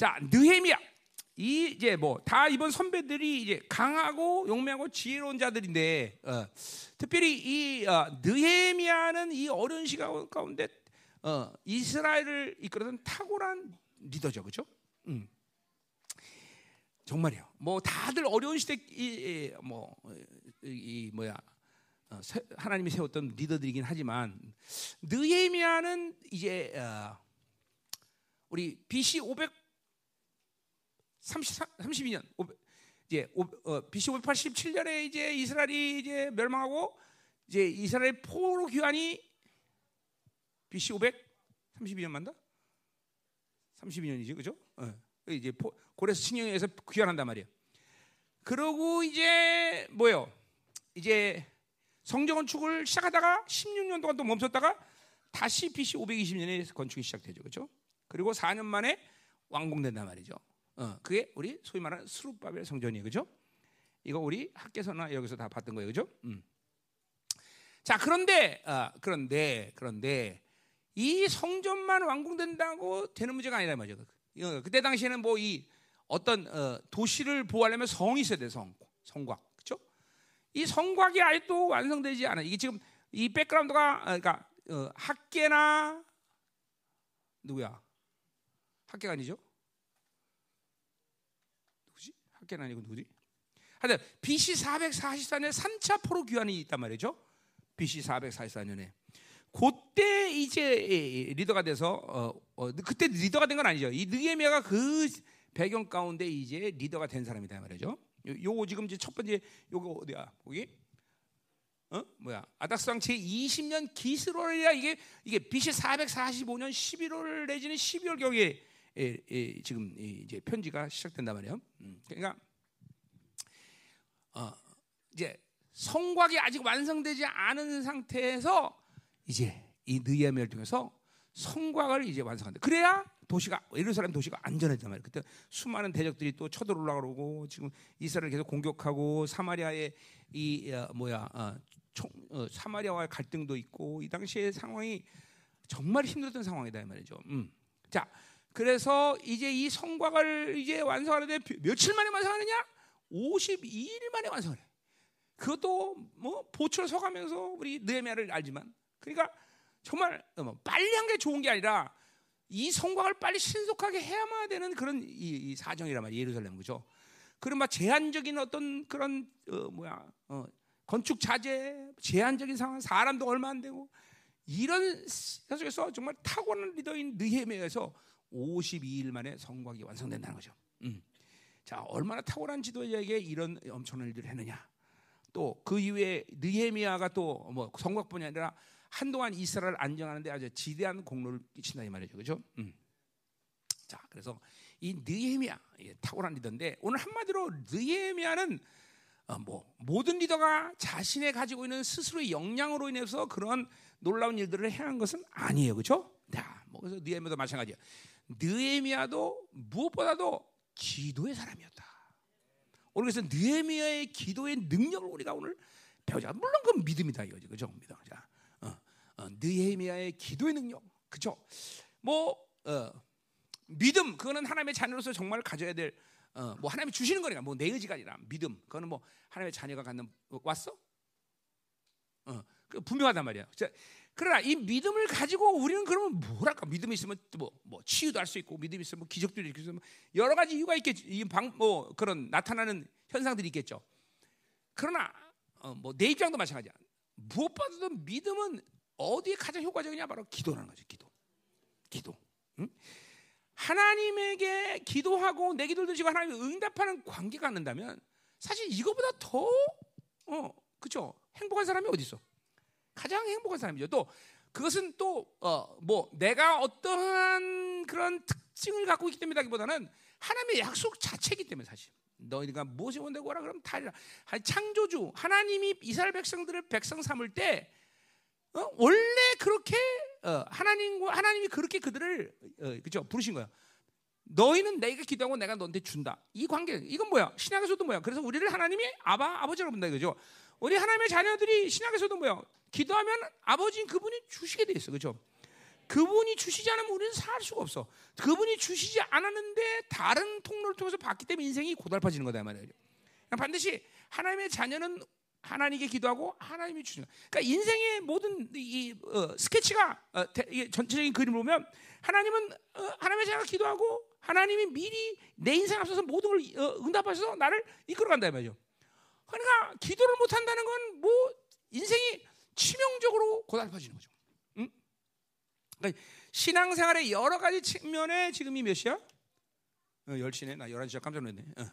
자, 느헤미야. 이 이제 뭐 다 이번 선배들이 이제 강하고 용맹하고 지혜로운 자들인데 어, 특별히 이 어, 느헤미야는 이 어려운 시간 가운데 어, 이스라엘을 이끌었던 탁월한 리더죠, 그렇죠? 음. 정말이요. 뭐 다들 어려운 시대 이, 뭐, 이 뭐야 어, 하나님이 세웠던 리더들이긴 하지만 느헤미야는 이제 어, 우리 BC 500 30, 32년 이제 어, BC 587년에 이제 이스라엘이 이제 멸망하고 이제 이스라엘 포로 귀환이 BC 532년 맞나? 32년이지 그죠? 어. 이제 포, 고레스 칭령에서 귀환한단 말이에요. 그러고 이제 뭐요? 이제 성전 건축을 시작하다가 16년 동안 또 멈췄다가 다시 BC 520년에 건축이 시작되죠. 그죠? 그리고 4년 만에 완공된단 말이죠. 어, 그게 우리 소위 말하는 수룹바벨 성전이에요. 그죠? 이거 우리 학계서나 여기서 다 봤던 거예요. 그죠? 음. 자, 그런데 어, 그런데 그런데 이 성전만 완공된다고 되는 문제가 아니란 말이죠. 어, 그때 당시에는 뭐 이 어떤 어, 도시를 보호하려면 성이 있어야 돼, 성. 성곽. 그렇죠? 이 성곽이 아직도 완성되지 않아. 이게 지금 이 백그라운드가 어, 그러니까 어, 학계나 누구야? 학계가 아니죠? 누구지? 학계는 아니고 누구지? 하여튼 BC 444년에 3차 포로 귀환이 있단 말이죠. BC 444년에. 그때 이제 리더가 돼서 어, 어, 그때 리더가 된 건 아니죠. 이 느헤미야가 그 배경 가운데 이제 리더가 된 사람이다 말이죠. 요, 거 지금 이제 첫 번째 요거 어디야? 거기 어? 뭐야? 아닥스왕 제 20년 기스로야 이게 이게 BC 445년 11월 내지는 12월 경에 지금 이제 편지가 시작된단 말이에요. 음, 그러니까 어, 이제 성곽이 아직 완성되지 않은 상태에서 이제 이 느헤미야를 통해서 성곽을 이제 완성한다. 그래야 도시가 예루살렘 도시가 안전했단 말이에요. 그때 수많은 대적들이 또 쳐들어오려고 지금 이스라엘 계속 공격하고 사마리아의 이 어, 뭐야 어, 총, 어, 사마리아와의 갈등도 있고 이 당시의 상황이 정말 힘들었던 상황이다 이 말이죠. 음. 자, 그래서 이제 이 성곽을 이제 완성하는데 며칠 만에 완성하느냐? 52일 만에 완성을 해. 그것도 뭐 보초를 서가면서 우리 느헤미야를 알지만 그러니까 정말 뭐 빨리 한 게 좋은 게 아니라 이 성곽을 빨리 신속하게 해야만 되는 그런 이, 이 사정이란 말이에요. 예루살렘 그죠? 그런 막 제한적인 어떤 그런 어, 뭐야 어, 건축 자재, 제한적인 상황, 사람도 얼마 안 되고 이런 속에서 정말 탁월한 리더인 느헤미야에서 52일 만에 성곽이 완성된다는 거죠. 음. 자, 얼마나 탁월한 지도자에게 이런 엄청난 일들을 했느냐. 또 그 이후에 느헤미야가 또 뭐 성곽뿐이 아니라 한동안 이스라엘 안정하는데 아주 지대한 공로를 끼친다 이 말이죠, 그렇죠? 음. 자, 그래서 이 느헤미야 탁월한 리더인데 오늘 한마디로 느헤미야는 어, 뭐 모든 리더가 자신의 가지고 있는 스스로의 역량으로 인해서 그런 놀라운 일들을 해한 것은 아니에요, 그렇죠? 자, 뭐 그래서 느헤미야도 마찬가지야. 느헤미야도 무엇보다도 기도의 사람이었다. 오늘 그래서 느헤미야의 기도의 능력을 우리가 오늘 배우자. 물론 그 믿음이다 이거죠, 그죠? 믿음. 자, 어, 느헤미야의 기도의 능력, 그죠? 뭐 어, 믿음 그거는 하나님의 자녀로서 정말 가져야 될. 어, 뭐 하나님이 주시는 거니까 뭐 내 의지가 아니라 믿음 그거는 뭐 하나님의 자녀가 갖는 왔어? 어, 그 분명하단 말이야. 자, 그러나 이 믿음을 가지고 우리는 그러면 뭐랄까 믿음이 있으면 뭐, 뭐 치유도 할 수 있고 믿음이 있으면 뭐 기적도 일으킬 수 있고 여러 가지 이유가 있겠지. 이방뭐 그런 나타나는 현상들이 있겠죠. 그러나 어, 뭐내 입장도 마찬가지야. 무엇보다도 믿음은 어디에 가장 효과적이냐 바로 기도라는 거죠. 기도. 기도. 응? 하나님에게 기도하고 내 기도를 드시고 하나님 응답하는 관계가 안 된다면 사실 이거보다 더 어, 그죠? 행복한 사람이 어디 있어? 가장 행복한 사람이죠. 또 그것은 또 어, 뭐 내가 어떠한 그런 특징을 갖고 있기 때문이라기보다는 하나님의 약속 자체이기 때문에 사실 너희가 무엇이 원되고 하라 그러면 다 창조주 하나님이 이스라엘 백성들을 백성 삼을 때 어? 원래 그렇게 어, 하나님과 하나님이 그렇게 그들을 어, 그죠 부르신 거야. 너희는 내가 기도하고 내가 너한테 준다. 이 관계 이건 뭐야? 신약에서도 뭐야? 그래서 우리를 하나님이 아바 아버지라고 본다 이거죠. 우리 하나님의 자녀들이 신약에서도 뭐야? 기도하면 아버지인 그분이 주시게 돼 있어, 그죠? 그분이 주시지 않으면 우리는 살 수가 없어. 그분이 주시지 않았는데 다른 통로를 통해서 받기 때문에 인생이 고달파지는 거다 말이에요. 반드시 하나님의 자녀는 하나님께 기도하고 하나님이 주시는. 그러니까 인생의 모든 이 어, 스케치가 어, 대, 이게 전체적인 그림을 보면 하나님은 어, 하나님의 자녀가 기도하고 하나님이 미리 내 인생 앞서서 모든 걸 어, 응답하셔서 나를 이끌어간다 말이죠. 그러니까 기도를 못 한다는 건 뭐 인생이 치명적으로 고달파지는 거죠. 응? 그러니까 신앙생활의 여러 가지 측면에 지금이 몇 시야? 어, 10시네. 나 11시야 깜짝 놀랐네. 어.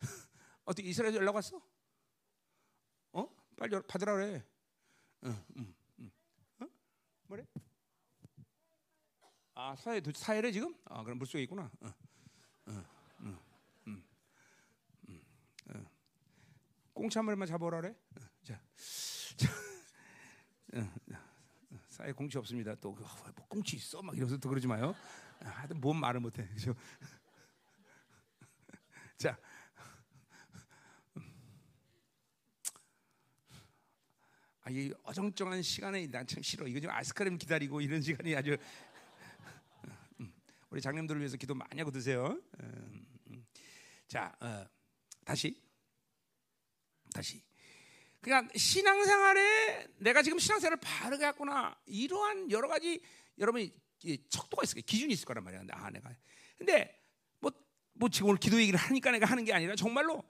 어떻게 이스라엘 연락 왔어? 어? 빨리 받으라 그래. 어, 음, 음. 어? 뭐래? 아 사회 사회래 지금? 아 그럼 물속에 있구나. 어, 어, 음, 음, 음, 어. 공차물만 잡아오라 그래. 어, 자, 자 어, 사회 공치 없습니다. 또 그, 어, 뭐 공치 있어 막 이러면서 또 그러지 마요. 하여튼 뭔 말을 못해. 그죠? 자. 아, 이 어정쩡한 시간에 난 참 싫어. 이거 좀 아이스크림 기다리고 이런 시간이 아주 음, 우리 장님들을 위해서 기도 많이 하고 드세요. 음, 음. 자, 어, 다시 다시. 그러니까 신앙생활에 내가 지금 신앙생활을 바르게 했구나 이러한 여러 가지 여러분이 척도가 있을 거예요. 기준이 있을 거란 말이야. 아, 내가. 근데 뭐, 뭐 지금 오늘 기도 얘기를 하니까 내가 하는 게 아니라 정말로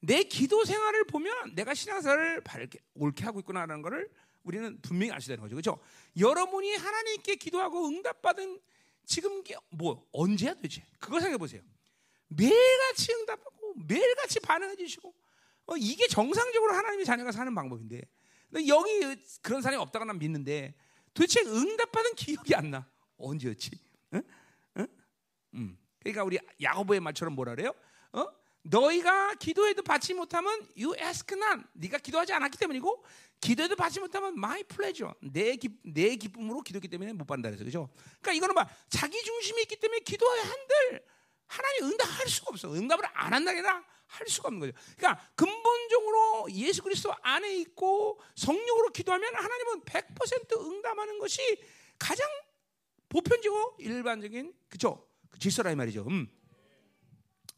내 기도 생활을 보면 내가 신앙생활을 바르게 옳게 하고 있구나라는 것을 우리는 분명히 알 수 있는 거죠. 그렇죠? 여러분이 하나님께 기도하고 응답받은 지금 뭐 언제야 도대체? 그걸 생각해 보세요. 매일같이 응답하고 매일같이 반응해 주시고 어, 이게 정상적으로 하나님의 자녀가 사는 방법인데 여기 그런 사람이 없다고 난 믿는데 도대체 응답받은 기억이 안 나. 언제였지? 응? 응? 음. 그러니까 우리 야고보의 말처럼 뭐라 그래요? 어? 너희가 기도해도 받지 못하면 you ask none. 네가 기도하지 않았기 때문이고 기도해도 받지 못하면 my pleasure. 내, 기, 내 기쁨으로 기도했기 때문에 못 받는다 그래서 그죠? 그러니까 이거는 막 자기 중심이 있기 때문에 기도해야 한들 하나님 응답할 수가 없어. 응답을 안 한다기나 할 수가 없는 거죠. 그러니까 근본적으로 예수 그리스도 안에 있고 성령으로 기도하면 하나님은 100% 응답하는 것이 가장 보편적이고 일반적인 그죠? 그 질서라 이 말이죠. 음.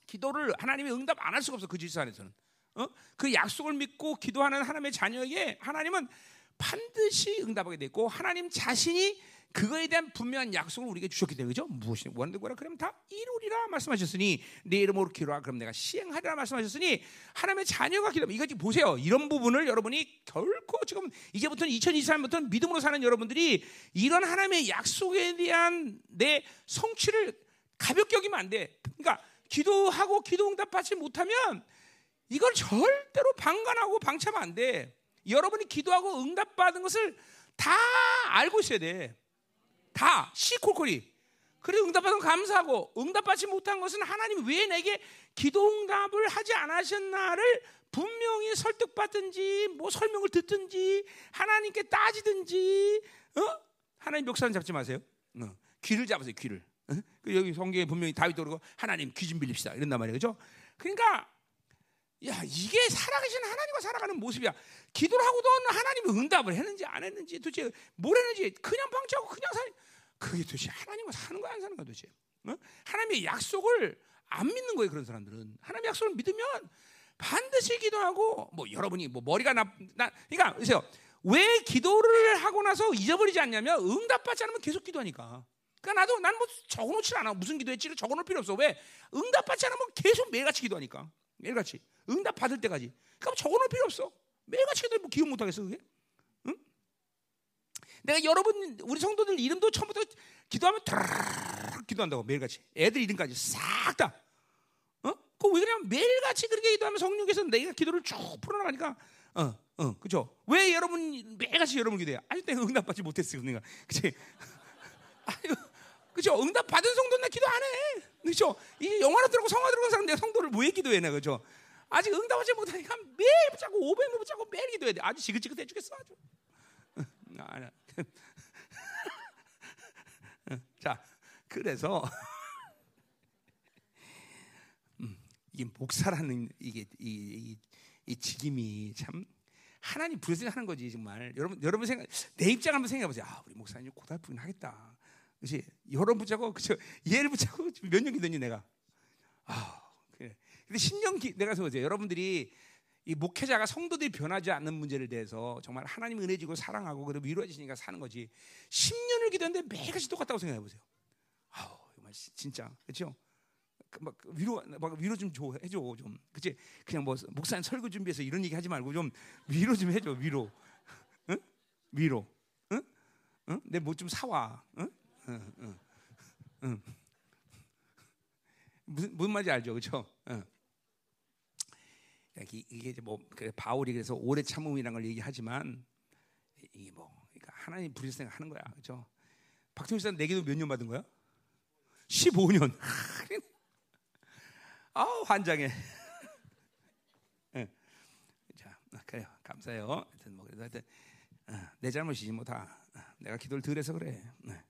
기도를 하나님이 응답 안 할 수가 없어 그 질서 안에서는. 어? 그 약속을 믿고 기도하는 하나님의 자녀에게 하나님은 반드시 응답하게 됐고 하나님 자신이 그거에 대한 분명한 약속을 우리에게 주셨기 때문에 그죠? 무엇이 원하는 거라 그러면 다 이루리라 말씀하셨으니 내 이름으로 기도하 그럼 내가 시행하리라 말씀하셨으니 하나님의 자녀가 기도하면 이거 지금 보세요. 이런 부분을 여러분이 결코 지금 이제부터는 2023년부터 믿음으로 사는 여러분들이 이런 하나님의 약속에 대한 내 성취를 가볍게 여기면 안 돼. 그러니까 기도하고 기도 응답 받지 못하면 이걸 절대로 방관하고 방치하면 안 돼. 여러분이 기도하고 응답 받은 것을 다 알고 있어야 돼. 다 시콜콜이. 그래 응답받은 감사하고 응답받지 못한 것은 하나님 왜 내게 기도 응답을 하지 않으셨나를 분명히 설득받든지 뭐 설명을 듣든지 하나님께 따지든지 어? 하나님 멱살은 잡지 마세요. 어. 귀를 잡으세요. 귀를. 어? 그 여기 성경에 분명히 다윗도 그러고 하나님 귀 좀 빌립시다 이런단 말이에요. 그죠? 그러니까 야 이게 살아계신 하나님과 살아가는 모습이야. 기도를 하고도 하나님이 응답을 했는지 안 했는지 도대체 뭘 했는지 그냥 방치하고 그냥 살 그게 도대체 하나님과 사는 거야 안 사는 거야 도대체. 어? 하나님의 약속을 안 믿는 거예요 그런 사람들은. 하나님의 약속을 믿으면 반드시 기도하고 뭐 여러분이 뭐 머리가 나, 나 그러니까 보세요. 왜 기도를 하고 나서 잊어버리지 않냐면 응답받지 않으면 계속 기도하니까. 그러니까 나도 난 뭐 적어놓지 않아. 무슨 기도했지를 적어놓을 필요 없어. 왜? 응답받지 않으면 계속 매일같이 기도하니까. 매일같이. 응답 받을 때까지. 그럼 적어놓을 필요 없어. 매일같이 기도해 뭐 기억 못하겠어 그게? 응? 내가 여러분 우리 성도들 이름도 처음부터 기도하면 다 기도한다고 매일같이 애들 이름까지 싹 다 어? 그왜 그러냐면 매일같이 그렇게 기도하면 성령께서 내가 기도를 쭉 풀어나가니까 어, 어, 그죠? 왜 여러분 매일같이 여러분 기도해? 아직 내가 응답받지 못했어, 내가, 그치? 아유, 그죠? 응답 받은 성도는 나 기도 안 해, 그죠? 이 영화로 들고 성화 들어간 사람 내가 성도를 왜 기도해, 나 그죠? 아직 응답하지 못하니까 매일 붙잡고 500번 붙잡고 매일 기도해야 돼. 아주 지긋지긋해 죽겠어, 아주. 아, 자, 그래서 음, 이 목사라는 이게 이, 이, 이 직임이 참 하나님 부여서 하는 거지 정말. 여러분 여러분 생각 내 입장 한번 생각해 보세요. 아, 우리 목사님 고달프긴 하겠다. 그렇지? 여론 붙잡고 그죠? 얘를 붙잡고 몇 년 기도니 내가. 아, 그래. 근데 10년 기, 내가 보세요. 여러분들이 이 목회자가 성도들이 변하지 않는 문제를 대해서 정말 하나님 은혜 주고 사랑하고 그리고 위로해 주시니까 사는 거지. 10년을 기도했는데 매일같이 똑같다고 생각해 보세요. 아우, 정말 진짜. 그렇죠? 막 위로 막 위로 좀 줘, 해줘 좀. 그치? 그냥 뭐 목사님 설교 준비해서 이런 얘기 하지 말고 좀 위로 좀 해줘 위로. 응? 위로. 응? 응? 내 뭐 좀 사와. 응? 응? 응? 응. 무슨 무슨 말인지 알죠, 그렇죠? 응. 이게 뭐 바울이 그래서 오래 참음이라는 걸 얘기하지만 이게 뭐 그러니까 하나님 부릴 생각하는 거야, 그렇죠? 박태훈 씨는 내게도 몇 년 받은 거야? 15년. 아 환장해. 네. 자, 그래요. 감사해요. 하여튼 뭐 그래도 하여튼 어, 내 잘못이지 뭐 다. 어, 내가 기도를 덜해서 그래. 네.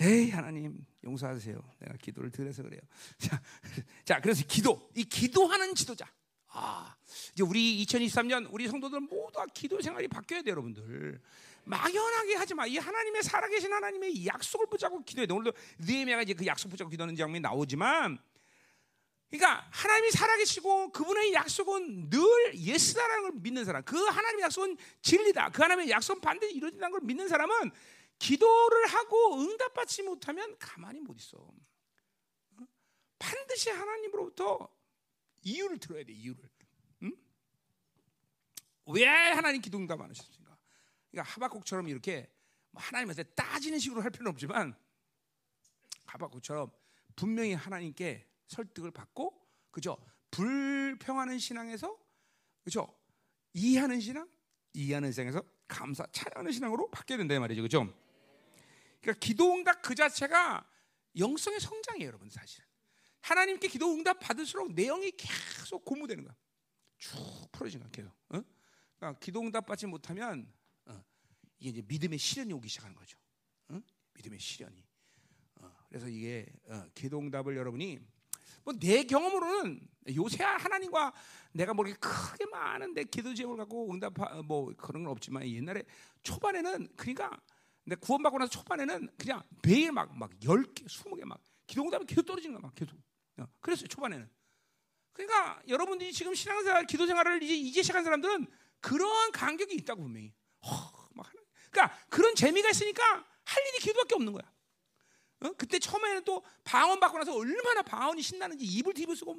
에이 하나님 용서하세요. 내가 기도를 덜해서 그래요. 자, 자 그래서 기도 이 기도하는 지도자. 아 이제 우리 2023년 우리 성도들 모두 다 기도 생활이 바뀌어야 돼 여러분들. 막연하게 하지 마. 이 하나님의 살아계신 하나님의 약속을 붙잡고 기도해야 돼. 오늘도 느헤미야가 이제 그 약속 붙잡고 기도하는 장면이 나오지만 그러니까 하나님이 살아계시고 그분의 약속은 늘 예스다라는 걸 믿는 사람. 그 하나님의 약속은 진리다. 그 하나님의 약속은 반드시 이루어진다는 걸 믿는 사람은 기도를 하고 응답받지 못하면 가만히 못 있어. 반드시 하나님으로부터 이유를 들어야 돼. 이유를. 응? 왜 하나님 기도 응답 안 하셨습니까? 그러니까 하박국처럼 이렇게 뭐 하나님한테 따지는 식으로 할 필요는 없지만 하박국처럼 분명히 하나님께 설득을 받고 그죠? 불평하는 신앙에서 그죠? 이해하는 신앙, 이해하는 신앙에서 감사, 찬양하는 신앙으로 바뀌어야 된다 말이죠, 그죠? 그러니까 기도응답 그 자체가 영성의 성장이에요, 여러분 사실. 하나님께 기도 응답 받을수록 내용이 계속 고무되는 거야. 쭉 풀어지는 거야, 계속. 어? 그러니까 기도 응답 받지 못하면 어, 이게 이제 믿음의 시련이 오기 시작하는 거죠. 어? 믿음의 시련이. 어, 그래서 이게 어, 기도 응답을 여러분이 뭐 내 경험으로는 요새 하나님과 내가 뭐 이렇게 크게 많은데 기도 제목을 갖고 응답 뭐 그런 건 없지만 옛날에 초반에는 그러니까 내 구원받고 나서 초반에는 그냥 매일 막 막 10개, 20개 막 기도 응답이 계속 떨어지는 거야, 막 계속. 어, 그랬어요, 초반에는. 그러니까 여러분들이 지금 신앙생활, 기도 생활을 이제 이제 시작한 사람들은 그러한 간격이 있다고 분명히. 허, 막 하는. 그러니까 그런 재미가 있으니까 할 일이 기도밖에 없는 거야. 어? 그때 처음에는 또 방언 받고 나서 얼마나 방언이 신나는지 입을 뒤집어 쓰고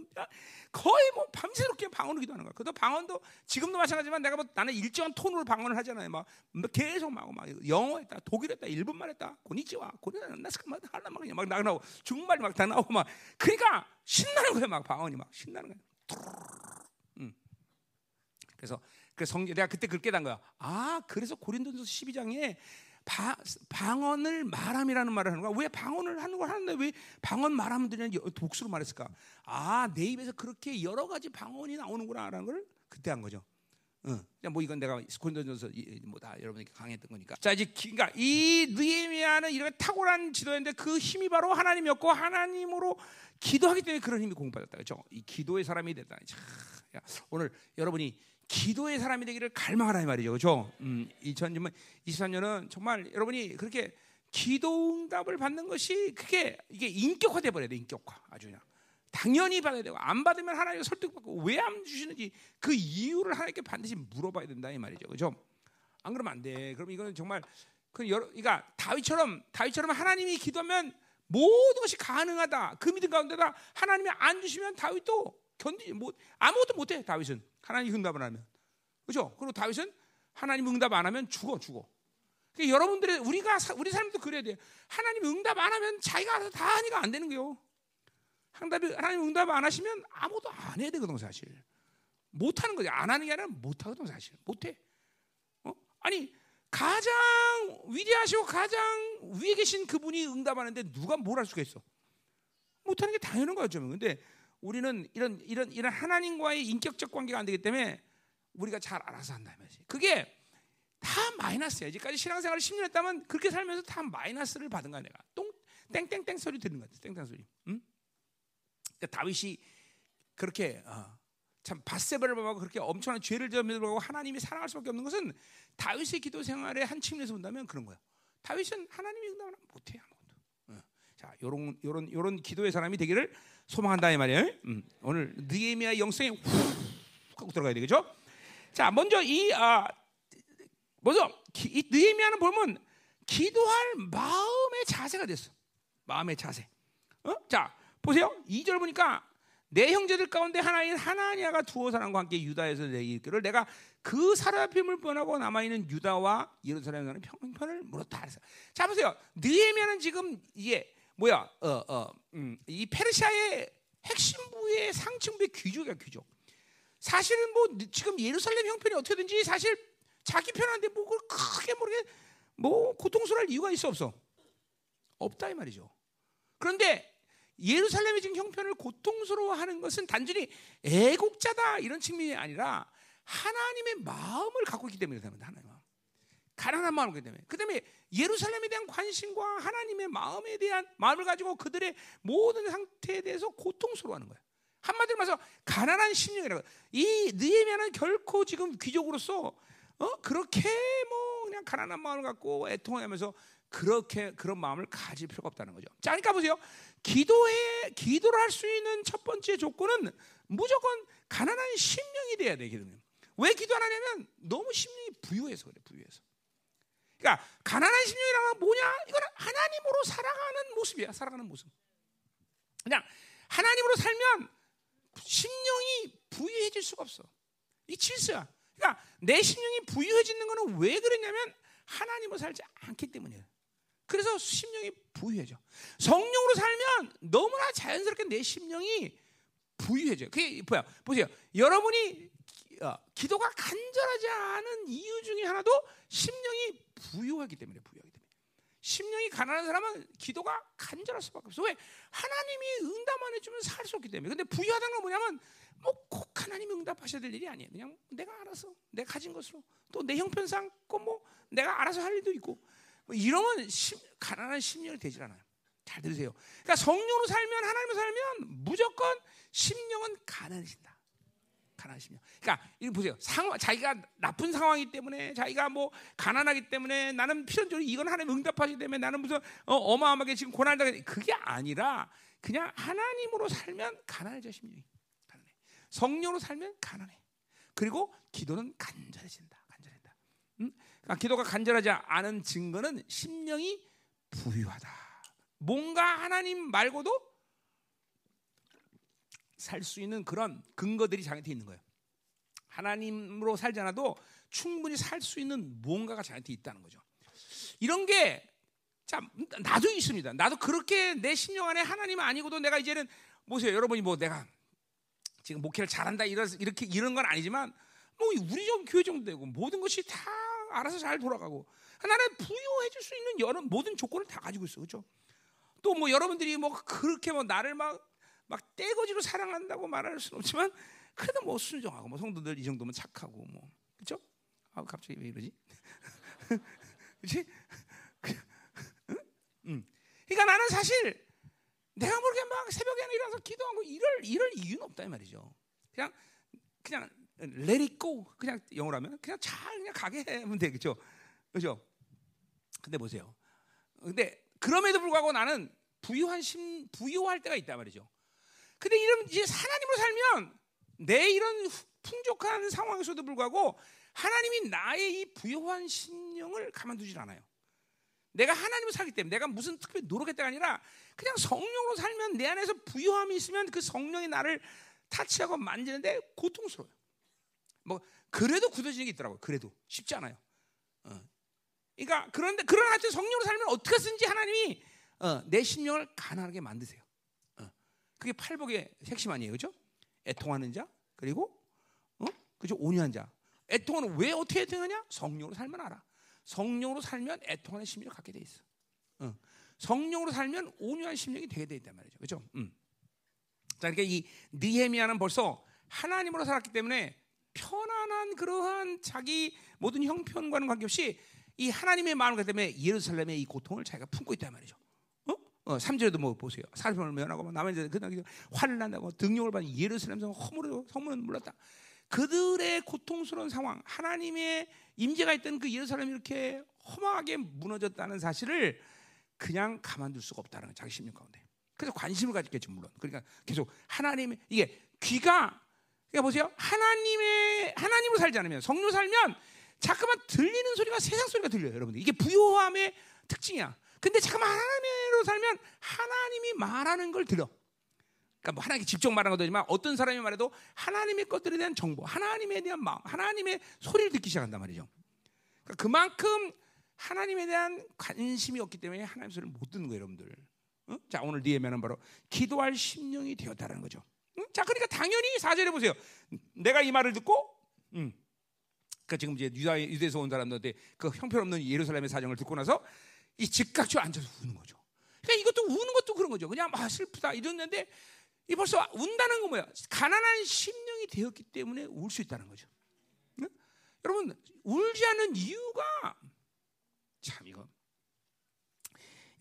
거의 뭐 밤새롭게 방언을 기도하는 거야. 그도 방언도 지금도 마찬가지지만 내가 뭐 나는 일정한 톤으로 방언을 하잖아요. 막 계속 막, 막 영어 했다, 독일 했다, 일본말 했다, 고니치와, 고니나 나스카마 할라 막 그냥 막 나오고 중국말 막다 나오고 막 그러니까 신나는 거야. 막 방언이 막 신나는 거야. 음. 그래서 그 성, 내가 그때 그렇게 단 거야. 아, 그래서 고린도전서 12장에 바, 방언을 말함이라는 말을 하는 거야. 왜 방언을 하는 걸 하는데 왜 방언 말함들이는 독수로 말했을까? 아, 내 입에서 그렇게 여러 가지 방언이 나오는구나라는 걸 그때 한 거죠. 어. 뭐 이건 내가 고린도전서 뭐다 여러분에게 강했던 거니까. 자 이제 그러니까 이 느헤미야는 이런 탁월한 지도였는데 그 힘이 바로 하나님이었고 하나님으로 기도하기 때문에 그런 힘이 공급받았다. 그렇죠? 이 기도의 사람이 됐다. 자, 오늘 여러분이 기도의 사람이 되기를 갈망하라 이 말이죠. 그렇죠? 음, 2023년은 정말 여러분이 그렇게 기도 응답을 받는 것이 그게 이게 인격화돼 버려야 돼. 인격화. 아주 그냥 당연히 받아야 되고 안 받으면 하나님께 설득받고 왜 안 주시는지 그 이유를 하나님께 반드시 물어봐야 된다 이 말이죠. 그렇죠? 안 그러면 안 돼. 그럼 이거는 정말 그 여러 그러니까 다윗처럼 다윗처럼 하나님이 기도하면 모든 것이 가능하다. 그 믿음 가운데다 하나님이 안 주시면 다윗도 견디 뭐 아무것도 못해 다윗은 하나님 응답을 하면 그렇죠? 그리고 다윗은 하나님 응답 안 하면 죽어 죽어. 그러니까 여러분들의 우리가 우리 사람도 그래야 돼. 하나님 응답 안 하면 자기가 알아서 다 하니까 안 되는 거요. 하나님 하나님 응답 안 하시면 아무도 안 해야 되거든 사실. 못 하는 거지. 안 하는 게 아니라 못 하거든 사실. 못 해. 어? 아니 가장 위대하시고 가장 위에 계신 그분이 응답하는데 누가 뭘 할 수가 있어? 못 하는 게 당연한 거죠. 근데 우리는 이런 이런 이런 하나님과의 인격적 관계가 안 되기 때문에 우리가 잘 알아서 한다 말이지. 그게 다 마이너스야. 이제까지 신앙생활을 10년 했다면 그렇게 살면서 다 마이너스를 받은 거야 내가. 똥 땡땡땡 소리 듣는 거야. 땡땡 소리. 응? 그러니까 다윗이 그렇게 어, 참 바세바를 보고 그렇게 엄청난 죄를 저지르고 하나님이 사랑할 수밖에 없는 것은 다윗의 기도 생활의 한 측면에서 본다면 그런 거야. 다윗은 하나님이 응답을 못해 아무것도. 자, 요런 요런 요런 기도의 사람이 되기를 소망한다 이 말이에요. 음, 오늘 느헤미야 영성에 훅 하고 들어가야 되겠죠? 자, 먼저 이 아, 먼저 기, 이 느헤미야는 보면 기도할 마음의 자세가 됐어. 마음의 자세. 어? 자, 보세요. 2절 보니까 내 형제들 가운데 하나인 하나니아가 두어 사람과 함께 유다에서 내 이르기를 내가 그 사라핌을 뻔하고 남아 있는 유다와 예루살렘에 가는 평편을 물었다. 자 보세요. 느헤미야는 지금 이게 뭐야? 어, 어, 음, 이 페르시아의 핵심부의 상층부의 귀족이야 귀족. 사실은 뭐 지금 예루살렘 형편이 어떻게든지 사실 자기 편한데 뭐 그걸 크게 모르게 뭐 고통스러울 이유가 있어 없어? 없다 이 말이죠. 그런데 예루살렘의 지금 형편을 고통스러워하는 것은 단순히 애국자다 이런 측면이 아니라 하나님의 마음을 갖고 있기 때문에 그렇다 하나님. 가난한 마음을 갖기 때문에. 그 다음에 예루살렘에 대한 관심과 하나님의 마음에 대한 마음을 가지고 그들의 모든 상태에 대해서 고통스러워하는 거야. 한마디로 말해서 가난한 심령이라고. 이 느헤미야는 결코 지금 귀족으로서 어 그렇게 뭐 그냥 가난한 마음을 갖고 애통하면서 그렇게 그런 마음을 가질 필요가 없다는 거죠. 자, 그러니까 보세요. 기도에 기도를 할 수 있는 첫 번째 조건은 무조건 가난한 심령이 돼야 돼 기도는. 왜 기도 안 하냐면 너무 심령이 부유해서 그래 부유해서. 그러니까 가난한 심령이란 건 뭐냐? 이거는 하나님으로 살아가는 모습이야. 살아가는 모습. 그냥 하나님으로 살면 심령이 부유해질 수가 없어. 이 질서야. 그러니까 내 심령이 부유해지는 거는 왜 그러냐면 하나님으로 살지 않기 때문이에요. 그래서 심령이 부유해져. 성령으로 살면 너무나 자연스럽게 내 심령이 부유해져. 그게 뭐야? 보세요. 여러분이 어, 기도가 간절하지 않은 이유 중에 하나도 심령이 부유하기 때문에 부유하기 때문에. 심령이 가난한 사람은 기도가 간절할 수밖에 없어. 왜? 하나님이 응답 안 해주면 살 수 없기 때문에. 근데 부유하다는 건 뭐냐면 뭐 꼭 하나님이 응답하셔야 될 일이 아니에요. 그냥 내가 알아서 내가 가진 것으로 또 내 형편상 뭐 내가 알아서 할 일도 있고 뭐 이러면 심, 가난한 심령이 되질 않아요. 잘 들으세요. 그러니까 성령으로 살면 하나님으로 살면 무조건 심령은 가난해진다. 심령. 그러니까 이거 보세요. 상황, 자기가 나쁜 상황이기 때문에 자기가 뭐 가난하기 때문에 나는 필연적으로 이건 하나님 응답하기 때문에 나는 무슨 어, 마어마하게 지금 고난다 그게 아니라 그냥 하나님으로 살면 가난해져 심령이. 가난해. 성령으로 살면 가난해. 그리고 기도는 간절해진다. 간절해진다. 응? 그러니까 기도가 간절하지 않은 증거는 심령이 부유하다. 뭔가 하나님 말고도 살 수 있는 그런 근거들이 자기한테 있는 거예요. 하나님으로 살지 않아도 충분히 살 수 있는 뭔가가 자기한테 있다는 거죠. 이런 게 참, 나도 있습니다. 나도 그렇게 내 심령 안에 하나님 아니고도 내가 이제는, 보세요. 여러분이 뭐 내가 지금 목회를 잘한다, 이렇게, 이런 건 아니지만, 뭐 우리 좀 교회 정도 되고 모든 것이 다 알아서 잘 돌아가고 하나님 부여해 줄 수 있는 여러 모든 조건을 다 가지고 있어. 그렇죠? 또 뭐 여러분들이 뭐 그렇게 뭐 나를 막 막 떼거지로 사랑한다고 말할 수는 없지만 그래도 뭐 순종하고 뭐 성도들 이 정도면 착하고 뭐 그렇죠? 아 갑자기 왜 이러지? 그렇지? 응? 응. 그러니까 나는 사실 내가 모르게 막 새벽에 일어나서 기도하고 이럴 이럴 이유는 없다 이 말이죠. 그냥 그냥 go. 그냥 영어로 하면 그냥 잘 그냥 가게 하면 되겠죠. 그죠? 근데 보세요. 근데 그럼에도 불구하고 나는 부유한 심, 부유할 때가 있단 말이죠. 근데 이런 이제 하나님으로 살면 내 이런 풍족한 상황에서도 불구하고 하나님이 나의 이 부유한 심령을 가만두질 않아요. 내가 하나님을 살기 때문에 내가 무슨 특별히 노력했다가 아니라 그냥 성령으로 살면 내 안에서 부유함이 있으면 그 성령이 나를 타치하고 만지는데 고통스러워요. 뭐 그래도 굳어지는 게 있더라고요. 그래도 쉽지 않아요. 어. 그러니까 그런데 그런 하여튼 성령으로 살면 어떻게 쓰든지 하나님이 어, 내 심령을 가난하게 만드세요. 어. 그게 팔복의 핵심 아니에요, 그렇죠? 애통하는 자 그리고 어? 그죠 온유한 자. 애통은 왜 어떻게 애통하냐? 성령으로 살면 알아. 성령으로 살면 애통하는 심령을 갖게 돼 있어. 어. 성령으로 살면 온유한 심령이 되게 돼 있단 말이죠, 그렇죠? 음. 자, 그러니까 이 느헤미야는 벌써 하나님으로 살았기 때문에 편안한 그러한 자기 모든 형편과는 관계없이 이 하나님의 마음을 때문에 예루살렘의 이 고통을 자기가 품고 있단 말이죠. 어? 어 3절에도 뭐 보세요. 살림을 면하고 뭐 남은 자들 그날 화를 난다고 등용을 받는 예루살렘에서 허물어 성문은 몰랐다. 그들의 고통스러운 상황, 하나님의 임재가 있던 그 예루살렘이 이렇게 험하게 무너졌다는 사실을 그냥 가만둘 수가 없다는. 자기 심령 가운데. 그래서 관심을 가졌겠죠, 물론. 그러니까 계속 하나님의 이게 귀가 그러니까 보세요. 하나님의 하나님으로 살지 않으면 성령 살면 자꾸만 들리는 소리가 세상 소리가 들려요, 여러분들. 이게 부요함의 특징이야. 근데 잠깐만 하나님으로 살면 하나님이 말하는 걸 들어. 그러니까 뭐 하나님께 직접 말하는 것도 아니지만 어떤 사람이 말해도 하나님의 것들에 대한 정보, 하나님에 대한 마음, 하나님의 소리를 듣기 시작한단 말이죠. 그러니까 그만큼 하나님에 대한 관심이 없기 때문에 하나님 소리를 못 듣는 거예요, 여러분들. 어? 자, 오늘 니에면은 바로 기도할 심령이 되었다는 거죠. 응? 자, 그러니까 당연히 사절에 보세요. 내가 이 말을 듣고, 음, 그 지금 이제 유대에서 온 사람들한테 그 형편없는 예루살렘의 사정을 듣고 나서 이 즉각적으로 앉아서 우는 거죠. 그러니까 이것도 우는 것도 그런 거죠. 그냥 막 슬프다 이랬는데 이 벌써 운다는 건 뭐야? 가난한 심령이 되었기 때문에 울 수 있다는 거죠. 응? 여러분 울지 않는 이유가 참 이거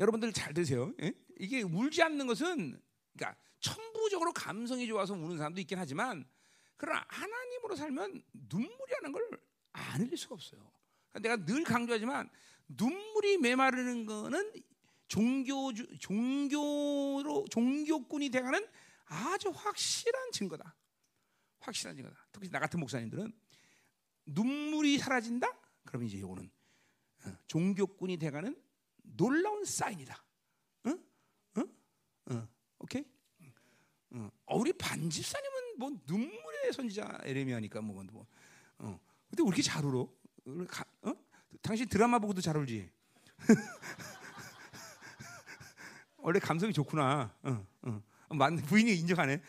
여러분들 잘 들으세요. 예? 이게 울지 않는 것은 그러니까 천부적으로 감성이 좋아서 우는 사람도 있긴 하지만 그러나 하나님으로 살면 눈물이라는 걸 안 흘릴 수가 없어요. 그러니까 내가 늘 강조하지만 눈물이 메마르는 거는 종교 종교로 종교꾼이 돼가는 아주 확실한 증거다. 확실한 증거다. 특히 나 같은 목사님들은 눈물이 사라진다. 그러면 이제 이거는 어, 종교꾼이 돼가는 놀라운 사인이다. 응? 응? 응. 오케이? 응. 어, 우리 반집사님은 뭐 눈물의 선지자 에레미야니까 뭐, 뭐. 어. 근데 왜 이렇게 잘 울어? 가, 어? 당신 드라마 보고도 잘 울지. 원래 감성이 좋구나. 어, 어. 맞 부인이 인정하네.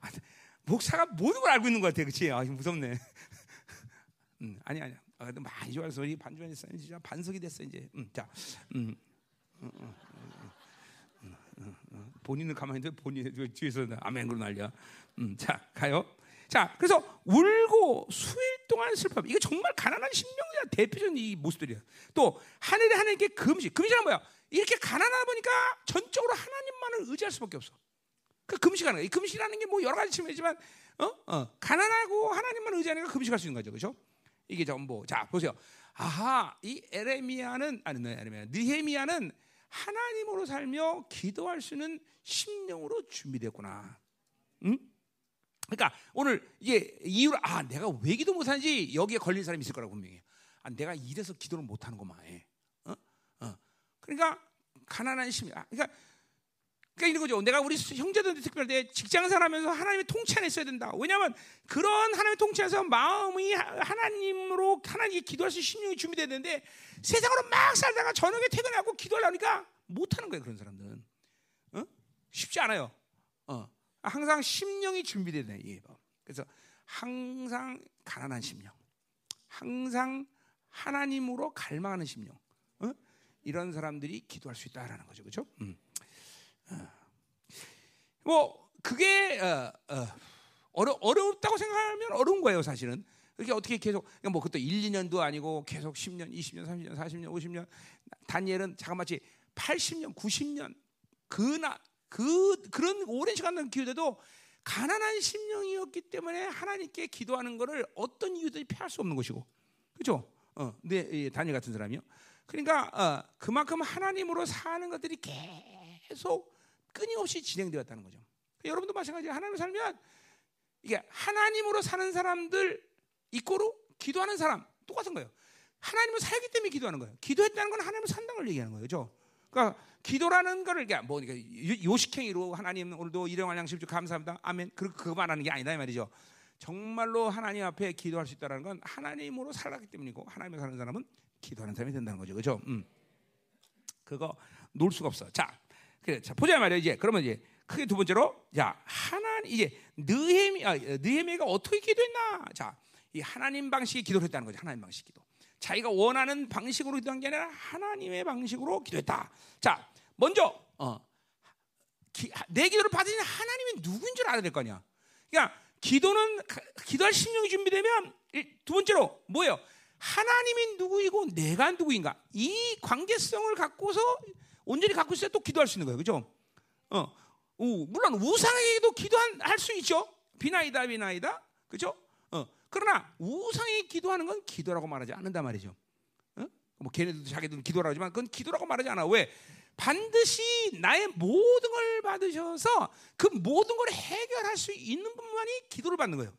아, 목사가 모든 걸 알고 있는 것 같아, 그렇지? 아, 무섭네. 음, 아니 아니야. 아, 많이 좋아서 이쌓 진짜 반석이 됐어 이제. 음, 자, 음, 음, 음, 본인은 가만히 있는데 본인 뒤에서 아멘 그러 날려. 음, 자 가요. 자, 그래서 울고 수일 동안 슬퍼. 이게 정말 가난한 신명자 대표적인 이 모습들이야. 또 하늘에 하나님께 금식. 금식은 뭐야? 이렇게 가난하다 보니까 전적으로 하나님만을 의지할 수밖에 없어. 그 금식하는 거야. 이 금식이라는 게 뭐 여러 가지 측면이지만, 어, 어, 가난하고 하나님만 의지하니까 금식할 수 있는 거죠, 그렇죠? 이게 전부. 자, 보세요. 아하, 이 에레미야는 아니, 네, 에레미야, 느헤미야는 하나님으로 살며 기도할 수 있는 심령으로 준비됐구나. 응? 그러니까 오늘 이게 이유를 아 내가 왜 기도 못하는지 여기에 걸린 사람이 있을 거라고 분명히. 아 내가 이래서 기도를 못하는 것만 해. 어? 어. 그러니까 가난한 심이. 아, 그러니까 그러니까 이런 거죠. 내가 우리 형제들한테 특별히 직장생활하면서 하나님의 통치 안에 있어야 된다. 왜냐하면 그런 하나님의 통치 안에서 마음이 하나님으로 하나님께 기도할 수 있는 심령이 준비돼야 되는데 세상으로 막 살다가 저녁에 퇴근하고 기도하려니까 못하는 거예요. 그런 사람들은 어? 쉽지 않아요. 어. 항상 심령이 준비되는 예. 그래서 항상 가난한 심령, 항상 하나님으로 갈망하는 심령, 어? 이런 사람들이 기도할 수 있다라는 거죠, 그렇죠? 음. 어. 뭐 그게 어, 어, 어려 어렵다고 생각하면 어려운 거예요, 사실은. 그게 어떻게 계속 뭐 그것도 1, 2년도 아니고 계속 10년, 20년, 30년, 40년, 50년 단예는 자그마치 80년, 90년 그나 그 그런 오랜 시간 기도돼도 가난한 심령이었기 때문에 하나님께 기도하는 것을 어떤 이유든지 피할 수 없는 것이고, 그렇죠? 어, 네, 다니 같은 사람이요. 그러니까 어, 그만큼 하나님으로 사는 것들이 계속 끊임없이 진행되었다는 거죠. 여러분도 마찬가지. 하나님으로 살면 이게 하나님으로 사는 사람들 이꼬로 기도하는 사람 똑같은 거예요. 하나님을 살기 때문에 기도하는 거예요. 기도했다는 건 하나님을 산다는 걸 얘기하는 거예요. 그렇죠? 그러니까 기도라는 거를 뭐 요식행위로 하나님 오늘도 일용할 양식 주 감사합니다. 아멘. 그 그거 말하는 게 아니다 이 말이죠. 정말로 하나님 앞에 기도할 수 있다는 건 하나님으로 살았기 때문이고 하나님을 사는 사람은 기도하는 사람이 된다는 거죠. 그렇죠? 음. 그거 놓을 수가 없어. 자, 그래. 자, 보자 말이야 이제. 그러면 이제 크게 두 번째로 자, 하나님 이제 느헤미 아, 느헤미가 어떻게 기도했나? 자, 이 하나님 방식의 기도를 했다는 거죠. 하나님 방식 기도. 자기가 원하는 방식으로 기도한 게 아니라 하나님의 방식으로 기도했다. 자, 먼저 어, 기, 내 기도를 받으신 하나님이 누구인 줄 알아야 될 거 아니야. 그러니까 기도는 기도할 심령이 준비되면 두 번째로 뭐예요? 하나님이 누구이고 내가 누구인가 이 관계성을 갖고서 온전히 갖고 있어야 또 기도할 수 있는 거예요, 그렇죠? 어, 오, 물론 우상에게도 기도할 수 있죠. 비나이다 비나이다, 그렇죠? 어, 그러나 우상에 기도하는 건 기도라고 말하지 않는단 말이죠. 어? 뭐 걔네들도 자기들은 기도라고 하지만 그건 기도라고 말하지 않아. 왜? 반드시 나의 모든 걸 받으셔서 그 모든 걸 해결할 수 있는 분만이 기도를 받는 거예요.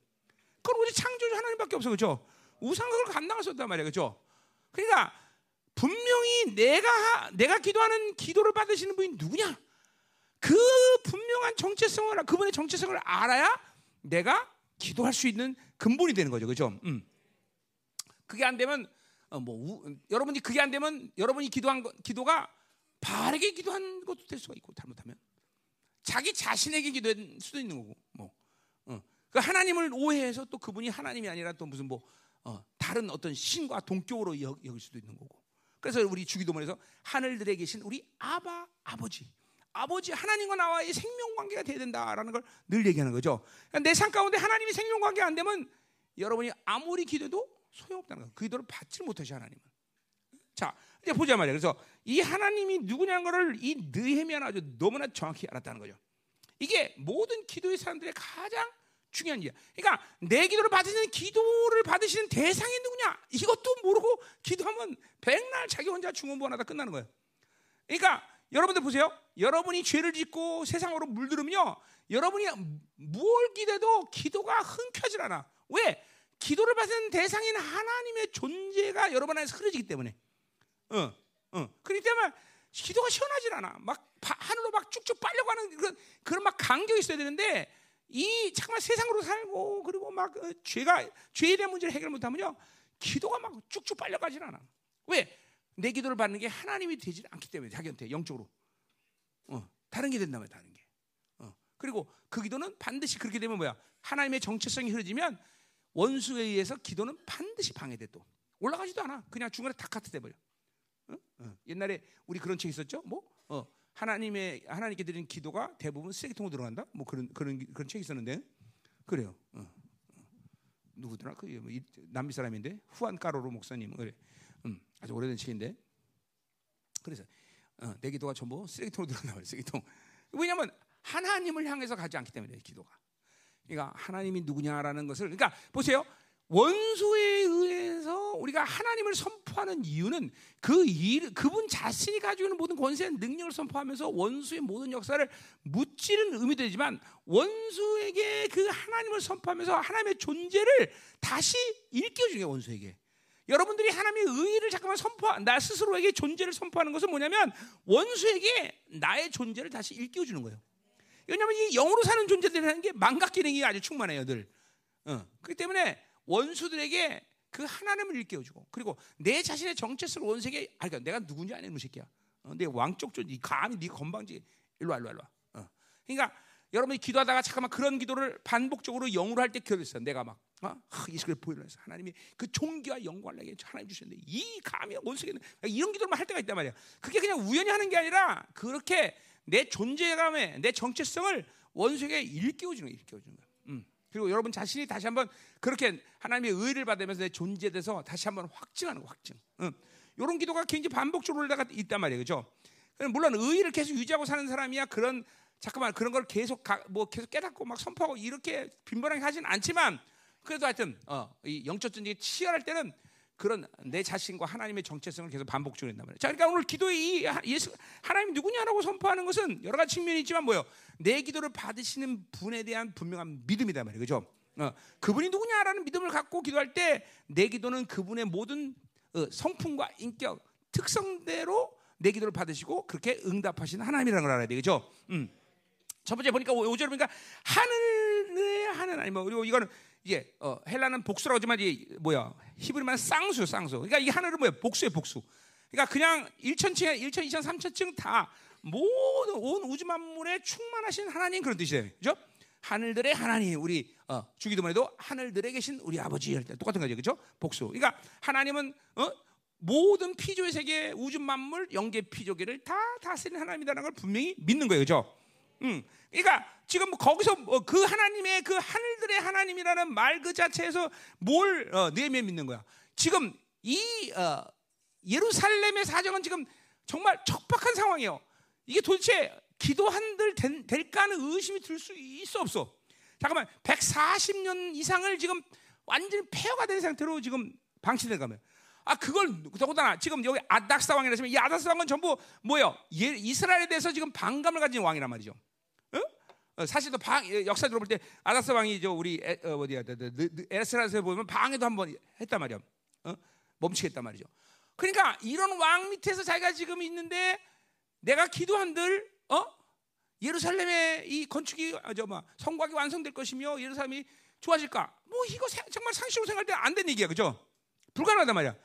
그건 우리 창조주 하나님밖에 없어, 그렇죠? 우상각을 감당할 수 없단 말이야, 그렇죠? 그러니까 분명히 내가 내가 기도하는 기도를 받으시는 분이 누구냐? 그 분명한 정체성을 그분의 정체성을 알아야 내가 기도할 수 있는 근본이 되는 거죠, 그렇죠? 음. 그게 안 되면 어, 뭐 우, 여러분이 그게 안 되면 여러분이 기도한 거, 기도가 바르게 기도한 것도 될 수가 있고 잘못하면 자기 자신에게 기도할 수도 있는 거고 뭐 어. 그 하나님을 오해해서 또 그분이 하나님이 아니라 또 무슨 뭐 어, 다른 어떤 신과 동격으로 여, 길 수도 있는 거고 그래서 우리 주기도문에서 하늘들에 계신 우리 아바 아버지 아버지 하나님과 나와의 생명 관계가 돼야 된다라는 걸 늘 얘기하는 거죠. 그러니까 내삶 가운데 하나님이 생명 관계 안 되면 여러분이 아무리 기도해도 소용없다는 거예요. 그 기도를 받지 못하시 하나님은. 자, 이제 보자 말이야. 그래서 이 하나님이 누구냐는 것을 이 느헤미야는 아주 너무나 정확히 알았다는 거죠. 이게 모든 기도의 사람들의 가장 중요한 일이야. 그러니까 내 기도를 받으시는 기도를 받으시는 대상이 누구냐? 이것도 모르고 기도하면 백날 자기 혼자 중원부원하다 끝나는 거예요. 그러니까 여러분들 보세요. 여러분이 죄를 짓고 세상으로 물들으면요. 여러분이 뭘 기대도 기도가 흔쾌하지 않아. 왜? 기도를 받는 대상인 하나님의 존재가 여러분 안에서 흐려지기 때문에. 어, 어. 그렇기 때문에 기도가 시원하지 않아. 막 하늘로 막 쭉쭉 빨려가는 그런 그런 막 간격이 있어야 되는데 이 정말 세상으로 살고 그리고 막 어, 죄가 죄에 대한 문제를 해결 못하면요 기도가 막 쭉쭉 빨려가질 않아. 왜? 내 기도를 받는 게 하나님이 되지 않기 때문에 자기한테 영적으로 어, 다른 게 된다면 다른 게. 어. 그리고 그 기도는 반드시 그렇게 되면 뭐야? 하나님의 정체성이 흐려지면 원수에 의해서 기도는 반드시 방해돼 또 올라가지도 않아. 그냥 중간에 다 카트 돼 버려. 어? 어. 옛날에 우리 그런 책 있었죠? 뭐 어. 하나님의 하나님께 드리는 기도가 대부분 쓰레기통으로 들어간다. 뭐 그런 그런 그런 책이 있었는데 그래요. 어. 어. 누구더라? 그 뭐, 남미 사람인데 후안 까로로 목사님 그래. 음, 아주 오래된 책인데. 그래서 어, 내 기도가 전부 쓰레기통으로 들어간다 쓰레기통. 왜냐하면 하나님을 향해서 가지 않기 때문에 기도가. 그러니까 하나님이 누구냐라는 것을 그러니까 보세요. 원수에 의해서 우리가 하나님을 선포하는 이유는 그 일, 그분 자신이 가지고 있는 모든 권세, 능력을 선포하면서 원수의 모든 역사를 무찌는 의미도 되지만 원수에게 그 하나님을 선포하면서 하나님의 존재를 다시 일깨워주는 게 원수에게. 여러분들이 하나님의 의를 잠깐만 선포, 나 스스로에게 존재를 선포하는 것은 뭐냐면 원수에게 나의 존재를 다시 일깨워 주는 거예요. 왜냐하면 이 영으로 사는 존재들이라는 게 망각 기능이 아주 충만해요, 늘. 어. 그렇기 때문에 원수들에게 그 하나님을 일깨워주고 그리고 내 자신의 정체성을 원수에게 아, 그러니까 내가 누군지 아는 놈 새끼야. 어, 내 왕쪽 존재, 감히 네 건방지 일로 와, 일로 와, 일로 와. 어. 그러니까 여러분이 기도하다가 잠깐만 그런 기도를 반복적으로 영으로 할 때 기도했어요. 내가 막 어? 이식을 보이면서 하나님이 그 종기와 영광을 내게 하나님 주셨는데 이 감이 원수에게 이런 기도를 할 때가 있단 말이야. 그게 그냥 우연히 하는 게 아니라 그렇게 내 존재감에 내 정체성을 원수에게 일깨워주는 거야, 일깨워주는 거야. 음. 그리고 여러분 자신이 다시 한번 그렇게 하나님의 의를 받으면서 내 존재에 대해서 다시 한번 확증하는 거, 확증. 음. 이런 기도가 굉장히 반복적으로 올라가 있단 말이에요, 그렇죠? 물론 의를 계속 유지하고 사는 사람이야 그런 잠깐만 그런 걸 계속 가, 뭐 계속 깨닫고 막 선포하고 이렇게 빈번하게 하진 않지만 그래도 하여튼 어, 이 영적 전쟁이 치열할 때는 그런 내 자신과 하나님의 정체성을 계속 반복적으로 한단 말이에요. 자, 그러니까 오늘 기도의 이 예수 하나님 누구냐라고 선포하는 것은 여러 가지 측면이 있지만 뭐요? 내 기도를 받으시는 분에 대한 분명한 믿음이다 말이에요. 그죠? 어, 그분이 누구냐라는 믿음을 갖고 기도할 때 내 기도는 그분의 모든 어, 성품과 인격, 특성대로 내 기도를 받으시고 그렇게 응답하시는 하나님이라는 걸 알아야 되죠. 음. 첫 번째 보니까 오절 보니까 하늘의 하늘 아니 뭐 그리고 이거는 이제 어, 헬라는 복수라고 하지만 이 뭐야 히브리만 쌍수 쌍수. 그러니까 이 하늘은 뭐야 복수의 복수. 그러니까 그냥 1천층, 1천, 2천, 3천층 다 모든 온 우주 만물에 충만하신 하나님 그런 뜻이에요. 그죠? 하늘들의 하나님 우리 어, 주기도문에도 하늘들에 계신 우리 아버지 할 때 똑같은 거죠. 그죠? 복수. 그러니까 하나님은 어, 모든 피조의 세계 우주 만물 영계 피조계를 다 다스리는 하나님이라는 걸 분명히 믿는 거예요. 그죠? 음. 그러니까 지금 뭐 거기서 뭐그 하나님의 그 하늘들의 하나님이라는 말 그 자체에서 뭘 어, 내면 믿는 거야. 지금 이 어, 예루살렘의 사정은 지금 정말 척박한 상황이에요. 이게 도대체 기도한들 될까 하는 의심이 들 수 있어 없어. 잠깐만 140년 이상을 지금 완전히 폐허가 된 상태로 지금 방치된 가면 아 그걸 더군다나 지금 여기 아닥사 왕이라 하시면 이 아닥사 왕은 전부 뭐요? 예, 이스라엘에 대해서 지금 반감을 가진 왕이란 말이죠. 어? 어, 사실 또 방, 역사 들어볼 때 아닥사 왕이 저 우리 에, 어, 어디야 에스라에서 보면 방에도 한 번 했단 말이야. 어? 멈추겠단 말이죠. 그러니까 이런 왕 밑에서 자기가 지금 있는데 내가 기도한들 어? 예루살렘의 이 건축이 아, 저뭐 성곽이 완성될 것이며 예루살렘이 좋아질까? 뭐 이거 정말 상식으로 생각할 때안 되는 얘기야, 그죠? 불가능하단 말이야.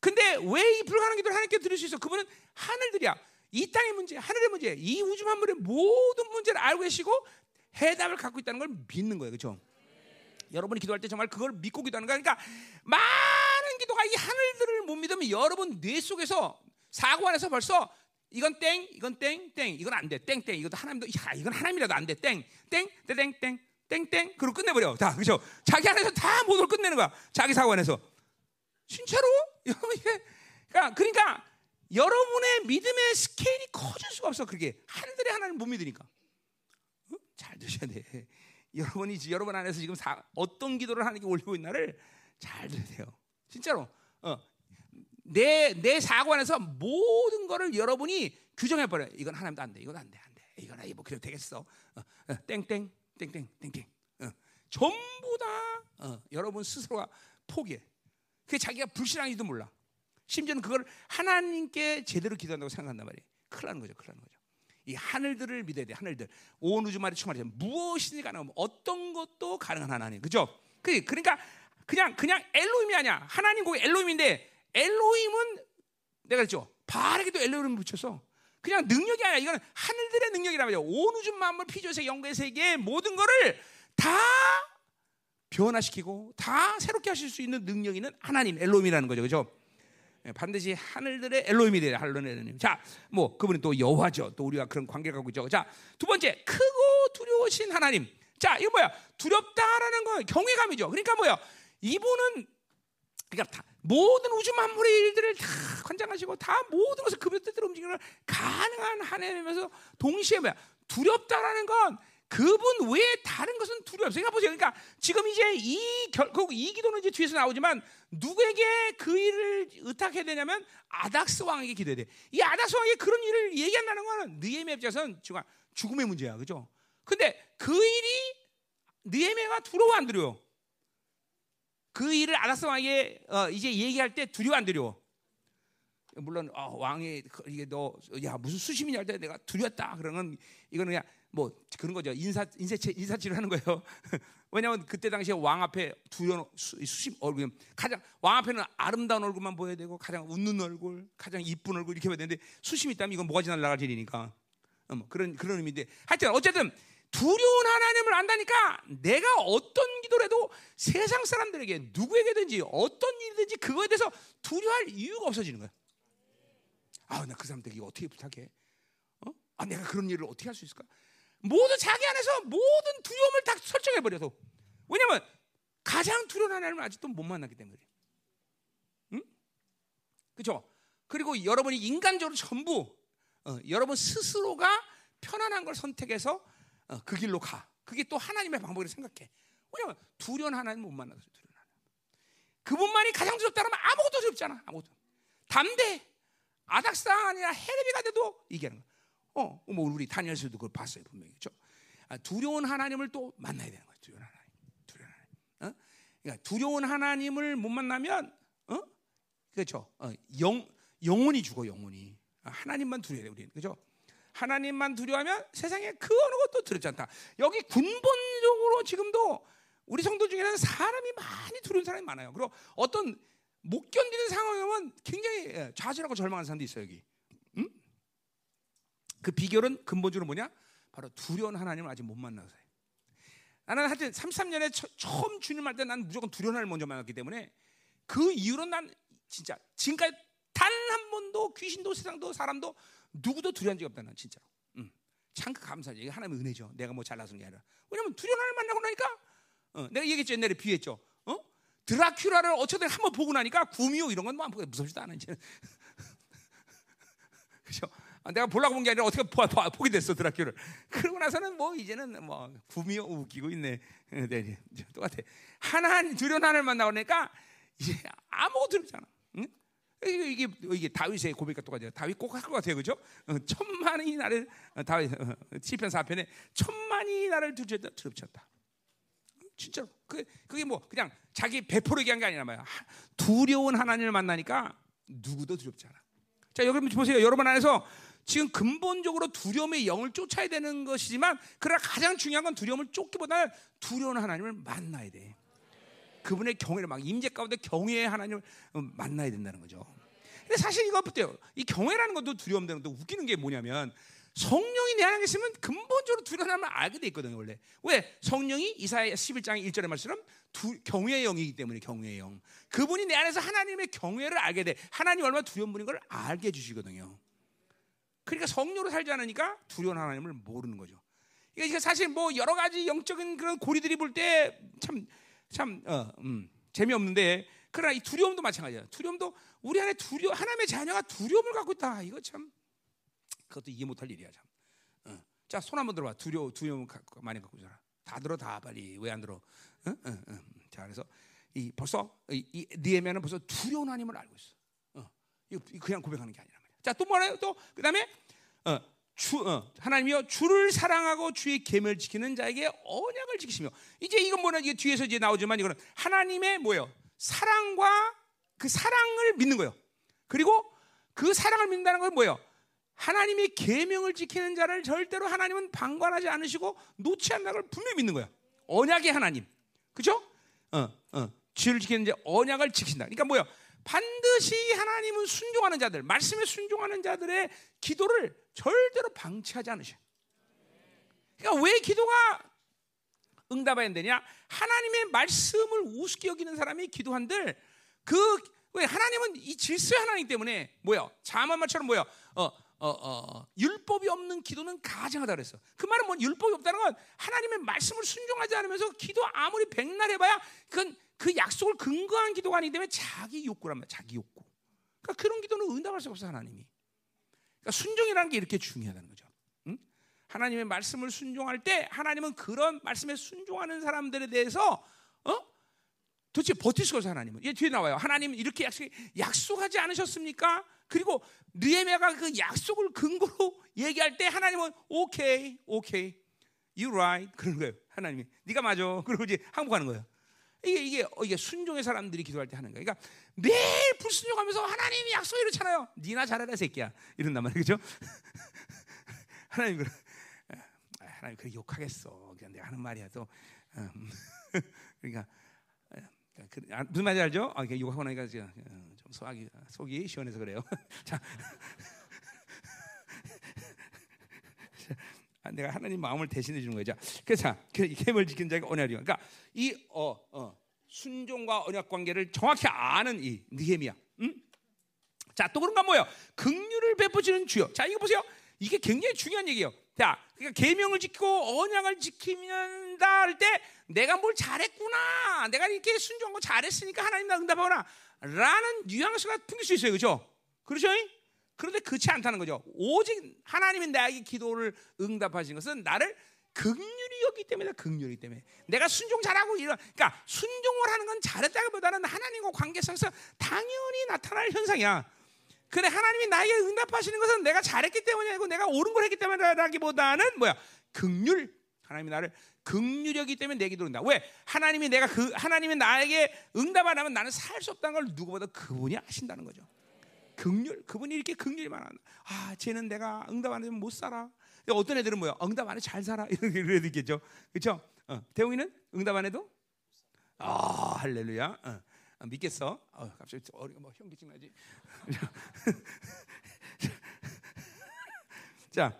근데 왜 이 불가능한 기도를 하나님께 드릴 수 있어? 그분은 하늘들이야. 이 땅의 문제, 하늘의 문제, 이 우주 만물의 모든 문제를 알고 계시고 해답을 갖고 있다는 걸 믿는 거예요, 그렇죠? 여러분이 기도할 때 정말 그걸 믿고 기도하는 거야. 그러니까 많은 기도가 이 하늘들을 못 믿으면 여러분 뇌 속에서 사고 안에서 벌써 이건 땡, 이건 땡, 땡, 이건 안 돼, 땡, 땡, 이것도 하나님도, 야, 이건 하나님이라도 안 돼, 땡, 땡, 땡, 땡, 땡, 땡, 그리고 끝내버려. 다, 그죠? 자기 안에서 다걸 끝내는 거야. 자기 사고 안에서. 진짜로? 그러니까, 그러니까 여러분의 믿음의 스케일이 커질 수가 없어. 그게 하늘들의 하나님 못 믿으니까. 어? 잘 드셔야 돼. 여러분이 여러분 안에서 지금 사, 어떤 기도를 하는 게 올리고 있나를 잘 돼요. 진짜로. 어. 내, 내 사고 안에서 모든 거를 여러분이 규정해 버려. 이건 하나님도 안 돼. 이건 안 돼. 안 돼. 이건 뭐 그래도 되겠어. 어, 어, 땡땡 땡땡 땡땡. 어. 전부 다 어, 여러분 스스로가 포기해. 그게 자기가 불신앙인지도 몰라. 심지어는 그걸 하나님께 제대로 기도한다고 생각한단 말이에요. 큰일 나는 거죠. 큰일 나는 거죠. 이 하늘들을 믿어야 돼. 하늘들. 온 우주만이 충만해. 무엇이든 가능하면 어떤 것도 가능한 하나님. 그죠? 그 그러니까 그냥 그냥 엘로힘이 아니야. 하나님 거기 엘로힘인데 엘로힘은 내가 그랬죠. 바르게도 엘로힘을 붙여서 그냥 능력이 아니야. 이거는 하늘들의 능력이란 말이야. 온 우주 만물 피조세 영계 세계 모든 거를 다 변화시키고 다 새롭게 하실 수 있는 능력 있는 하나님 엘로힘이라는 거죠. 그죠? 예, 반드시 하늘들의 엘로힘이 하늘의 엘로힘. 자, 뭐 그분은 또 여호와죠. 또 우리가 그런 관계를 갖고 있죠. 자, 두 번째 크고 두려우신 하나님. 자, 이거 뭐야? 두렵다라는 건 경외감이죠. 그러니까 뭐야? 이분은 그러니까 다, 모든 우주 만물의 일들을 다 관장하시고 다 모든 것을 그분 뜻대로 움직이는 가능한 하나님에서 동시에 뭐야? 두렵다라는 건 그분 외에 다른 것은 두려워. 생각 보세요. 그러니까 지금 이제 이 결국 이 기도는 이제 뒤에서 나오지만 누구에게 그 일을 의탁해야 되냐면 아닥스 왕에게 기도해야 돼. 이 아닥스 왕에게 그런 일을 얘기한다는 거는 느헤미야 입장에서는 죽음의 문제야. 그죠? 근데 그 일이 느헤미야가 두려워 안 두려워? 그 일을 아닥스 왕에게 어, 이제 얘기할 때 두려워 안 두려워? 물론 어, 왕이 이게 너 야 무슨 수심이냐 할 때 내가 두렵다 그러면 이거는 그냥 뭐 그런 거죠. 인사 인사치 인사치를 하는 거예요. 왜냐하면 그때 당시에 왕 앞에 두려 수십 얼굴 가장 왕 앞에는 아름다운 얼굴만 보여야 되고 가장 웃는 얼굴, 가장 이쁜 얼굴 이렇게 봐야 되는데 수심이 있다면 이건 뭐가 지날라갈 일이니까 어, 뭐 그런 그런 의미인데 하여튼 어쨌든 두려운 하나님을 안다니까 내가 어떤 기도를 해도 세상 사람들에게 누구에게든지 어떤 일이든지 그거에 대해서 두려워할 이유가 없어지는 거야. 아, 나 그 사람들에게 어떻게 부탁해? 어? 아, 내가 그런 일을 어떻게 할 수 있을까? 모두 자기 안에서 모든 두려움을 다 설정해 버려서 왜냐면 가장 두려운 하나님을 아직도 못 만났기 때문에 응? 그렇죠? 그리고 여러분이 인간적으로 전부 어, 여러분 스스로가 편안한 걸 선택해서 어, 그 길로 가. 그게 또 하나님의 방법이라고 생각해. 왜냐면 두려운 하나님 못 만나서 두려운 하나님. 그분만이 가장 두렵다면 아무것도 두렵잖아. 아무것도. 담대. 아닥상 아니라 헤레비가 돼도 이기는 거야. 어, 뭐 우리 다니엘서도 그걸 봤어요 분명히 그렇죠? 아, 두려운 하나님을 또 만나야 되는 거예요. 두려운 하나님, 두려운 하나님. 어? 그러니까 두려운 하나님을 못 만나면, 어, 그렇죠? 어, 영 영혼이 죽어 영혼이. 아, 하나님만 두려야 돼 우리는 그렇죠? 하나님만 두려워하면 세상에 그 어느 것도 두렵지 않다. 여기 근본적으로 지금도 우리 성도 중에는 사람이 많이 두려운 사람이 많아요. 그리고 어떤 못 견디는 상황이면 굉장히 예, 좌절하고 절망하는 사람도 있어요 여기. 그 비결은 근본적으로 뭐냐? 바로 두려운 하나님을 아직 못 만나서요. 나는 하여튼 33년에 처, 음 주님 할 때 난 무조건 두려운 하나님을 먼저 만났기 때문에 그 이후로 난 진짜 지금까지 단 한 번도 귀신도 세상도 사람도 누구도 두려운 적이 없다 난 진짜로. 음. 참 감사하지. 이게 하나님의 은혜죠. 내가 뭐 잘나서 게 아니라. 왜냐면 두려운 하나님 만나고 나니까 어, 내가 얘기했죠. 옛날에 비했죠. 어? 드라큘라를 어쩌든 한번 보고 나니까 구미호 이런 건뭐 무섭지도 않아 이제. 그죠? 아, 내가 보려고 본 게 아니라 어떻게 보, 보, 보게 됐어 드라큘를. 그러고 나서는 뭐 이제는 뭐 구미호 웃기고 있네. 네, 네, 똑같아. 하나님 두려운 하나님을 만나고 나니까 이제 아무것도 않아. 응? 이게 이게, 다윗의 고백과 똑같아요. 다윗 꼭 할 것 같아요, 그죠? 어, 천만이 나를 어, 다윗 어, 시편 4편에 천만이 나를 두렵다 두렵쳤다. 진짜로 그 그게 뭐 그냥 자기 배포를 얘기한 게 아니라 말이야. 하- 두려운 하나님을 만나니까 누구도 두렵지 않아. 자 여러분 보세요. 여러분 안에서 지금 근본적으로 두려움의 영을 쫓아야 되는 것이지만 그러나 가장 중요한 건 두려움을 쫓기보다는 두려운 하나님을 만나야 돼. 그분의 경외를 막 임재 가운데 경외의 하나님을 어, 만나야 된다는 거죠. 근데 사실 이거 어때요? 이 경외라는 것도 두려움 되는 것도 웃기는 게 뭐냐면 성령이 내 안에 있으면 근본적으로 하나님을 알게 돼 있거든요, 원래. 왜? 성령이 이사야 11장 1절의 말씀처럼 두, 경외의 영이기 때문에 경외의 영. 그분이 내 안에서 하나님의 경외를 알게 돼. 하나님 얼마나 두려운 분인 걸 알게 해 주시거든요. 그러니까 성령으로 살지 않으니까 두려운 하나님을 모르는 거죠. 이게 사실 뭐 여러 가지 영적인 그런 고리들이 볼 때 참 참 어, 음, 재미없는데 그러나 이 두려움도 마찬가지야. 두려움도 우리 안에 두려 하나님의 자녀가 두려움을 갖고 있다. 이거 참 그것도 이해 못할 일이야 참. 어. 자, 손 한번 들어봐. 두려 두려움 많이 갖고 있잖아. 다 들어 다 빨리 왜 안 들어? 응? 응, 응. 자, 그래서 이 벌써 이, 이 니에미아는 벌써 두려운 하나님을 알고 있어. 어. 이거 그냥 고백하는 게 말이야. 자, 또 뭐래요? 또 그다음에 어, 주, 어, 하나님이여 주를 사랑하고 주의 계명을 지키는 자에게 언약을 지키시며 이제 이건 뭐냐 이게 뒤에서 이제 나오지만 이거는 하나님의 뭐예요? 사랑과 그 사랑을 믿는 거예요. 그리고 그 사랑을 믿는다는 건 뭐예요? 하나님의 계명을 지키는 자를 절대로 하나님은 방관하지 않으시고 놓지 않는다는 걸 분명히 믿는 거예요. 언약의 하나님. 그죠? 어, 어. 주를 지키는 자 언약을 지킨다. 그러니까 뭐예요? 반드시 하나님은 순종하는 자들, 말씀에 순종하는 자들의 기도를 절대로 방치하지 않으셔. 그러니까 왜 기도가 응답이 안 되냐? 하나님의 말씀을 우습게 여기는 사람이 기도한들 그 왜 하나님은 이 질서의 하나님 때문에 뭐야? 자만말처럼 뭐야? 어, 어, 어, 어, 율법이 없는 기도는 가증하다 그랬어. 그 말은 뭐 율법이 없다는 건 하나님의 말씀을 순종하지 않으면서 기도 아무리 백날 해봐야 그건 그 약속을 근거한 기도가 아니기 때문에 자기 욕구란 말이야. 자기 욕구. 그러니까 그런 기도는 응답할 수 없어 하나님이. 그러니까 순종이라는 게 이렇게 중요하다는 거죠. 응? 하나님의 말씀을 순종할 때 하나님은 그런 말씀에 순종하는 사람들에 대해서 어? 도대체 수가 없어 하나님은. 얘 뒤에 나와요. 하나님 이렇게 약속 약속 하지 않으셨습니까? 그리고 느헤미야가 그 약속을 근거로 얘기할 때 하나님은 오케이, 오케이, you right 그러는 거예요. 하나님이 네가 맞아. 그리고 이제 항복하는 거예요. 이게 이게 어, 이게 순종의 사람들이 기도할 때 하는 거예요. 그러니까 매일 불순종하면서 하나님이 약속 이렇잖아요. 니나 잘해라 새끼야. 이런단 말이에요, 그죠? 하나님 그 하나님 그렇게 욕하겠어. 그냥 내가 하는 말이야 또. 음. 그러니까 그, 아, 무슨 말인지 알죠? 아, 욕하고 나니까 지금 어, 좀 속이 속이 시원해서 그래요. 자, 자, 내가 하나님 마음을 대신해 주는 거죠. 그래서 계명을 지킨 자가 언약이요. 그러니까 이 어, 어, 순종과 언약 관계를 정확히 아는 이 느헤미야. 음? 자, 또 그런가 뭐요? 긍휼을 베푸시는 주요. 자, 이거 보세요. 이게 굉장히 중요한 얘기예요. 자, 그러니까 계명을 지키고 언약을 지키면 다 할 때 내가 뭘 잘했구나. 내가 이렇게 순종한 거 잘했으니까 하나님 나 응답하거나 라는 뉘앙스가 풍길 수 있어요. 그렇죠? 그렇죠? 그런데 그렇지 않다는 거죠. 오직 하나님이 나에게 기도를 응답하신 것은 나를 극률이 였기 때문에 극률이기 때문에 내가 순종 잘하고 이런 그러니까 순종을 하는 건 잘했다기보다는 하나님과 관계성에서 당연히 나타날 현상이야. 그래 하나님이 나에게 응답하시는 것은 내가 잘했기 때문이 아니고 내가 옳은 걸 했기 때문이라기보다는 뭐야 극률 하나님이 나를 극률이기 때문에 내 기도를 한다. 왜 하나님이 내가 그 하나님이 나에게 응답 안 하면 나는 살 수 없다는 걸 누구보다 그분이 아신다는 거죠. 극률 그분이 이렇게 극률이 많아. 아 쟤는 내가 응답 안 하면 못 살아. 어떤 애들은 뭐야 응답 안 해 잘 살아 이런 애들 있겠죠. 그렇죠? 어, 대웅이는 응답 안 해도 아 할렐루야. 어. 아, 믿겠어? 어, 갑자기 어리가 뭐 현기증 나지. 자,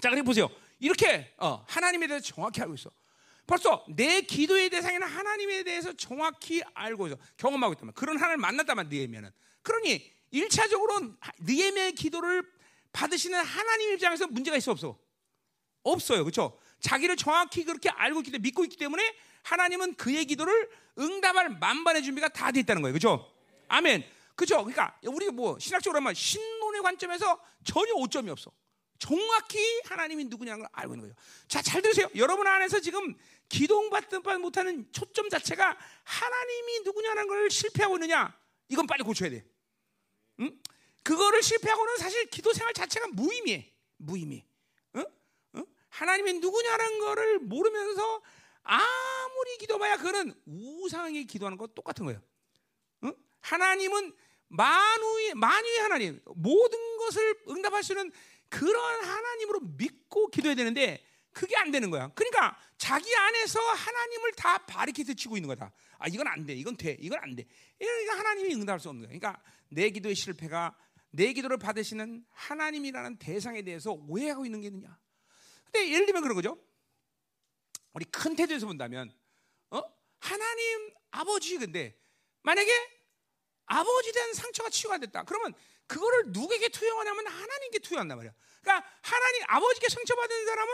자, 그래 보세요. 이렇게 어, 하나님에 대해서 정확히 알고 있어. 벌써 내 기도의 대상에는 하나님에 대해서 정확히 알고 있어. 경험하고 있다면 그런 하나님을 만났다만 느헤미야는. 그러니 일차적으로 느헤미야의 기도를 받으시는 하나님 입장에서 문제가 있어 없어? 없어요. 그렇죠? 자기를 정확히 그렇게 알고 있기 때문에 믿고 있기 때문에 하나님은 그의 기도를 응답할 만반의 준비가 다 돼 있다는 거예요. 그렇죠? 아멘. 그렇죠? 그러니까 우리가 뭐 신학적으로 하면 신론의 관점에서 전혀 오점이 없어. 정확히 하나님이 누구냐는 걸 알고 있는 거예요. 자, 잘 들으세요. 여러분 안에서 지금 기도받든 못하는 초점 자체가 하나님이 누구냐는 걸 실패하고 있느냐? 이건 빨리 고쳐야 돼. 응? 그거를 실패하고는 사실 기도 생활 자체가 무의미해. 무의미. 응? 응? 하나님이 누구냐는 거를 모르면서 아무리 기도봐야 그거는 우상이 기도하는 거 똑같은 거예요. 응? 하나님은 만유의 만유의 하나님 모든 것을 있는 그런 하나님으로 믿고 기도해야 되는데 그게 안 되는 거야. 그러니까 자기 안에서 하나님을 다 바리케이트 치고 있는 거다. 아 이건 안 돼, 이건 돼, 이건 안 돼. 그러니까 하나님이 응답할 수 없는 거야. 그러니까 내 기도의 실패가 내 기도를 받으시는 하나님이라는 대상에 대해서 오해하고 있는 게 있느냐. 근데 예를 들면 그런 거죠. 우리 큰 태도에서 본다면, 어 하나님 아버지 근데 만약에 아버지에 대한 상처가 치유가 됐다. 그러면 그거를 누구에게 투영하냐면 하나님께 투영한단 말이야. 그러니까 하나님 아버지께 상처받은 사람은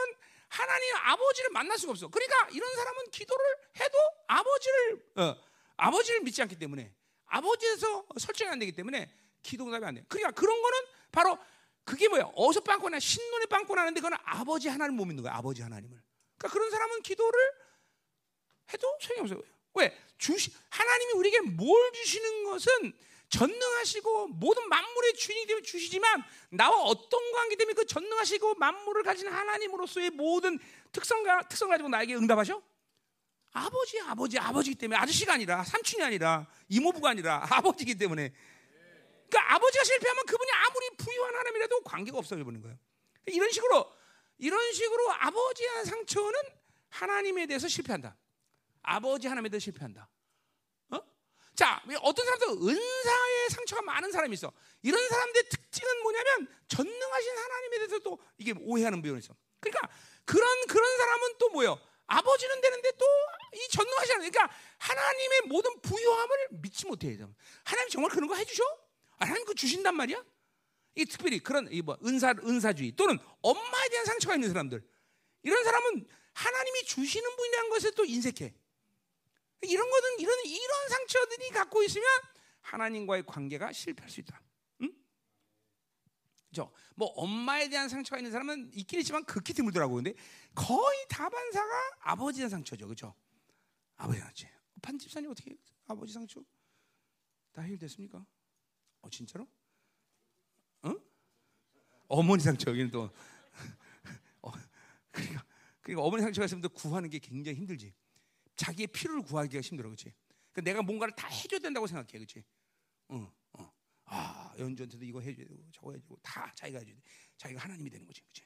하나님 아버지를 만날 수가 없어. 그러니까 이런 사람은 기도를 해도 아버지를 어, 아버지를 믿지 않기 때문에 아버지에서 설정이 안 되기 때문에 기도 응답이 안 돼. 그러니까 그런 거는 바로 그게 뭐야? 어서 빵꾸나 신론에 빵꾸 나는데 그건 아버지 하나님을 못 믿는 거야. 아버지 하나님을. 그러니까 그런 사람은 기도를 해도 소용이 없어요. 왜? 주시 하나님이 우리에게 뭘 주시는 것은 전능하시고 모든 만물의 주인이 되면 주시지만 나와 어떤 관계 때문에 그 전능하시고 만물을 가진 하나님으로서의 모든 특성과 특성 가지고 나에게 응답하셔? 아버지, 아버지, 아버지기 때문에 아저씨가 아니라 삼촌이 아니라 이모부가 아니라 아버지기 때문에 그러니까 아버지가 실패하면 그분이 아무리 부유한 하나님이라도 관계가 없어져 버리는 거예요. 이런 식으로 이런 식으로 아버지의 상처는 하나님에 대해서 실패한다. 아버지 하나님에 대해서 실패한다. 어? 자, 어떤 사람들 은사의 상처가 많은 사람이 있어. 이런 사람들의 특징은 뭐냐면 전능하신 하나님에 대해서 또 이게 오해하는 부분이 있어. 그러니까 그런 그런 사람은 또 뭐요? 아버지는 되는데 또 이 전능하신 하나님, 그러니까 하나님의 모든 부유함을 믿지 못해. 하나님 정말 그런 거 해주셔? 하나님 그 주신단 말이야? 이 특별히 그런 이 뭐 은사 은사주의 또는 엄마에 대한 상처가 있는 사람들 이런 사람은 하나님이 주시는 분이라는 것에 또 인색해. 이런 거는 이런 이런 상처들이 갖고 있으면 하나님과의 관계가 실패할 수 있다. 응? 그죠? 뭐 엄마에 대한 상처가 있는 사람은 있긴 있지만 극히 드물더라고. 근데 거의 다반사가 아버지에 대한 상처죠. 그죠? 아버지 상처. 판집사님 어떻게 아버지 상처 다 해결됐습니까? 어 진짜로? 어? 어머니 상처 여기는 또 어, 그러니까 그러니까 어머니 상처가 있으면 또 구하는 게 굉장히 힘들지. 자기의 필요를 구하기가 힘들어, 그렇지? 그러니까 내가 뭔가를 다 해줘야 된다고 생각해, 그렇지? 어, 어. 아 연주한테도 이거 해줘야 되고 저거 해주고 다 자기가 해줘야 돼. 자기가 하나님이 되는 거지, 그렇지?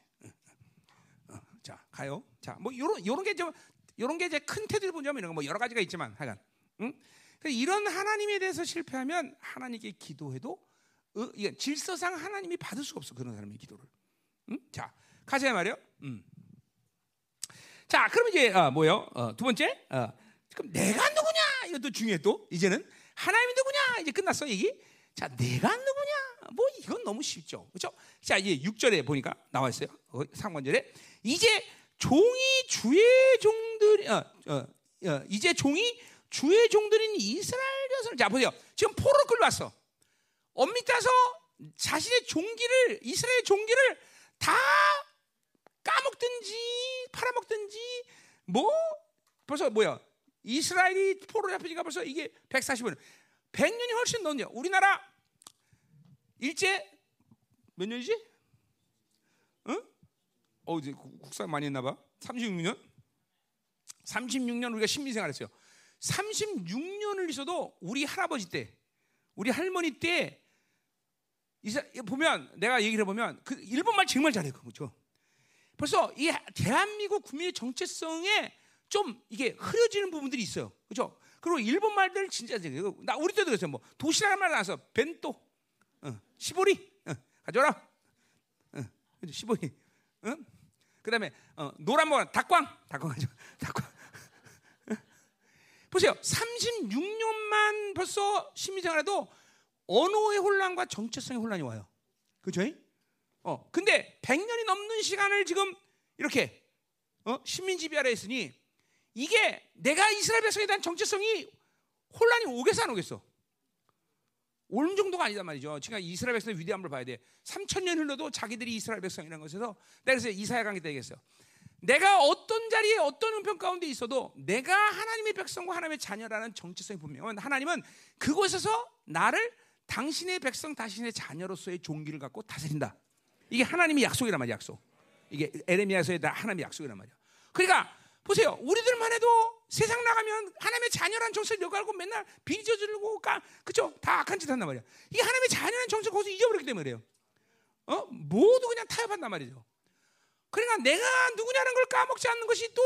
어, 어. 자 가요. 자뭐 요런 요런 게좀 요런 게 이제 큰 테두리 보자면 이런 거 뭐 여러 가지가 있지만 하여간, 응? 그러니까 이런 하나님에 대해서 실패하면 하나님께 기도해도 어, 질서상 하나님이 받을 수가 없어 그런 사람의 기도를. 응? 자 가자 말이요. 음. 자, 그럼 이제 어, 뭐요? 어, 두 번째, 어, 그럼 내가 누구냐? 이것도 중요해 또 이제는 하나님이 누구냐? 이제 끝났어 얘기. 자, 내가 누구냐? 뭐 이건 너무 쉽죠, 그렇죠? 자, 이제 6절에 보니까 나와 있어요. 어, 상관절에 이제 종이 주의 종들, 어, 어, 어, 이제 종이 주의 종들인 이스라엘 자손을 자 보세요. 지금 포로 끌려왔어. 엄밀 따서 자신의 종기를 이스라엘 종기를 다 까먹든지 팔아먹든지 뭐? 벌써 뭐야? 이스라엘이 포로 잡히니까 벌써 이게 140년. 100년이 훨씬 넘냐? 우리나라 일제 몇 년이지? 응? 어 이제 국사 많이 했나 봐. 36년? 36년 우리가 신민생활했어요. 36년을 있어도 우리 할아버지 때 우리 할머니 때 보면 내가 얘기를 해보면 그 일본말 정말 잘해요 그죠 벌써 이 대한민국 국민의 정체성에 좀 이게 흐려지는 부분들이 있어요. 그렇죠? 그리고 일본 말들 진짜 나 우리 때도 그랬어요. 뭐 도시락을 말 나서 벤또, 어, 시보리, 어, 가져라, 어, 시보리, 어? 그다음에 어, 노란 뭐 닭광, 닭광 가져, 닭광. 보세요. 36년만 벌써 시민생활해도 언어의 혼란과 정체성의 혼란이 와요. 그죠? 어, 근데 100년이 넘는 시간을 지금 이렇게 어? 식민지배 아래 있으니 이게 내가 이스라엘 백성에 대한 정체성이 혼란이 오겠어 안 오겠어? 올 정도가 아니다 말이죠. 지금 이스라엘 백성의 위대함을 봐야 돼. 3천 년 흘러도 자기들이 이스라엘 백성이라는 것에서 내가 그래서 이사야 강의 때 얘기했어요. 내가 어떤 자리에 어떤 형편 가운데 있어도 내가 하나님의 백성과 하나님의 자녀라는 정체성이 분명하면 하나님은 그곳에서 나를 당신의 백성, 당신의 자녀로서의 종기를 갖고 다스린다. 이게 하나님의 약속이란 말이야, 약속. 이게 에레미야서의 하나님의 약속이란 말이야. 그러니까 보세요. 우리들만 해도 세상 나가면 하나님의 자녀라는 정체를 여가고 맨날 비저질고 까 그죠? 다 악한 짓 한단 말이야. 이게 하나님의 자녀라는 정체를 거기서 잊어버렸기 때문에 그래요. 어? 모두 그냥 타협한단 말이죠. 그러니까 내가 누구냐는 걸 까먹지 않는 것이 또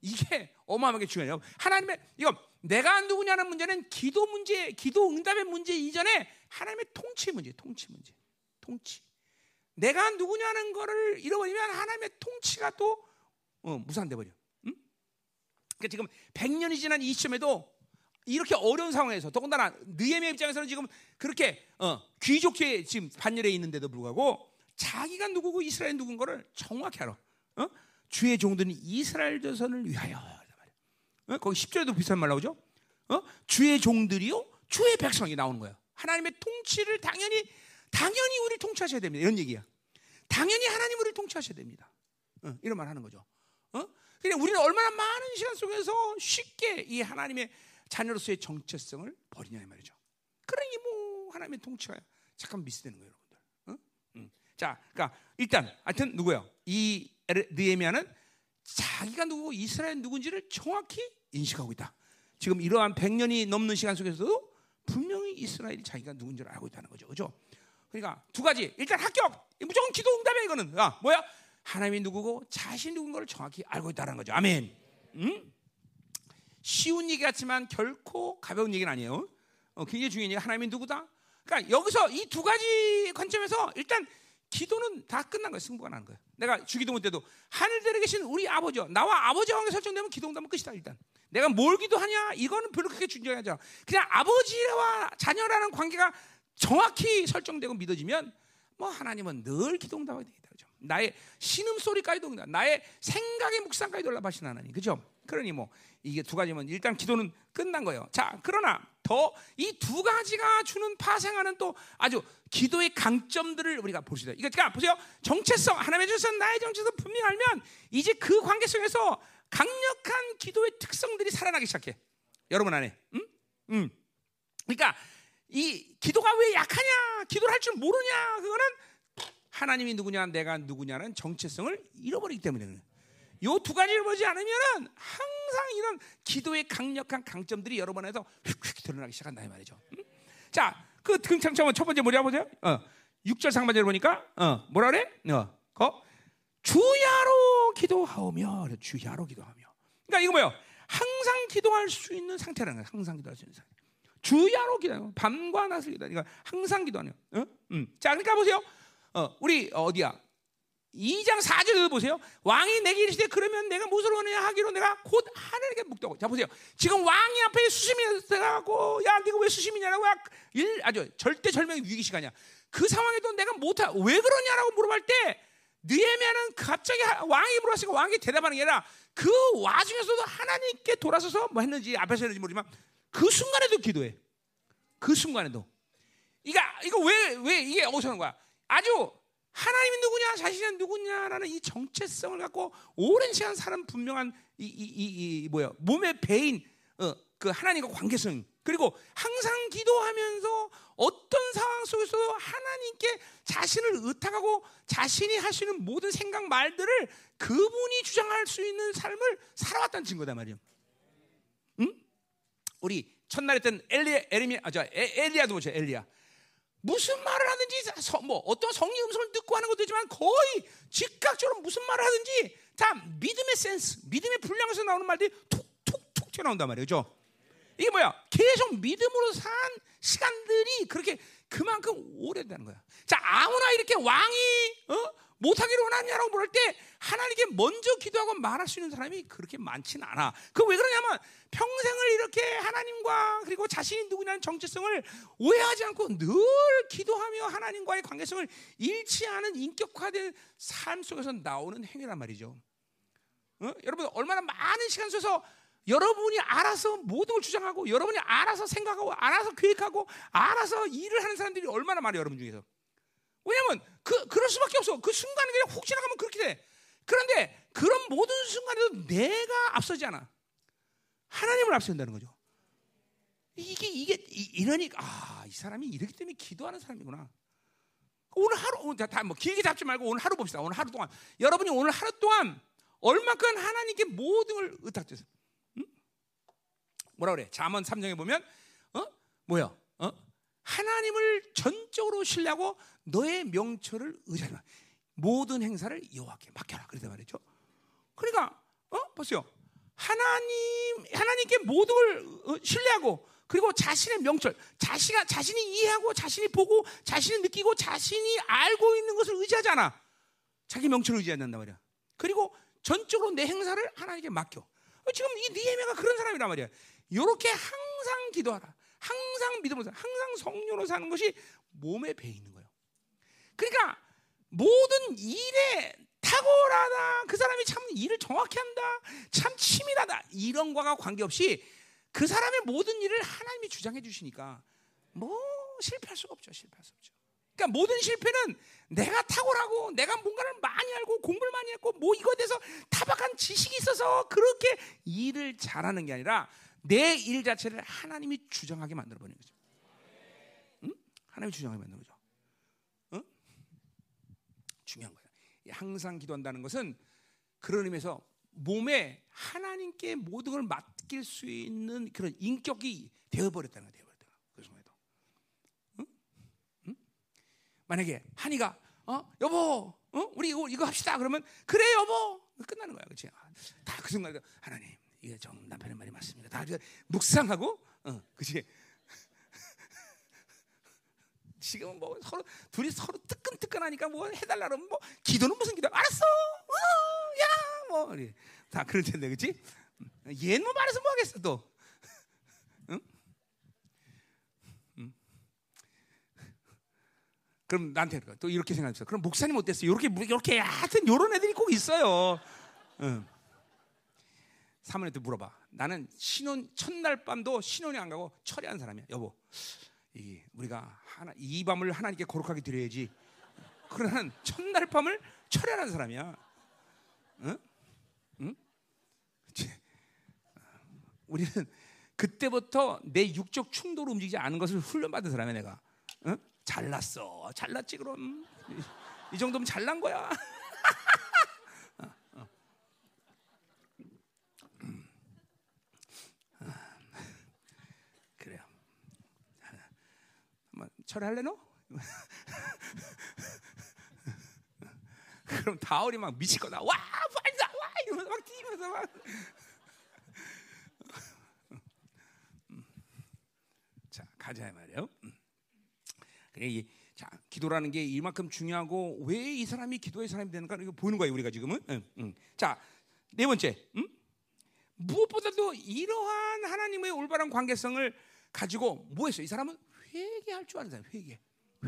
이게 어마어마하게 중요해요. 하나님의 이거 내가 누구냐는 문제는 기도 문제, 기도 응답의 문제 이전에 하나님의 통치 문제, 통치 문제, 통치. 내가 누구냐는 거를 잃어버리면 하나님의 통치가 또 어, 무산돼 버려. 응? 그러니까 지금 100년이 지난 이 시점에도 이렇게 어려운 상황에서 더군다나 느헤미야 입장에서는 지금 그렇게 어, 귀족계 지금 반열에 있는데도 불구하고 자기가 누구고 이스라엘 누군 거를 정확히 알아. 어? 주의 종들은 이스라엘 자손을 위하여. 어? 거기 10절에도 비슷한 말 나오죠. 어? 주의 종들이요, 주의 백성이 나오는 거예요. 하나님의 통치를 당연히 당연히 우리 통치하셔야 됩니다. 이런 얘기야. 당연히 하나님 우리를 통치하셔야 됩니다. 어, 이런 말 하는 거죠. 어? 그냥 우리는 얼마나 많은 시간 속에서 쉽게 이 하나님의 자녀로서의 정체성을 버리냐 이 말이죠. 그러니 뭐 하나님의 통치가 잠깐 미스되는 거예요, 여러분들. 어? 음. 자, 그러니까 일단 하여튼 누구요? 이 느헤미야는 자기가 누구 이스라엘 누군지를 정확히 인식하고 있다. 지금 이러한 100년이 넘는 시간 속에서도 분명히 이스라엘이 자기가 누군지를 알고 있다는 거죠. 그죠? 그러니까 두 가지. 일단 합격. 무조건 기도 응답이야 이거는. 아, 뭐야? 하나님이 누구고 자신 누군 걸 정확히 알고 있다는 거죠. 아멘. 음? 쉬운 얘기 같지만 결코 가벼운 얘기는 아니에요. 어, 굉장히 중요한 얘기. 하나님이 누구다? 그러니까 여기서 이 두 가지 관점에서 일단 기도는 다 끝난 거예요. 승부가 나는 거예요. 내가 주기도문 때도 하늘들에 계신 우리 아버지요. 나와 아버지와 관계 설정되면 기도응답은 끝이다 일단. 내가 뭘 기도하냐 이거는 별로 그렇게 중요하지 않아. 그냥 아버지와 자녀라는 관계가 정확히 설정되고 믿어지면 뭐 하나님은 늘 기도응답하게 되겠다. 그죠? 나의 신음 소리까지도 응답, 나의 생각의 묵상까지도 응답하시는 하나님. 그죠? 그러니 뭐 이게 두 가지면 일단 기도는 끝난 거예요. 자, 그러나 더 이 두 가지가 주는 파생하는 또 아주 기도의 강점들을 우리가 있다. 이거 그러니까 보세요. 정체성 하나님의 주선 나의 정체성 분명히 알면 이제 그 관계 속에서 강력한 기도의 특성들이 살아나기 시작해. 여러분 안에. 응? 응. 그러니까 이 기도가 왜 약하냐? 기도를 할 줄 모르냐? 그거는 하나님이 누구냐, 내가 누구냐는 정체성을 잃어버리기 때문에 그래요. 요두 가지를 보지 않으면은 항상 이런 기도의 강력한 강점들이 여러분 안에서 휙휙 드러나기 시작한다 이 말이죠. 응? 자, 그 등창점은 첫 번째 뭐냐 보세요. 어, 6절 상반절을 보니까 어, 뭐라 그래? 어, 거 주야로 기도하오며 주야로 기도하며. 그러니까 이거 뭐요? 항상 기도할 수 있는 상태라는 거야. 항상 기도할 수 있는 상태. 주야로 기도하요. 밤과 낮을 기도. 그러니까 항상 기도하요. 어? 음. 자, 그러니까 보세요. 어, 우리 어디야? 2장 4절에도 보세요. 왕이 내게 이르시되 그러면 내가 무엇을 원하냐 하기로 내가 곧 하늘에게 묵다고. 자 보세요. 지금 왕이 앞에 수심이 돼가고 야 네가 왜 수심이냐라고 일 아주 절대 절명의 위기 시간이야. 그 상황에도 내가 못하 왜 그러냐라고 물어볼 때 느헤미야는 갑자기 왕이 물었으니까 왕이 대답하는 게 아니라 그 와중에서도 하나님께 돌아서서 뭐 했는지 앞에서 했는지 모르지만 그 순간에도 기도해. 그 순간에도. 이거 이거 왜 왜 이게 어디서 는 거야? 아주 하나님이 누구냐, 자신은 누구냐라는 이 정체성을 갖고 오랜 시간 사는 분명한 이, 이, 이, 이 뭐야 몸의 배인 어, 그 하나님과 관계성 그리고 항상 기도하면서 어떤 상황 속에서도 하나님께 자신을 의탁하고 자신이 할 수 있는 모든 생각 말들을 그분이 주장할 수 있는 삶을 살아왔다는 증거다 말이에요. 응? 우리 첫날 했던 엘리 에리미 아 저 엘리야도 보죠 엘리야. 무슨 말을 하든지 뭐 어떤 성령 음성을 듣고 하는 것도 있지만 거의 즉각적으로 무슨 말을 하든지 다 믿음의 센스, 믿음의 분량에서 나오는 말들이 툭툭툭 튀어나온단 말이죠. 이게 뭐야? 계속 믿음으로 산 시간들이 그렇게 그만큼 오래되는 거야. 자, 아무나 이렇게 왕이 어? 못하기를 원하냐라고 물을 때 하나님께 먼저 기도하고 말할 수 있는 사람이 그렇게 많지는 않아. 그 왜 그러냐면 평생을 이렇게 하나님과 그리고 자신이 누구냐는 정체성을 오해하지 않고 늘 기도하며 하나님과의 관계성을 잃지 않은 인격화된 삶 속에서 나오는 행위란 말이죠. 어? 여러분 얼마나 많은 시간 속에서 여러분이 알아서 모든 걸 주장하고 여러분이 알아서 생각하고 알아서 계획하고 알아서 일을 하는 사람들이 얼마나 많아요 여러분 중에서 왜냐면 그 그럴 수밖에 없어 그 순간에 그냥 훅 지나가면 그렇게 돼 그런데 그런 모든 순간에도 내가 앞서지 않아. 하나님을 앞선다는 거죠. 이게 이게 이- 이러니까 아, 이 사람이 이렇기 때문에 기도하는 사람이구나. 오늘 하루 다뭐 길게 잡지 말고 오늘 하루 봅시다. 오늘 하루 동안 여러분이 오늘 하루 동안 얼마큼 하나님께 모든 걸 의탁해서 응? 뭐라 그래? 잠언 3장에 보면 어? 뭐야? 어? 하나님을 전적으로 신뢰하고 너의 명철을 의지하라. 모든 행사를 여호와께 맡겨라. 그러단 말이죠. 그러니까 어? 보세요. 하나님 하나님께 모든 걸 어, 신뢰하고 그리고 자신의 명철, 자신가 자신이 이해하고 자신이 보고 자신이 느끼고 자신이 알고 있는 것을 의지하잖아. 자기 명철을 의지한단 말이야. 그리고 전적으로 내 행사를 하나님께 맡겨. 어, 지금 이 니에미아가 그런 사람이란 말이야. 이렇게 항상 기도하라. 항상 믿음으로 살, 항상 성령으로 사는 것이 몸에 배 있는 거예요. 그러니까 모든 일에 탁월하다. 그 사람이 참 일을 정확히 한다. 참 치밀하다. 이런 거와 관계없이 그 사람의 모든 일을 하나님이 주장해 주시니까 뭐 실패할 수가 없죠. 실패할 수 없죠. 그러니까 모든 실패는 내가 탁월하고 내가 뭔가를 많이 알고 공부를 많이 했고 뭐 이거에 대해서 타박한 지식이 있어서 그렇게 일을 잘하는 게 아니라 내 일 자체를 하나님이 주장하게 만들어 버리는 거죠. 응? 하나님이 주장하게 만드는 거죠. 응? 중요한 거예요. 항상 기도한다는 것은 그런 의미에서 몸에 하나님께 모든 걸 맡길 수 있는 그런 인격이 되어버렸다는 거예요. 만약에 한이가 어 여보, 어 우리 이거, 이거 합시다. 그러면 그래 여보 끝나는 거야, 그렇지? 다 그 순간에 하나님 이게 정 남편의 말이 맞습니다. 다 묵상하고, 어, 그렇지? 지금은 뭐 서로 둘이 서로 뜨끈뜨끈하니까 뭐 해달라 그러면 뭐 기도는 무슨 기도? 알았어, 어, 야, 뭐 우리 다 그럴 텐데, 그렇지? 얘는 뭐 말해서 뭐 하겠어 또? 응? 응? 그럼 나한테? 또 이렇게 생각했어. 그럼 목사님 어땠어? 이렇게 이렇게 하여튼 이런 애들이 꼭 있어요. 응. 사모님한테 물어봐. 나는 신혼 첫날 밤도 신혼에 안 가고 철회한 사람이야. 여보, 이 우리가 하나 이 밤을 하나님께 거룩하게 드려야지. 그러나는 첫날 밤을 철회하는 사람이야. 응? 응? 우리는 그때부터 내 육적 충돌을 움직이지 않은 것을 훈련받은 사람이야 내가. 응? 잘났어, 잘났지 그럼. 이, 이 정도면 잘난 거야. 그래요. 한번 철회할래 너? 그럼 다월이 막 미칠 거다. 와, 빨리다, 와 이러면서 막 뛰면서 막. 자, 가자 말이에요. 그래 이 자, 기도라는 게 이만큼 중요하고 왜 이 사람이 기도의 사람이 되는가 이거 보는 거예요 우리가 지금은. 응, 응. 자, 네 번째, 응? 무엇보다도 이러한 하나님의 올바른 관계성을 가지고 뭐 했어? 이 사람은 회개할 줄 아는 사람, 회개,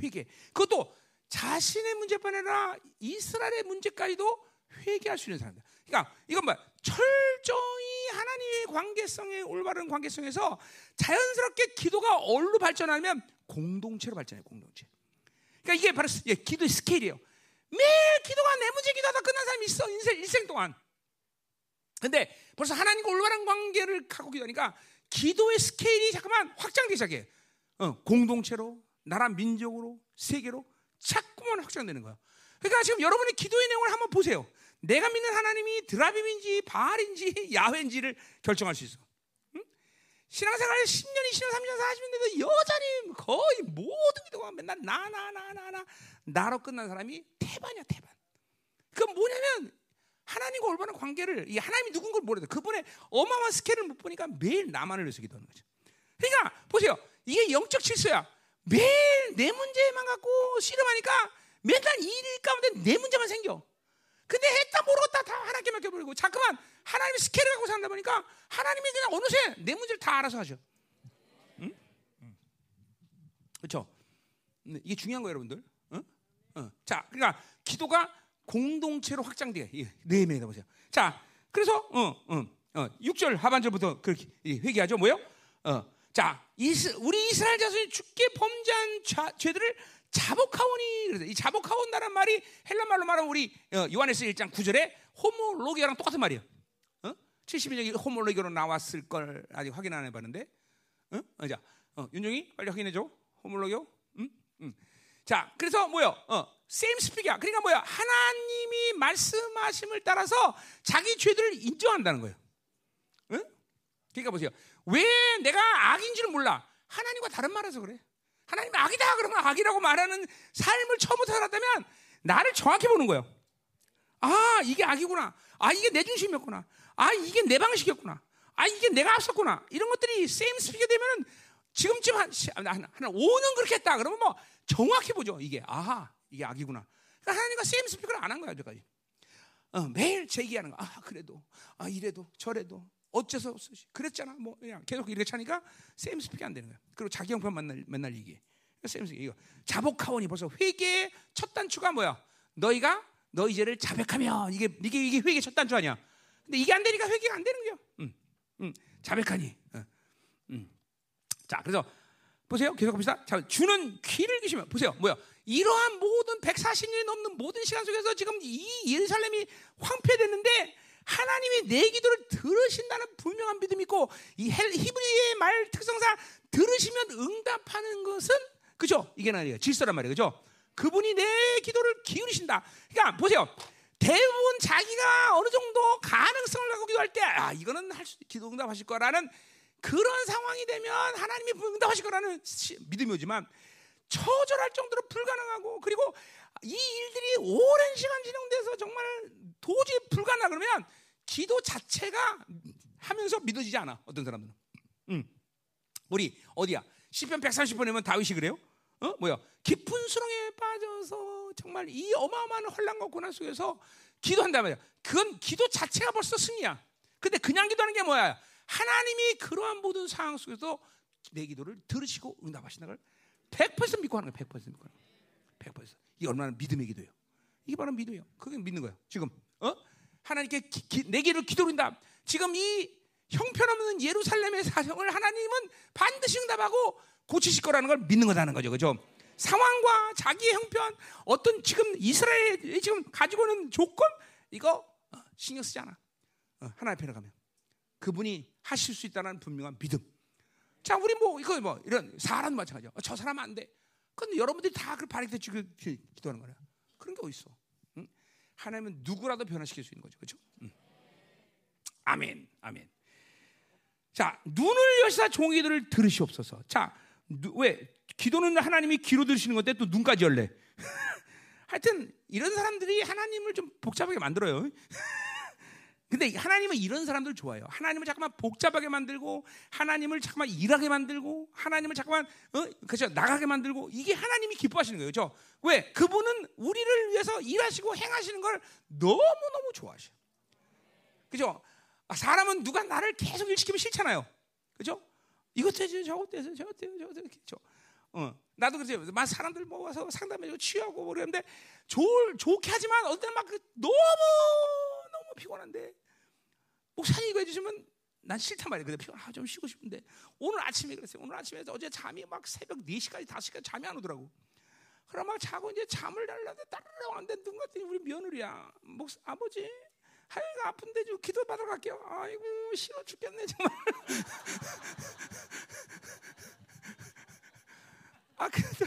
회개. 그것도 자신의 문제뿐 아니라 이스라엘의 문제까지도 회개할 수 있는 사람이다. 그러니까 이건 뭐야? 철저히 하나님의 관계성의 올바른 관계성에서 자연스럽게 기도가 어디로 발전하면 공동체로 발전해, 공동체. 그러니까 이게 바로 예, 기도의 스케일이에요. 매일 기도가 내 문제 기도하다 끝난 사람이 있어 인생 일생 동안. 근데 벌써 하나님과 올바른 관계를 갖고 기도하니까 기도의 스케일이 잠깐만 확장되기 시작해. 어, 공동체로, 나라 민족으로, 세계로 자꾸만 확장되는 거야. 그러니까 지금 여러분의 기도의 내용을 한번 보세요. 내가 믿는 하나님이 드라빔인지 바알인지 야훼인지를 결정할 수 있어. 응? 신앙생활 10년, 20년, 30년, 40년 돼도 여전히 거의 모든 기도가 맨날 나, 나, 나, 나, 나, 나로 끝난 사람이 태반이야, 태반. 그건 뭐냐면 하나님과 올바른 관계를 이 하나님이 누군 걸 모르다. 그분의 어마어마한 스케일을 못 보니까 매일 나만을 위해서 기도하는 거죠. 그러니까 보세요. 이게 영적 질서야. 매일 내 문제만 갖고 씨름하니까 맨날 일 가운데 내 문제만 생겨. 근데 했다 모르겠다 다 하나님께 맡겨버리고 자꾸만 하나님의 스케일을 갖고 산다 보니까 하나님이 그냥 어느새 내 문제를 다 알아서 하죠. 응? 그렇죠? 이게 중요한 거예요, 여러분들. 응? 어. 자, 그러니까 기도가 공동체로 확장돼. 네 명이다 보세요. 자, 그래서 어, 어, 어, 6절 하반절부터 그렇게 회개하죠. 뭐요? 어, 자, 우리 이스라엘 자손이 죽게 범죄한 자, 죄들을 자복하오니 그래서 이 자복하온다는 말이 헬라 말로 말하면 우리 어, 요한에서 1장 9절에 호모로기아랑 똑같은 말이에요. 어? 70년이 호모로기아로 나왔을 걸 아직 확인 안 해봤는데. 어? 어, 자, 어, 윤종이 빨리 확인해 줘. 호모로기오. 응? 응. 자, 그래서 뭐요? 어, same speak이야. 그러니까 뭐야? 하나님이 말씀하심을 따라서 자기 죄들을 인정한다는 거예요. 응? 그러니까 보세요. 왜 내가 악인 줄 몰라? 하나님과 다른 말해서 그래. 하나님이 악이다 그러면 악이라고 말하는 삶을 처음부터 살았다면 나를 정확히 보는 거예요. 아 이게 악이구나. 아 이게 내 중심이었구나. 아 이게 내 방식이었구나. 아 이게 내가 앞섰구나. 이런 것들이 세임 스피게 되면은 지금쯤 한, 한, 한 5년 그렇게 했다. 그러면 뭐 정확히 보죠. 이게 아하 이게 악이구나. 그러니까 하나님과 세임 스피커를 안 한 거야 여기까지. 어, 매일 제기하는 거. 아 그래도 아 이래도 저래도 어째서 없으시? 그랬잖아. 뭐 그냥 계속 이렇게 차니까 스피커 안 되는 거야. 그리고 자기 형편 맨날 맨날 얘기해. 스피커 이거 자복하오니 벌써 회개의 첫 단추가 뭐야? 너희가 너희 죄를 자백하면 이게 이게 이게 회개 첫 단추 아니야? 근데 이게 안 되니까 회개가 안 되는 거야. 음, 음, 자백하니. 어, 음. 자, 그래서 보세요. 계속 봅시다. 자, 주는 귀를 기시면 보세요. 뭐야? 이러한 모든 140년이 넘는 모든 시간 속에서 지금 이 예루살렘이 황폐됐는데 하나님이 내 기도를 들으신다는 분명한 믿음이 있고 이 히브리의 말 특성상 들으시면 응답하는 것은 그죠? 이게 아니에요. 질서란 말이에요. 그죠? 그분이 내 기도를 기울이신다. 그러니까 보세요. 대부분 자기가 어느 정도 가능성을 갖고 기도할 때, 아, 이거는 할 수, 기도 응답하실 거라는 그런 상황이 되면 하나님이 응답하실 거라는 믿음이 오지만 처절할 정도로 불가능하고 그리고 이 일들이 오랜 시간 진행돼서 정말 도저히 불가능하 그러면 기도 자체가 하면서 믿어지지 않아 어떤 사람들은. 음. 우리 어디야? 시편 130번이면 다윗이 그래요? 어 뭐야? 깊은 수렁에 빠져서 정말 이 어마어마한 혼란과 고난 속에서 기도한단 말이야. 그건 기도 자체가 벌써 승리야. 근데 그냥 기도하는 게 뭐야? 하나님이 그러한 모든 상황 속에서 내 기도를 들으시고 응답하신다는 걸100% 믿고 하는 거야. 100% 믿고 하는 거야. 100%. 이게 얼마나 믿음의 기도예요. 이게 바로 믿음이에요. 그게 믿는 거예요. 지금 어? 하나님께 기, 기, 내 기를 기도린다. 지금 이 형편없는 예루살렘의 사정을 하나님은 반드시 응답하고 고치실 거라는 걸 믿는 거다는 거죠. 그죠? 상황과 자기의 형편, 어떤 지금 이스라엘이 지금 가지고 있는 조건, 이거 어, 신경 쓰지 않아. 어, 하나님 편에 가면. 그분이 하실 수 있다는 분명한 믿음. 자, 우리 뭐, 이거 뭐, 이런 사람 마찬가지야. 어, 저 사람 안 돼. 근데 여러분들이 다 그 바리게 기도하는 거야. 그런 게 어딨어. 응? 하나님은 누구라도 변화시킬 수 있는 거죠. 그렇죠? 응. 아멘. 아멘. 자, 눈을 여시사 종이들을 들으시옵소서. 자, 누, 왜? 기도는 하나님이 귀로 들으시는 건데 또 눈까지 열래. 하여튼 이런 사람들이 하나님을 좀 복잡하게 만들어요. 근데 하나님은 이런 사람들 좋아해요. 하나님을 잠깐만 복잡하게 만들고 하나님을 잠깐만 일하게 만들고 하나님을 잠깐만 어? 그죠 나가게 만들고 이게 하나님이 기뻐하시는 거예요. 그죠? 왜? 그분은 우리를 위해서 일하시고 행하시는 걸 너무 너무 좋아하셔. 그죠? 아, 사람은 누가 나를 계속 일시키면 싫잖아요. 그죠? 이것도 해줘, 저것도 해줘, 저것도 해줘, 저것도 해줘. 어, 나도 그러지. 막 사람들 모아서 상담해주고 취하고 뭐 그러는데 좋, 좋게 하지만 어떤 막그 너무 피곤한데 목사님 이거 해주시면 난 싫단 말이야. 근데 피곤, 아, 좀 쉬고 싶은데 오늘 아침에 그랬어요. 오늘 아침에 어제 잠이 막 새벽 4시까지 5시까지 잠이 안 오더라고. 그럼 막 자고 이제 잠을 달라는데 따르르는데 눈 같더니 우리 며느리야. 목사 아버지 하여가 아픈데 좀 기도 받으러 갈게요. 아이고 싫어 죽겠네 정말. 아 그래서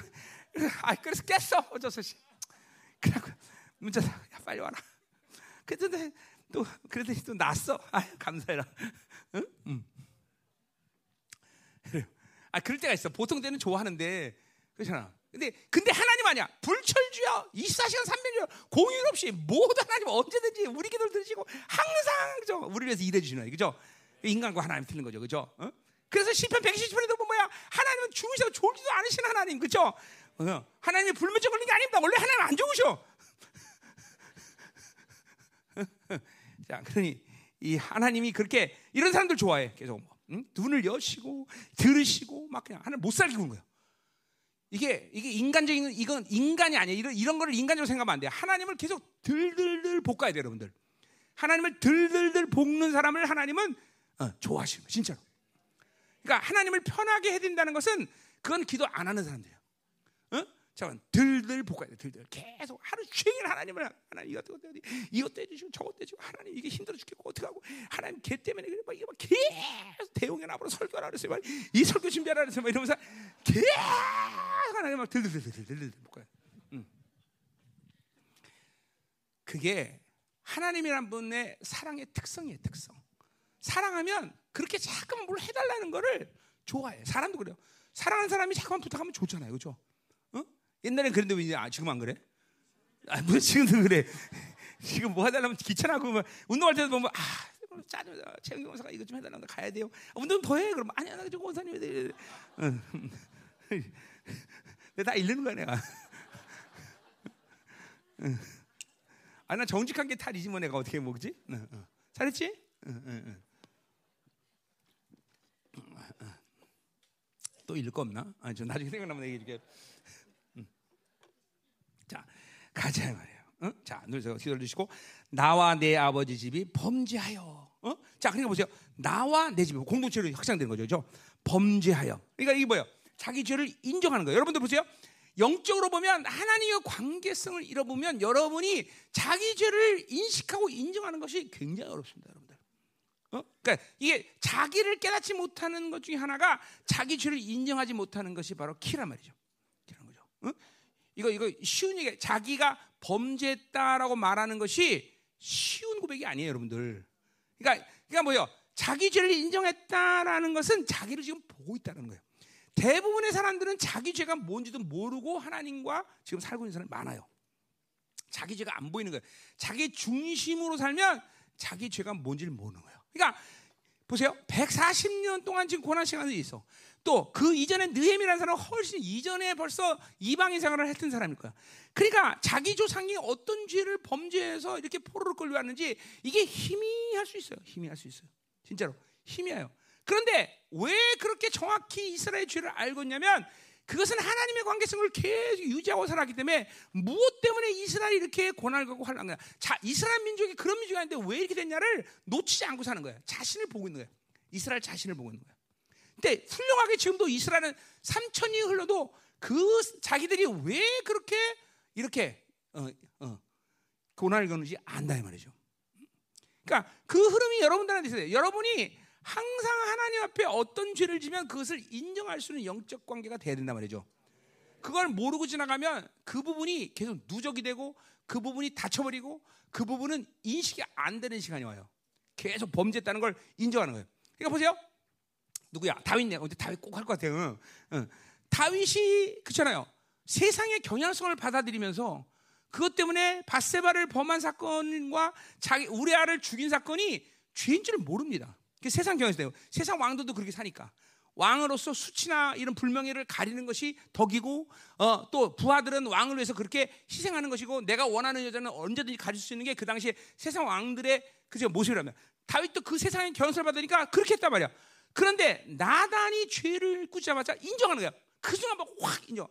아 그래서 깼어 어쩌서 씨. 그래고 문자 야 빨리 와라. 그랬더니 또 그랬더니 또 났어. 아 감사해라. 응? 응. 아 그럴 때가 있어. 보통 때는 좋아하는데 그렇잖아. 근데 근데 하나님 아니야. 불철주야. 24시간 300일 공휴일 없이 모든 하나님 언제든지 우리 기도를 들으시고 항상 그죠? 우리를 위해서 일해 주시는 거예요. 그죠? 인간과 하나님 틀린 거죠. 그죠? 어? 그래서 시편 120편에도 보면 뭐야? 하나님은 죽으셔도 졸지도 않으신 하나님. 그죠? 어, 하나님이 불면증 걸린 게 아닙니다. 원래 하나님 안 죽으셔. 자, 그러니 이 하나님이 그렇게 이런 사람들 좋아해. 계속 뭐, 응? 눈을 여시고 들으시고 막 그냥 하나님 못 살게 구는 거야. 이게 이게 인간적인 이건 인간이 아니야. 이런 이런 거를 인간적으로 생각하면 안 돼. 하나님을 계속 들들들 볶아야 돼, 여러분들. 하나님을 들들들 볶는 사람을 하나님은 어, 좋아하시는 거야, 진짜로. 그러니까 하나님을 편하게 해야 된다는 것은 그건 기도 안 하는 사람들이야. 어? 잠깐 들들 볶아야 돼. 들들 계속 하루 종일 하나님을 하나님 이것도 어디 이것도 해주시고 저것도 해주고 하나님 이게 힘들어 죽겠고 어떻게 하고 하나님 걔 때문에 그래 막 이거 막 계속 대웅의 나무로 설교하라 그랬어요. 막 이 설교 준비하라 그랬어요. 막 이러면서 계속 하나님 막 들들들들들들 볶아요. 음. 그게 하나님이란 분의 사랑의 특성이에요. 특성. 사랑하면 그렇게 자꾸만 뭘 해달라는 거를 좋아해. 사람도 그래요. 사랑하는 사람이 자꾸만 부탁하면 좋잖아요. 그죠? 어? 옛날엔 그랬는데 왜 아, 지금 안 그래? 아, 뭐 지금도 그래. 지금 뭐 해달라면 귀찮아고 막 운동할 때도 보면 아 짜증 최영기 원사가 이것 좀 해달라고 가야 돼요. 아, 운동 더 해. 그러면 아니야 나 지금 원사님 돼. 응. 내다 잃는 거야 내가. 응. 아나 정직한 게 탈이지 뭐 내가 어떻게 먹지? 잘했지? 또 읽을 거 없나? 아, 저 나중에 생각나면 얘기해 음. 자, 가자 말이에요. 어? 자, 기도를 주시고 나와 내 아버지 집이 범죄하여. 어? 자, 그러니까 보세요. 나와 내 집이 공동체로 확장되는 거죠. 그죠? 범죄하여. 그러니까 이게 뭐예요? 자기 죄를 인정하는 거예요. 여러분들 보세요. 영적으로 보면 하나님의 관계성을 잃어보면 여러분이 자기 죄를 인식하고 인정하는 것이 굉장히 어렵습니다, 여러분. 어? 그러니까 이게 자기를 깨닫지 못하는 것 중에 하나가 자기 죄를 인정하지 못하는 것이 바로 키란 말이죠. 키란 거죠. 어? 이거 이거 쉬운 얘기. 자기가 범죄했다라고 말하는 것이 쉬운 고백이 아니에요, 여러분들. 그러니까 그러니까 뭐요? 자기 죄를 인정했다라는 것은 자기를 지금 보고 있다는 거예요. 대부분의 사람들은 자기 죄가 뭔지도 모르고 하나님과 지금 살고 있는 사람이 많아요. 자기 죄가 안 보이는 거예요. 자기 중심으로 살면 자기 죄가 뭔지를 모르는 거예요. 그러니까 보세요. 140년 동안 지금 고난 시간이 있어. 또 그 이전에 느헤미라는 사람은 훨씬 이전에 벌써 이방인 생활을 했던 사람일 거야. 그러니까 자기 조상이 어떤 죄를 범죄해서 이렇게 포로로 끌려왔는지 이게 힘이 할수 있어요. 힘이 할수 있어요. 진짜로 힘이에요. 그런데 왜 그렇게 정확히 이스라엘 죄를 알고 있냐면 그것은 하나님의 관계성을 계속 유지하고 살았기 때문에 무엇 때문에 이스라엘이 이렇게 고난을 갖고 거야. 자, 이스라엘 민족이 그런 민족이 아닌데 왜 이렇게 됐냐를 놓치지 않고 사는 거야. 자신을 보고 있는 거야. 이스라엘 자신을 보고 있는 거야. 근데 훌륭하게 지금도 이스라엘은 3천이 흘러도 그 자기들이 왜 그렇게 이렇게 어, 어, 고난을 겪는지 안다 이 말이죠. 그러니까 그 흐름이 여러분들한테 있어요. 여러분이 항상 하나님 앞에 어떤 죄를 지면 그것을 인정할 수 있는 영적 관계가 돼야 된단 말이죠. 그걸 모르고 지나가면 그 부분이 계속 누적이 되고 그 부분이 닫혀버리고 그 부분은 인식이 안 되는 시간이 와요. 계속 범죄했다는 걸 인정하는 거예요. 그러니까 보세요. 누구야? 다윗네. 어제 다윗 꼭 할 것 같아요. 응. 응. 다윗이 그렇잖아요. 세상의 경향성을 받아들이면서 그것 때문에 바세바를 범한 사건과 자기 우레아를 죽인 사건이 죄인 줄을 모릅니다. 세상 경향이에요. 세상 왕들도 그렇게 사니까. 왕으로서 수치나 이런 불명예를 가리는 것이 덕이고 어, 또 부하들은 왕을 위해서 그렇게 희생하는 것이고 내가 원하는 여자는 언제든지 가질 수 있는 게 그 당시에 세상 왕들의 그저 모습이라면 다윗도 그 세상의 견성을 받으니까 그렇게 했단 말이야. 그런데 나단이 죄를 꾸자마자 인정하는 거야. 그 순간 막확 인정.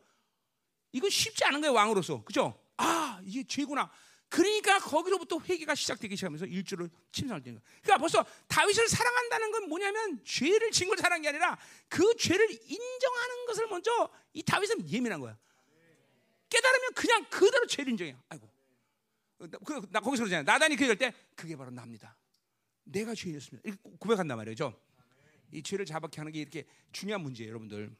이건 쉽지 않은 거예요 왕으로서 그죠? 아 이게 죄구나. 그러니까 거기로부터 회개가 시작되기 시작하면서 일주를 침상을 뛴 거예요. 그러니까 벌써 다윗을 사랑한다는 건 뭐냐면 죄를 진 걸 사랑한 게 아니라 그 죄를 인정하는 것을 먼저 이 다윗은 예민한 거야. 깨달으면 그냥 그대로 죄를 인정해요. 아이고. 그, 나 거기서 그러잖아요. 나단이 그럴 때 그게 바로 납니다. 내가 죄였습니다. 고백한단 말이죠. 이 죄를 자박케 하는 게 이렇게 중요한 문제예요, 여러분들.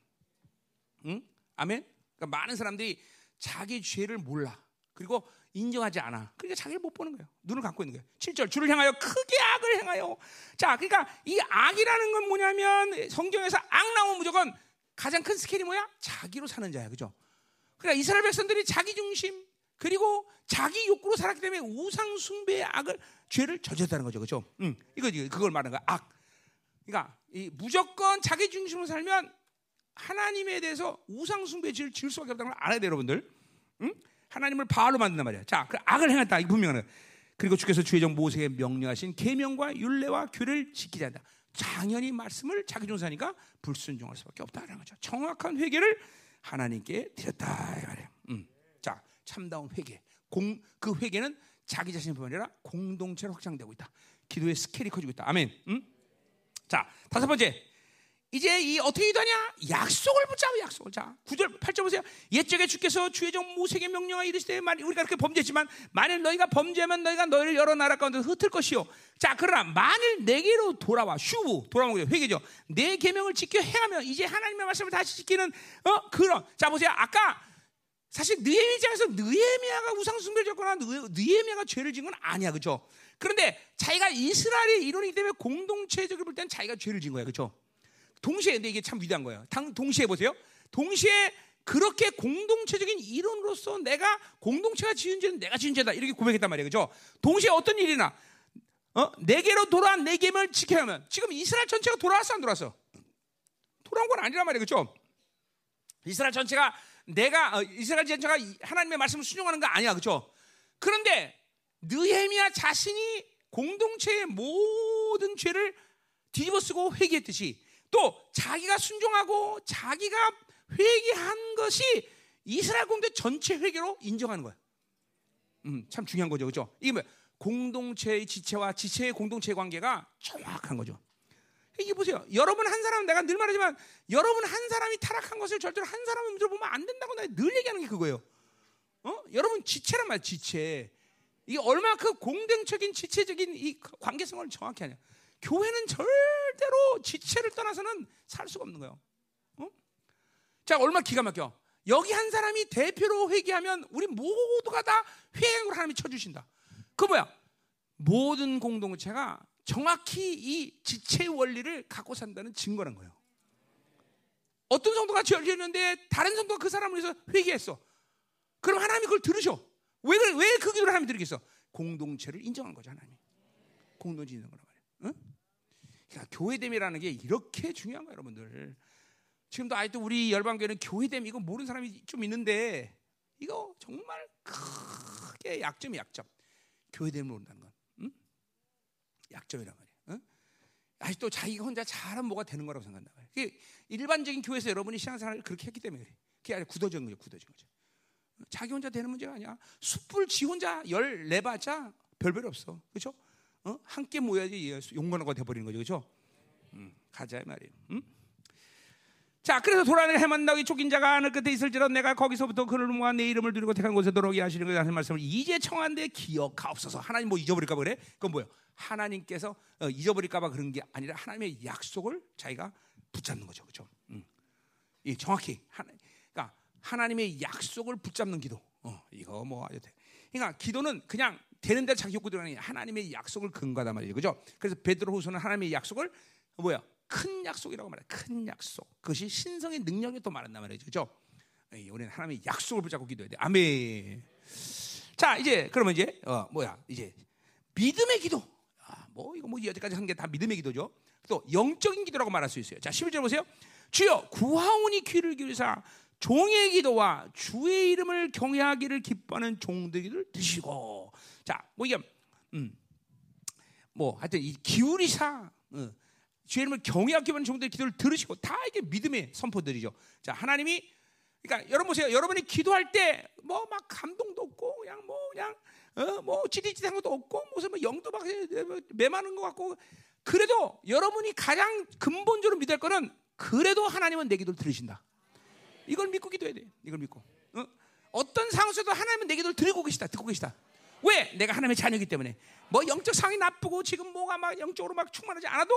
응? 아멘? 그러니까 많은 사람들이 자기 죄를 몰라. 그리고 인정하지 않아. 그러니까 자기를 못 보는 거예요. 눈을 감고 있는 거예요. 7절 주를 향하여 크게 악을 행하여. 자, 그러니까 이 악이라는 건 뭐냐면 성경에서 악 나오면 무조건 가장 큰 스케일이 뭐야? 자기로 사는 자야. 그죠? 그러니까 이스라엘 백성들이 자기 중심 그리고 자기 욕구로 살았기 때문에 우상 숭배의 악을 죄를 저질렀다는 거죠. 그죠? 응. 이거 이거 그걸 말하는 거야. 악. 그러니까 이 무조건 자기 중심으로 살면 하나님에 대해서 우상 숭배 죄를 지을 수밖에 없다는 걸 알아야 돼요, 여러분들. 응? 하나님을 바로 만든단 말이야. 자, 그 악을 행했다. 이거 분명한 그리고 주께서 주의정 모세에 명령하신 계명과 율례와 규를 지키자 한다. 당연히 말씀을 자기 종사니까 불순종할 수밖에 없다라는 거죠. 정확한 회개를 하나님께 드렸다 이 말이에요. 음. 자, 참다운 회개. 공, 그 회개는 자기 자신뿐 아니라 공동체로 확장되고 있다. 기도의 스케일이 커지고 있다. 아멘. 음? 자, 다섯 번째. 이제 이 어떻게 기도하냐? 약속을 붙잡아 약속을 자. 9절 8절 보세요. 옛적에 주께서 주의 종 모세에게 명령하 이르시되 만 우리가 그렇게 범죄했지만 만일 너희가 범죄하면 너희가 너희를 여러 나라 가운데 흩을 것이요. 자, 그러나 만일 내게로 돌아와 슈브 돌아오는 거죠. 회개죠. 내 계명을 지켜 행하면 이제 하나님의 말씀을 다시 지키는 어 그런 자 보세요. 아까 사실 느헤미 입장에서 느헤미야가 우상 숭배를 졌거나 느헤미야가 죄를 지은 건 아니야. 그렇죠? 그런데 자기가 이스라엘의 일원이기 때문에 공동체적으로 볼 때는 자기가 죄를 지은 거야. 그렇죠? 동시에 근데 이게 참 위대한 거예요. 당, 동시에 보세요. 동시에 그렇게 공동체적인 이론으로서 내가 공동체가 지은 죄는 내가 지은 죄다 이렇게 고백했단 말이에요. 그죠? 동시에 어떤 일이나 어? 내게로 돌아온 내 계명을 지켜야 하면 지금 이스라엘 전체가 돌아왔어 안 돌아왔어? 돌아온 건 아니란 말이에요. 그죠? 이스라엘 전체가 내가 어, 이스라엘 전체가 하나님의 말씀을 순종하는 거 아니야. 그죠? 그런데 느헤미야 자신이 공동체의 모든 죄를 뒤집어 쓰고 회개했듯이 또 자기가 순종하고 자기가 회개한 것이 이스라엘 공동체 전체 회개로 인정하는 거야. 음, 참 중요한 거죠, 그렇죠? 이게 뭐 공동체의 지체와 지체의 공동체 관계가 정확한 거죠. 이게 보세요. 여러분 한 사람 내가 늘 말하지만 여러분 한 사람이 타락한 것을 절대로 한 사람의 문제로 보면 안 된다고 내가 늘 얘기하는 게 그거예요. 어? 여러분 지체란 말 지체. 이게 얼마나 그 공동적인 지체적인 이 관계성을 정확히 하냐. 교회는 절대로 지체를 떠나서는 살 수가 없는 거예요. 어? 자, 얼마나 기가 막혀. 여기 한 사람이 대표로 회개하면 우리 모두가 다 회행으로 하나님이 쳐주신다. 그 뭐야? 모든 공동체가 정확히 이 지체 원리를 갖고 산다는 증거란 거예요. 어떤 성도가 죄를 지는데 다른 성도가 그 사람을 위해서 회개했어. 그럼 하나님이 그걸 들으셔. 왜, 왜그 기도를 하나님이 들으겠어? 공동체를 인정한 거죠, 하나님이. 공동체 인정한 거란 말이에요. 응? 그러니까 교회됨이라는 게 이렇게 중요한 거예요, 여러분들. 지금도 아직도 우리 열방교회는 교회됨 이거 모르는 사람이 좀 있는데 이거 정말 크게 약점이 약점. 교회됨을 모른다는 건. 응? 약점이란 말이야. 응? 아직도 자기가 혼자 잘하면 뭐가 되는 거라고 생각한다 말이야. 일반적인 교회에서 여러분이 신앙생활을 그렇게 했기 때문에 그래. 그게 아니라 굳어진 거죠, 굳어진 거죠. 자기 혼자 되는 문제가 아니야. 숯불 지 혼자 열 내봤자 별별 없어. 그렇죠? 어? 함께 모여야지 용건하고 돼버리는 거죠, 그렇죠? 음, 가자 말이에요. 음? 자, 그래서 돌아다니 해만다고 쫓긴 자가 하늘 끝에 있을지라 내가 거기서부터 그를 모아 내 이름을 두르고 택한 곳에 들어오게 하시는 것이 하는 말씀을 이제 청한데 기억하옵소서. 하나님 뭐 잊어버릴까 봐 그래? 그건 뭐야? 하나님께서 어, 잊어버릴까 봐 그런 게 아니라 하나님의 약속을 자기가 붙잡는 거죠, 그렇죠? 음. 이 정확히 하나, 그러니까 하나님의 약속을 붙잡는 기도. 어, 이거 뭐 아주 돼. 그러니까 기도는 그냥 되는 대로 자기 욕구 들어가는 하나님의 약속을 근거하단 말이죠. 그죠? 그래서 베드로후서는 하나님의 약속을 뭐야? 큰 약속이라고 말해. 큰 약속. 그것이 신성의 능력이 또 말한단 말이죠. 그죠? 우리는 하나님의 약속을 붙잡고 기도해야 돼. 아멘. 자, 이제 그러면 이제 어, 뭐야? 이제 믿음의 기도. 아, 뭐 이거 뭐 여기까지 한 게 다 믿음의 기도죠. 또 영적인 기도라고 말할 수 있어요. 자, 11절 보세요. 주여 구하오니 귀를 기울이사 종의 기도와 주의 이름을 경외하기를 기뻐하는 종들을 드시고 자, 뭐 이게 음, 뭐 하여튼 이 기울이사 어, 주의 이름을 경외하기 기뻐하는 종들의 기도를 들으시고 다 이게 믿음의 선포들이죠. 자, 하나님이 그러니까 여러분 보세요. 여러분이 기도할 때 뭐 막 감동도 없고 그냥 뭐 그냥 어, 뭐 찌릿찌릿한 것도 없고 무슨 뭐 영도 막 매마는 것 같고 그래도 여러분이 가장 근본적으로 믿을 거는 그래도 하나님은 내 기도를 들으신다. 이걸 믿고 기도해야 돼. 이걸 믿고. 어? 떤 상황에서도 하나님은 내 기도를 들고 계시다. 듣고 계시다. 왜? 내가 하나님의 자녀이기 때문에. 뭐 영적 상황이 나쁘고 지금 뭐가 막 영적으로 막 충만하지 않아도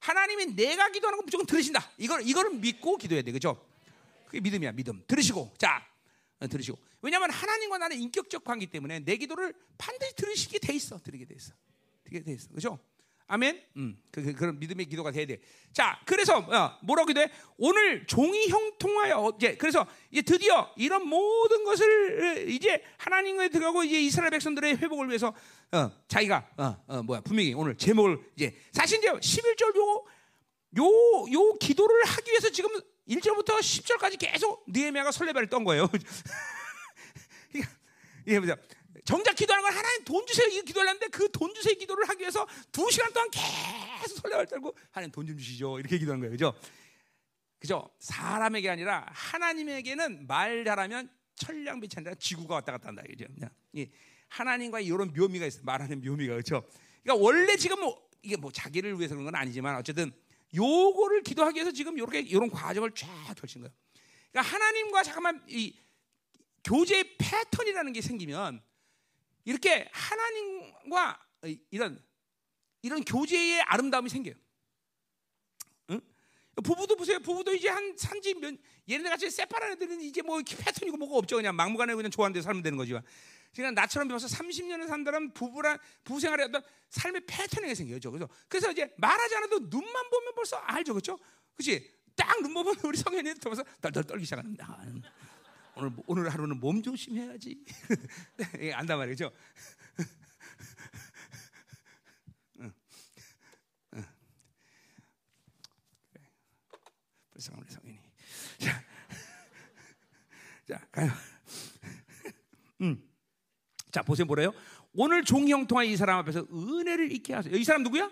하나님이 내가 기도하는 거 무조건 들으신다. 이걸 이걸 믿고 기도해야 돼. 그죠? 그게 믿음이야. 믿음. 들으시고. 자. 어, 들으시고. 왜냐하면 하나님과 나는 인격적 관계 때문에 내 기도를 반드시 들으시게 돼 있어. 들으게 돼 있어. 들게 돼 있어. 그죠? 아멘. 음, 그, 그, 그 런 믿음의 기도가 돼야 돼. 자, 그래서 어, 뭐라고 기도해? 오늘 종이 형통하여 이제 그래서 이제 드디어 이런 모든 것을 이제 하나님과 들어가고 이제 이스라엘 백성들의 회복을 위해서 어, 자기가 어, 어, 뭐야 분명히 오늘 제목을 이제 사실 이제 11절 요 요, 요 기도를 하기 위해서 지금 1절부터 10절까지 계속 느헤미야가 설레발을 떤 거예요. 이게 보자. 정작 기도하는 건 하나님 돈 주세요 이 기도하려는데 그 돈 주세요 기도를 하기 위해서 두 시간 동안 계속 설레발 떨고 하나님 돈 좀 주시죠 이렇게 기도하는 거예요, 그죠? 그죠? 사람에게 아니라 하나님에게는 말 잘하면 천량빛이 아니라 지구가 왔다 갔다 한다 그죠? 예. 하나님과 이런 묘미가 있어 말하는 묘미가 그렇죠? 그러니까 원래 지금 뭐 이게 뭐 자기를 위해서 그런 건 아니지만 어쨌든 요거를 기도하기 위해서 지금 이렇게 이런 과정을 쫙 펼친 거예요. 그러니까 하나님과 잠깐만 이 교제의 패턴이라는 게 생기면 이렇게 하나님과 이런 이런 교제의 아름다움이 생겨요. 응? 부부도 보세요. 부부도 이제 한 산지 몇 얘네 같이 세파란 애들은 이제 뭐 패턴이고 뭐가 없죠. 그냥 막무가내 그냥 좋아하는 데 살면 되는 거지. 그러니까 나처럼 벌써 30년을 산다면 부부란 부부 생활에 어떤 삶의 패턴이 생겨요. 그래서 그래서 이제 말하지 않아도 눈만 보면 벌써 알죠. 그렇죠? 그렇지? 딱 눈 보면 우리 성현이 들어서 덜덜 떨기 시작합니다. 오늘 오늘 하루는 몸 조심해야지. 예, 안단 말이죠. 불쌍한 우리 성인이. 자, 자 가요. 음. 자 보세요 뭐래요? 오늘 종형 통한 이 사람 앞에서 은혜를 잊게 하세요. 이 사람 누구야? 이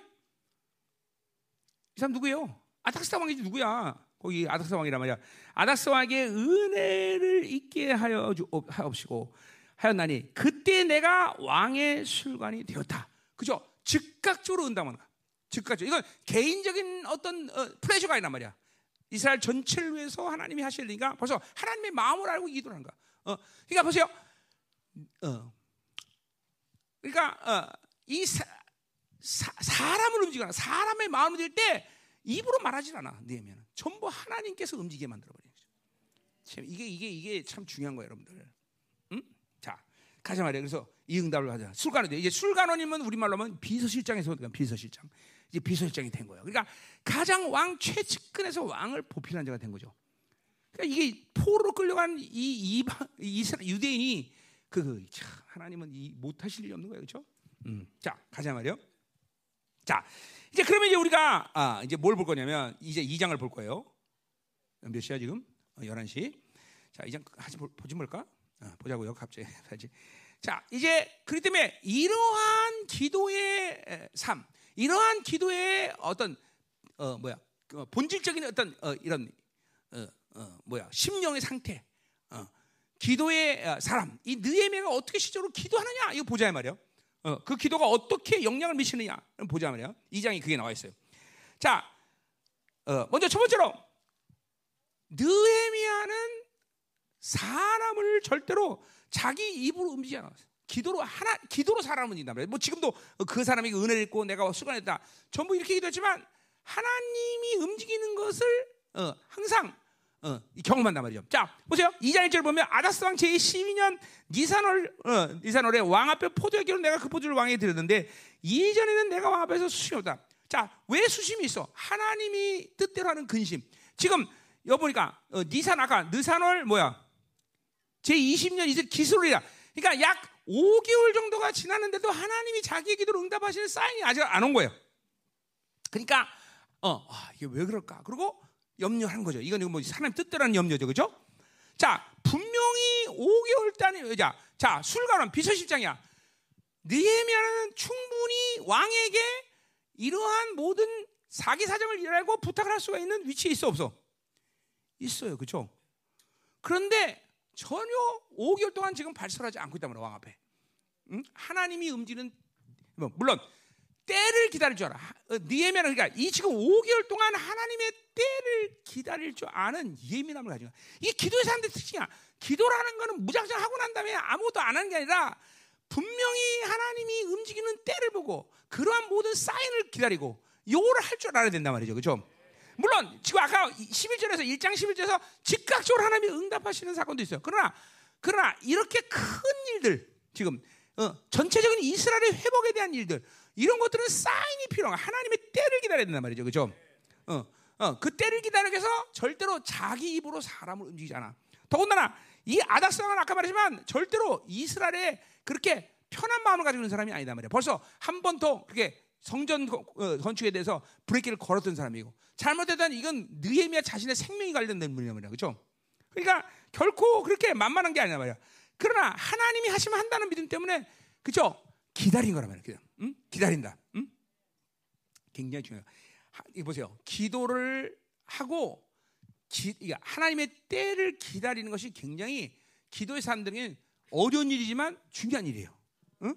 사람 누구예요? 아닥스 왕이 누구야? 거기 아닥스 왕이란 말이야. 아닥스 왕에게 은혜를 잊게 하여 하옵시고 하였나니 그때 내가 왕의 술관이 되었다. 그죠? 즉각적으로 응답하는 거야. 즉각적. 이건 개인적인 어떤 어, 플레저가 아니란 말이야. 이스라엘 전체를 위해서 하나님이 하실니까 벌써 하나님의 마음을 알고 기도를 하는 거야. 어, 그러니까 보세요. 어, 그러니까 어, 이 사, 사 람을 움직이거나 사람의 마음을 움직일 때 입으로 말하지 않아. 네면 전부 하나님께서 움직이게 만들어 버리는 거죠. 이게 이게 이게 참 중요한 거예요, 여러분들. 응? 자, 가자 말이야. 그래서 이 응답을 하자. 술간원 이제 술간원이면 우리말로 하면 비서실장에서 비서실장. 이제 비서실장이 된 거예요. 그러니까 가장 왕 최측근에서 왕을 보필한 자가 된 거죠. 그러니까 이게 포로로 끌려간 이 이방 이스라 유대인이 그, 그 참, 하나님은 이 못하실 일이 없는 거예요, 그렇죠? 음, 자 가자 말이요. 자 이제 그러면 이제 우리가 아, 이제 뭘 볼 거냐면 이제 2장을 볼 거예요. 몇 시야 지금? 어, 11시. 자 2장 하지 보지 뭘까? 아, 보자고요. 갑자기 자 이제 그렇기 때문에 이러한 기도의 삶, 이러한 기도의 어떤 어 뭐야 그 본질적인 어떤 어, 이런 어, 어, 뭐야 심령의 상태, 어, 기도의 어, 사람 이 느헤미야가 어떻게 실제로 기도하느냐 이거 보자 말이요. 어, 그 기도가 어떻게 영향을 미치느냐 보자 말이요. 이 장이 그게 나와 있어요. 자, 어, 먼저 첫 번째로 느헤미야는 사람을 절대로 자기 입으로 움직이지 않았어요. 기도로 하나 기도로 사람을 이긴단 말이에요. 뭐 지금도 그 사람이 은혜를 입고 내가 수관했다. 전부 이렇게 기도했지만 하나님이 움직이는 것을 어, 항상 어, 경험한단 말이죠. 자, 보세요. 2장 1절 보면 아다스 왕 제12년 니산월 어, 니산월에 왕 앞에 포도의 기로 내가 그 포도를 왕에게 드렸는데 이전에는 내가 왕 앞에서 수심이 없다. 자, 왜 수심이 있어? 하나님이 뜻대로 하는 근심. 지금 여기 보니까 어, 니산 아까 느산월 뭐야? 제20년 이제 기술이라. 그러니까 약 5개월 정도가 지났는데도 하나님이 자기의 기도를 응답하시는 사인이 아직 안 온 거예요. 그러니까 어 아, 이게 왜 그럴까? 그리고 염려하는 거죠. 이건 뭐 하나님 뜻대로는 염려죠, 그렇죠? 자 분명히 5개월 단위 자, 자 술가는 비서실장이야. 느헤미야는 충분히 왕에게 이러한 모든 사기 사정을 일하고 부탁을 할 수가 있는 위치에 있어 없어? 있어요, 그렇죠? 그런데 전혀 5개월 동안 지금 발설하지 않고 있단 말이야 왕 앞에. 응? 하나님이 움직이는 뭐 물론 때를 기다릴 줄 알아. 어, 니에미아는 그러니까 이 지금 5개월 동안 하나님의 때를 기다릴 줄 아는 예민함을 가지고 이게 기도의 사람들 특징이야. 기도라는 거는 무작정 하고 난 다음에 아무것도 안 하는 게 아니라 분명히 하나님이 움직이는 때를 보고 그러한 모든 사인을 기다리고 요거를 할 줄 알아야 된단 말이죠. 그죠? 물론 지금 아까 11절에서 1장 11절에서 즉각적으로 하나님이 응답하시는 사건도 있어요. 그러나 그러나 이렇게 큰 일들 지금 어, 전체적인 이스라엘의 회복에 대한 일들 이런 것들은 사인이 필요한 하나님의 때를 기다려야 된단 말이죠. 그죠? 어, 어, 그 때를 기다리기 위해서 절대로 자기 입으로 사람을 움직이지 않아. 더군다나 이 아닥스왕은 아까 말했지만 절대로 이스라엘에 그렇게 편한 마음을 가지고 있는 사람이 아니다 말이야. 벌써 한 번 더 그렇게 성전 어, 건축에 대해서 브레이크를 걸었던 사람이고 잘못했다면 이건 느헤미야 자신의 생명이 관련된 분이란 말이야. 그렇죠? 그러니까 결코 그렇게 만만한 게 아니란 말이야. 그러나 하나님이 하시면 한다는 믿음 때문에 그렇죠? 기다린 거란 말이야. 그냥 응? 기다린다. 응? 굉장히 중요해요. 이 보세요. 기도를 하고 기, 하나님의 때를 기다리는 것이 굉장히 기도의 사람들에게 어려운 일이지만 중요한 일이에요. 응?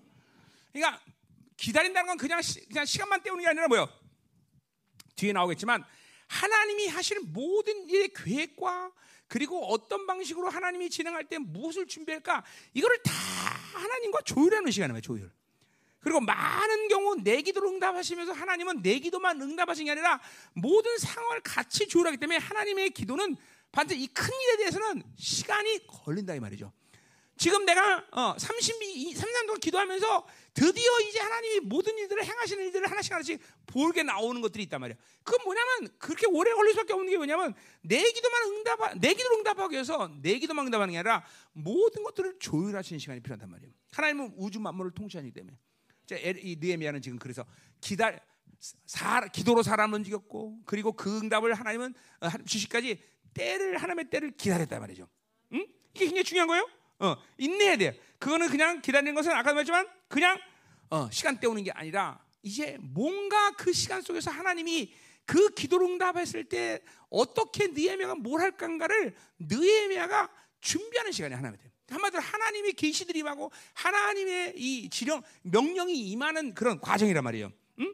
그러니까 기다린다는 건 그냥 시, 그냥 시간만 때우는 게 아니라 뭐요? 뒤에 나오겠지만 하나님이 하실 모든 일의 계획과 그리고 어떤 방식으로 하나님이 진행할 때 무엇을 준비할까 이거를 다 하나님과 조율하는 시간이에요. 조율. 그리고 많은 경우 내 기도를 응답하시면서 하나님은 내 기도만 응답하신 게 아니라 모든 상황을 같이 조율하기 때문에 하나님의 기도는 반드시 이 큰 일에 대해서는 시간이 걸린다 이 말이죠. 지금 내가 어, 32, 3년 동안 기도하면서 드디어 이제 하나님이 모든 일들을 행하시는 일들을 하나씩 하나씩 보게 나오는 것들이 있단 말이야. 그건 뭐냐면 그렇게 오래 걸릴 수밖에 없는 게 뭐냐면 내 기도만 응답, 내 기도를 응답하기 위해서 내 기도만 응답하는 게 아니라 모든 것들을 조율하시는 시간이 필요하단 말이에요. 하나님은 우주 만물을 통치하기 때문에. 이 느헤미야는 지금 그래서 기다 사, 기도로 사람을 움직였고 그리고 그 응답을 하나님은 어, 주시까지 때를 하나님의 때를 기다렸단 말이죠. 응? 이게 굉장히 중요한 거예요. 어, 인내해야 돼요. 그거는 그냥 기다리는 것은 아까 말했지만 그냥 어, 시간 때우는 게 아니라 이제 뭔가 그 시간 속에서 하나님이 그 기도를 응답했을 때 어떻게 느헤미야가 뭘 할까를 느헤미야가 준비하는 시간이 하나님 돼요. 한마디로 하나님의 계시들이 임하고 하나님의 이 지령 명령이 임하는 그런 과정이란 말이에요. 응?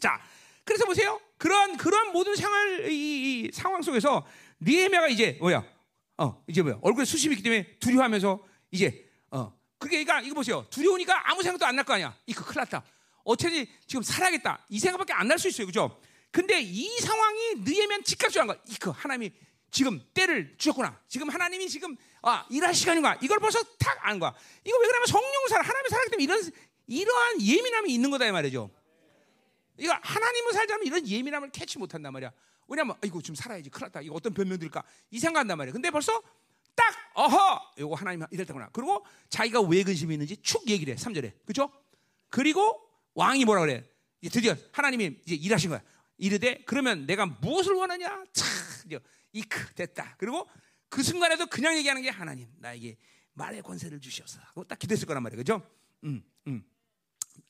자, 그래서 보세요. 그런 그런 모든 생활 이, 이 상황 속에서 니에미아가 이제 뭐야? 어, 이제 뭐야? 얼굴에 수심이 있기 때문에 두려워하면서 이제 어, 그게 그러니까 이거 보세요. 두려우니까 아무 생각도 안 날 거 아니야. 이거 큰일 났다. 어차피 지금 살아야겠다. 이 생각밖에 안 날 수 있어요. 그죠? 근데 이 상황이 느에면 즉각적인 거야. 이거 하나님이 지금 때를 주셨구나. 지금 하나님이 지금 아, 일할 시간인가? 이걸 벌써 탁 아는 거야. 이거 왜 그러면 성령 살 하나님이 살기 때문에 이런 이러한 예민함이 있는 거다 이 말이죠. 이거 하나님을 살자면 이런 예민함을 캐치 못 한단 말이야. 왜냐면 이거 좀 살아야지 큰일 났다. 이거 어떤 변명들일까? 이 생각한단 말이야. 근데 벌써 딱 어허 이거 하나님 이랬다구나. 그리고 자기가 왜 근심이 있는지 축 얘기를 해. 3절에. 그죠? 그리고 왕이 뭐라 그래? 이제 드디어 하나님이 이제 일하신 거야. 이르되 그러면 내가 무엇을 원하냐? 차 이크 됐다. 그리고 그 순간에도 그냥 얘기하는 게 하나님 나에게 말의 권세를 주시옵소서 하고 딱 기도했을 거란 말이에요. 그죠? 음, 음.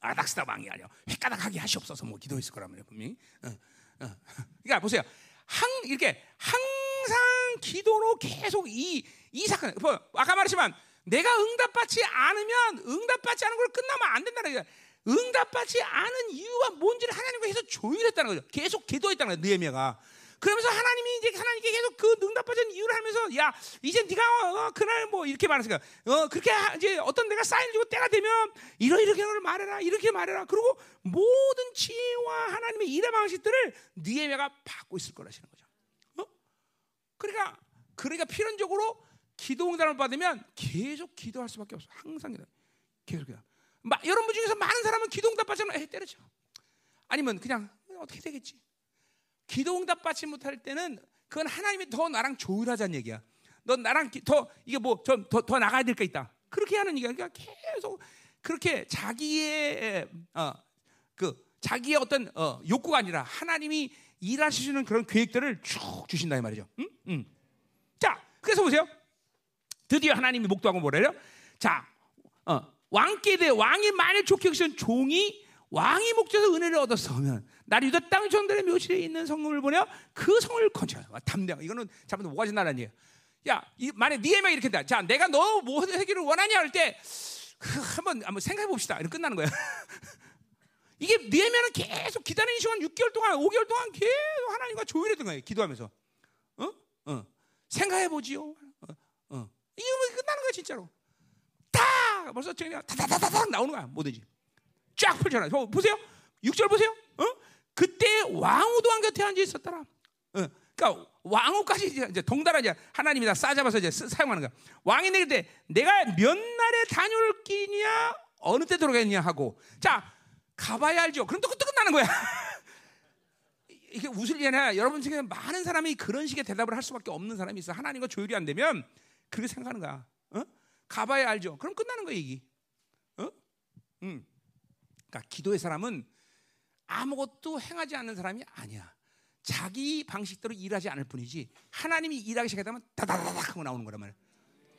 아닥스다 왕이 아니요. 획가닥하게 하시옵소서 뭐 기도했을 거란 말이에요. 분명히. 어, 어. 그러니까 보세요. 항 이렇게 항상 기도로 계속 이 이 사건 뭐 아까 말했지만 내가 응답받지 않으면 응답받지 않은 걸 끝나면 안 된다는 거야. 응답받지 않은 이유가 뭔지를 하나님과 해서 조율했다는 거죠. 계속 기도했다는 거예요. 느헤미야가. 그러면서 하나님이 이제 하나님께 계속 그 응답받은 이유를 하면서 야 이제 네가 어, 그날 뭐 이렇게 말했으니까 어 그렇게 이제 어떤 내가 사인 주고 때가 되면 이러 이렇게 말해라 이렇게 말해라 그리고 모든 지혜와 하나님의 일의 방식들을 니에메가 받고 있을 거라시는 거죠. 어? 그러니까 그러니까 필연적으로 기도 응답을 받으면 계속 기도할 수밖에 없어. 항상 기도. 계속 기도. 여러분 중에서 많은 사람은 기도 응답. 에 때려쳐. 아니면 그냥 어떻게 되겠지. 기도 응답 받지 못할 때는 그건 하나님이 더 나랑 조율하자는 얘기야. 너 나랑 기, 더 이게 뭐 좀 더 더 나가야 될 거 있다. 그렇게 하는 얘기야. 그러니까 계속 그렇게 자기의 어, 그 자기의 어떤 어, 욕구가 아니라 하나님이 일하시는 그런 계획들을 쭉 주신다 이 말이죠. 응? 응. 자, 그래서 보세요. 드디어 하나님이 목도하고 뭐래요? 자, 어, 왕께 대 왕이 만일 좋게 여기신 종이 왕이 목적에서 은혜를 얻었으면 나리 유다 땅 전들의 묘실에 있는 성을 보냐 그 성을 건져 담대하 이거는 뭐가 지 나라는 얘기야. 야, 이, 만약 니에만 이렇게 한다. 자, 내가 너뭐 하기를 원하냐 할 때, 그, 한번, 한번 생각해 봅시다. 이렇게 끝나는 거야. 이게 니에면은 계속 기다리는 시간 6개월 동안, 5개월 동안 계속 하나님과 조율했던 거예요. 기도하면서. 어? 어. 생각해 보지요. 어, 어. 이게 뭐 끝나는 거야, 진짜로. 다! 벌써 그냥 다다다다닥 나오는 거야, 뭐든지. 쫙 펼쳐놔. 보세요. 6절 보세요. 어? 그때 왕후도 곁에 앉아 있었더라. 어. 그러니까 왕후까지 이제 동달아 이제 하나님이 다 싸잡아서 이제 사용하는 거야. 왕이 내게 때 내가 몇 날에 다녀올 끼냐 어느 때 들어가겠냐 하고 자 가봐야 알죠. 그럼 또, 또 끝나는 거야. 이게 웃을 일 아니라 여러분 중에 많은 사람이 그런 식의 대답을 할 수밖에 없는 사람이 있어. 하나님과 조율이 안 되면 그렇게 생각하는 거야. 어? 가봐야 알죠. 그럼 끝나는 거야 얘기. 어? 음. 그러니까 기도의 사람은 아무것도 행하지 않는 사람이 아니야. 자기 방식대로 일하지 않을 뿐이지 하나님이 일하기 시작하면 다다다닥 하고 나오는 거란 말이야.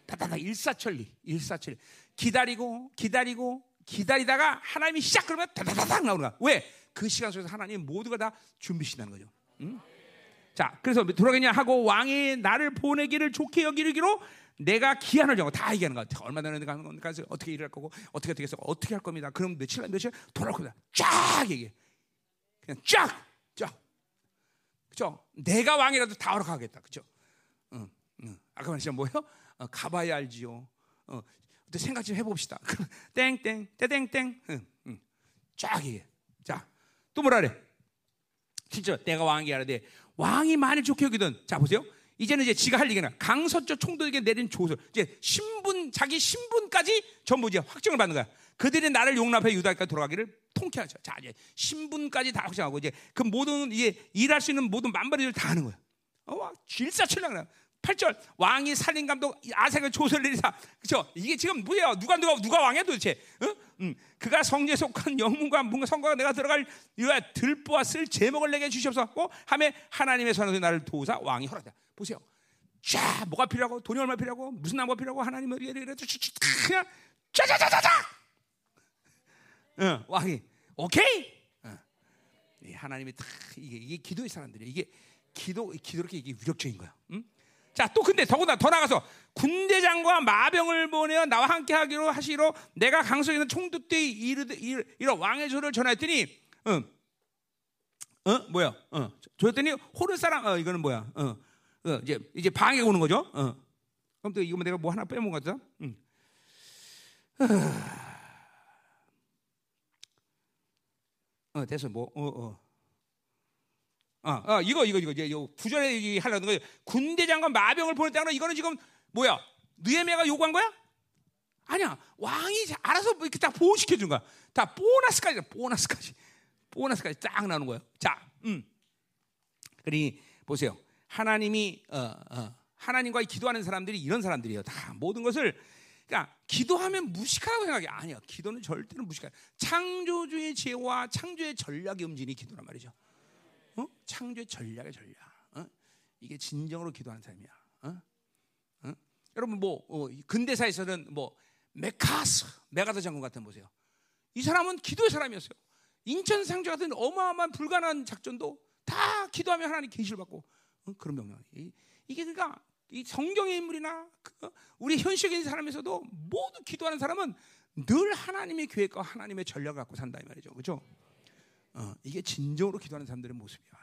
다다닥 일사천리, 일사천리. 기다리고 기다리고 기다리다가 하나님이 시작 그러면 다다다닥 나오는 거야. 왜? 그 시간 속에서 하나님 모두가 다 준비시다는 거죠. 응? 자, 그래서 돌아가냐 하고 왕이 나를 보내기를 좋게 여기기로 내가 기한을 정하 다 얘기하는 거야. 얼마 전에 하는 건가 어떻게 일할 거고 어떻게 어떻게 해서 어떻게 할 겁니다. 그럼 며칠 며칠 돌아올 겁니다. 쫙 얘기해. 그냥 쫙, 쫙. 그죠? 내가 왕이라도 다 허락하겠다. 그죠? 응, 응. 아까 말했죠 뭐요? 어, 가봐야 알지요. 어, 생각 좀 해봅시다. 땡땡, 땡땡땡, 응, 응. 쫙 이게. 자, 또 뭐라 그래? 진짜 내가 왕이야. 돼. 왕이 만일 좋게 여기든 자 보세요. 이제는 이제 지가 할 얘기는 강서쪽 총독에게 내린 조서 이제 신분 자기 신분까지 전부 이제 확정을 받는 거야. 그들이 나를 용납해 유다까지 돌아가기를 통쾌 하죠. 자 이제 신분까지 다 확정하고 이제 그 모든 이제 일할 수 있는 모든 만발이들 다 하는 거야. 어, 질사철량 8절. 왕이 살인 감독 아색을 조설 내리사. 그죠 이게 지금 뭐야? 누가 누가 누가 왕이야 도대체? 어? 음, 그가 성에 속한 영문과 문과 성과가 내가 들어갈 이와 들보아 쓸 제목을 내게 주시옵소서. 하며 하나님의 선언에 나를 도우사 왕이 허락다 보세요. 자 뭐가 필요하고 돈이 얼마 필요하고 무슨 나무가 필요하고 하나님을 이래 이래 그냥 짜자자자자 어, 왕이 오케이! 어. 하나님이 다 이게 이게 기도의 사람들이 이게 기도 기도롭게 이게 위력적인 거야. 응? 자, 또 근데 더구나 더 나가서 군대장과 마병을 보내어 나와 함께 하기로 하시로 내가 강석에 있는 총독대에 이르 이러 왕의 조를 전했더니 어, 어 뭐야? 어, 조했더니 호르 사람 어 이거는 뭐야? 어, 어 이제 이제 방에 오는 거죠. 어. 그럼 또 이거 내가 뭐 하나 빼먹은 것 같아. 응. 어, 됐어. 뭐, 어, 어. 아, 아 이거 이거 이거 이제 구절에 하려는 거예요. 군대 장관 마병을 보냈다는 이거는 지금 뭐야? 느헤미야가 요구한 거야? 아니야. 왕이 알아서 이렇게 딱 보호시켜 준 거야. 다 보너스까지 보너스까지 보너스까지 딱 나오는 거예요. 자, 음. 그러니 보세요. 하나님이 어, 어, 하나님과 기도하는 사람들이 이런 사람들이에요. 다 모든 것을 그러니까 기도하면 무식하다고 생각해. 아니야. 기도는 절대로 무식해. 창조주의 지혜와 창조의 전략이 움직이는 기도란 말이죠. 어? 창조의 전략의 전략. 어? 이게 진정으로 기도하는 사람이야. 어? 어? 여러분 뭐 어, 근대사에서는 뭐 메카스 메가더 장군 같은 보세요. 이 사람은 기도의 사람이었어요. 인천 상주 같은 어마어마한 불가능한 작전도 다 기도하면 하나님 계시를 받고 어? 그런 명령. 이, 이게 그러니까 이 성경의 인물이나 그, 우리 현실적인 사람에서도 모두 기도하는 사람은 늘 하나님의 계획과 하나님의 전략을 갖고 산다 이 말이죠. 그렇죠? 어, 이게 진정으로 기도하는 사람들의 모습이야.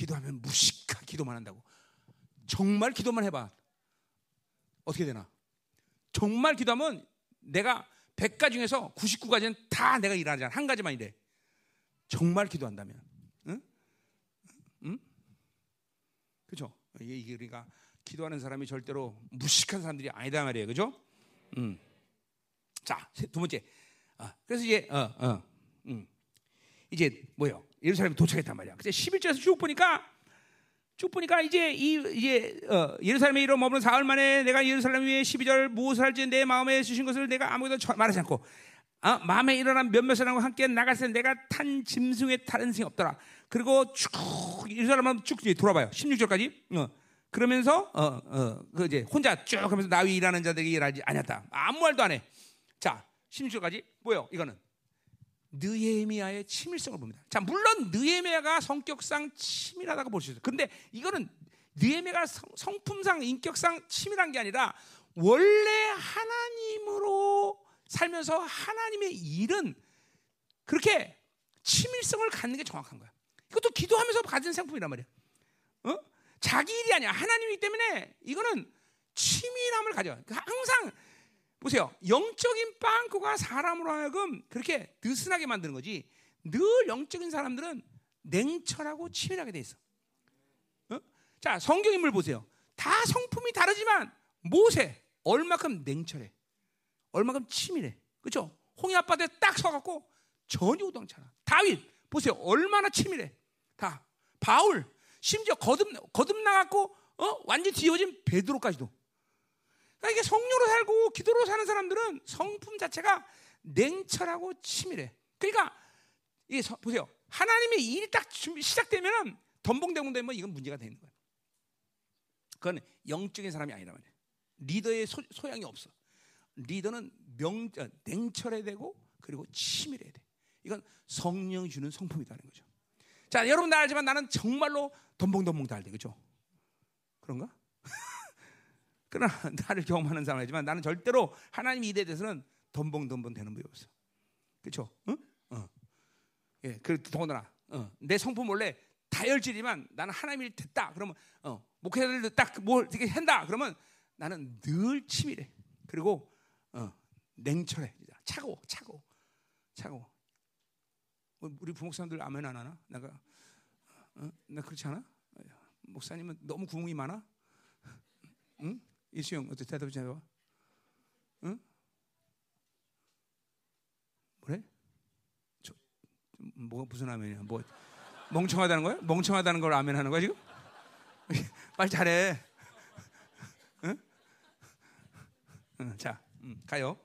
어, 기도하면 무식한 기도만 한다고. 정말 기도만 해봐. 어떻게 되나? 정말 기도하면 내가 100가지 중에서 99가지는 다 내가 일하지 않아. 한 가지만 이래. 정말 기도한다면. 응? 응? 그죠? 이게 그러니까 기도하는 사람이 절대로 무식한 사람들이 아니다 말이에요. 그죠? 음. 자, 두 번째. 아, 그래서 이제, 어, 어, 음. 이제 뭐요? 예루살렘 도착했단 말이야. 그때 11절에서 쭉 보니까 쭉 보니까 이제 이 이제 어, 예루살렘에 이르러 머무는 사흘 만에 내가 예루살렘 위에 12절 무엇을 할지 내 마음에 주신 것을 내가 아무것도 말하지 않고 어, 마음에 일어난 몇몇 사람과 함께 나갔을 때 내가 탄 짐승에 다른 승이 없더라. 그리고 쭉 예루살렘만 쭉 돌아봐요. 16절까지. 어. 그러면서 어, 어, 그 이제 혼자 쭉 하면서 나위 일하는 자들에게 일하지 않았다. 아무 말도 안 해. 자, 16절까지 뭐요? 이거는 느헤미야의 치밀성을 봅니다. 자, 물론 느헤미야가 성격상 치밀하다고 볼 수 있어요. 근데 이거는 느헤미야가 성품상 인격상 치밀한 게 아니라 원래 하나님으로 살면서 하나님의 일은 그렇게 치밀성을 갖는 게 정확한 거야. 이것도 기도하면서 가진 상품이란 말이야. 어? 자기 일이 아니야. 하나님이기 때문에 이거는 치밀함을 가져. 항상 보세요. 영적인 빵꾸가 사람으로 하여금 그렇게 느슨하게 만드는 거지. 늘 영적인 사람들은 냉철하고 치밀하게 돼 있어. 어? 자, 성경 인물 보세요. 다 성품이 다르지만 모세 얼마큼 냉철해. 얼마큼 치밀해. 그렇죠? 홍해 앞바다에 딱 서 갖고 전혀 우당찮아. 다윗 보세요. 얼마나 치밀해. 다 바울 심지어 거듭 거듭 나갖고 어? 완전 뒤어진 베드로까지도 그러니까 이게 성령으로 살고 기도로 사는 사람들은 성품 자체가 냉철하고 치밀해. 그러니까 이 보세요. 하나님의 일이 딱 시작되면은 덤벙대봉 되면 이건 문제가 되는 거야. 그건 영적인 사람이 아니라 말이야. 리더의 소, 양이 없어. 리더는 명 어, 냉철해야 되고 그리고 치밀해야 돼. 이건 성령이 주는 성품이라는 거죠. 자, 여러분 나 알지만 나는 정말로 덤벙덤벙 달대. 그죠? 그런가? 그러나 나를 경험하는 사람이지만 나는 절대로 하나님 이대에 대해서는 덤벙덤벙 되는 법이 없어. 그렇죠? 응? 어. 예, 그 더구나 어. 내 성품 원래 다 다혈질이만 나는 하나님이 됐다. 그러면 어, 목회자들 딱뭘 이렇게 한다. 그러면 나는 늘 치밀해. 그리고 어, 냉철해. 차고 차고 차고. 뭐 우리 부목사님들 아멘 안 하나? 내가 어? 나 그렇지 않아? 목사님은 너무 구멍이 많아? 응? 이수영 어떻게 대답 좀 해봐. 응? 뭐래? 저, 뭐가 무슨 아멘이야? 뭐 멍청하다는 거야? 멍청하다는 걸 아멘 하는 거야 지금? 빨리 잘해. 응? 응, 자, 음, 가요.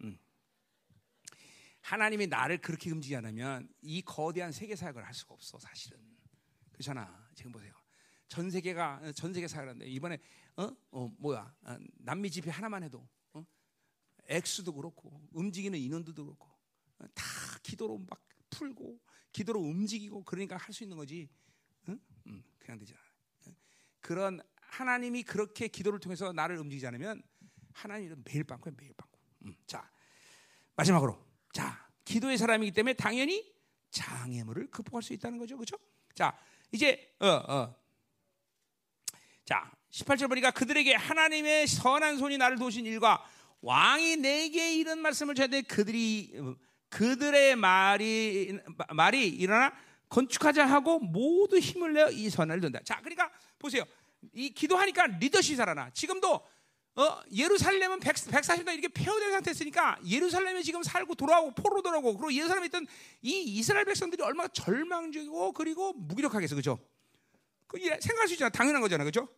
음. 하나님이 나를 그렇게 움직이지 않으면 이 거대한 세계 사역을 할 수가 없어 사실은. 그렇잖아. 지금 보세요. 전 세계가 전 세계 사역을 하는데 이번에 어? 어 뭐야 어, 남미 집회 하나만 해도 어? 액수도 그렇고 움직이는 인원들도 그렇고 어, 다 기도로 막 풀고 기도로 움직이고 그러니까 할 수 있는 거지. 응? 음, 그냥 되지 않아. 그런 하나님이 그렇게 기도를 통해서 나를 움직이지 않으면 하나님은 매일 빵꾸 매일 빵꾸. 음, 자 마지막으로 자 기도의 사람이기 때문에 당연히 장애물을 극복할 수 있다는 거죠, 그렇죠? 자 이제 어 어. 자 18절 보니까 그들에게 하나님의 선한 손이 나를 도우신 일과 왕이 내게 이런 말씀을 전해 그들이 그들의 말이 말이 일어나 건축하자 하고 모두 힘을 내어 이 선을 든다. 자, 그러니까 보세요. 이 기도하니까 리더십이 살아나. 지금도 어, 예루살렘은 100, 140년 이렇게 폐허된 상태였으니까 예루살렘에 지금 살고 돌아오고 포로 돌아오고 그리고 예루살렘에 있던 이 이스라엘 백성들이 얼마나 절망적이고 그리고 무기력하겠어. 그죠? 그 생각할 수 있잖아. 당연한 거잖아. 그죠?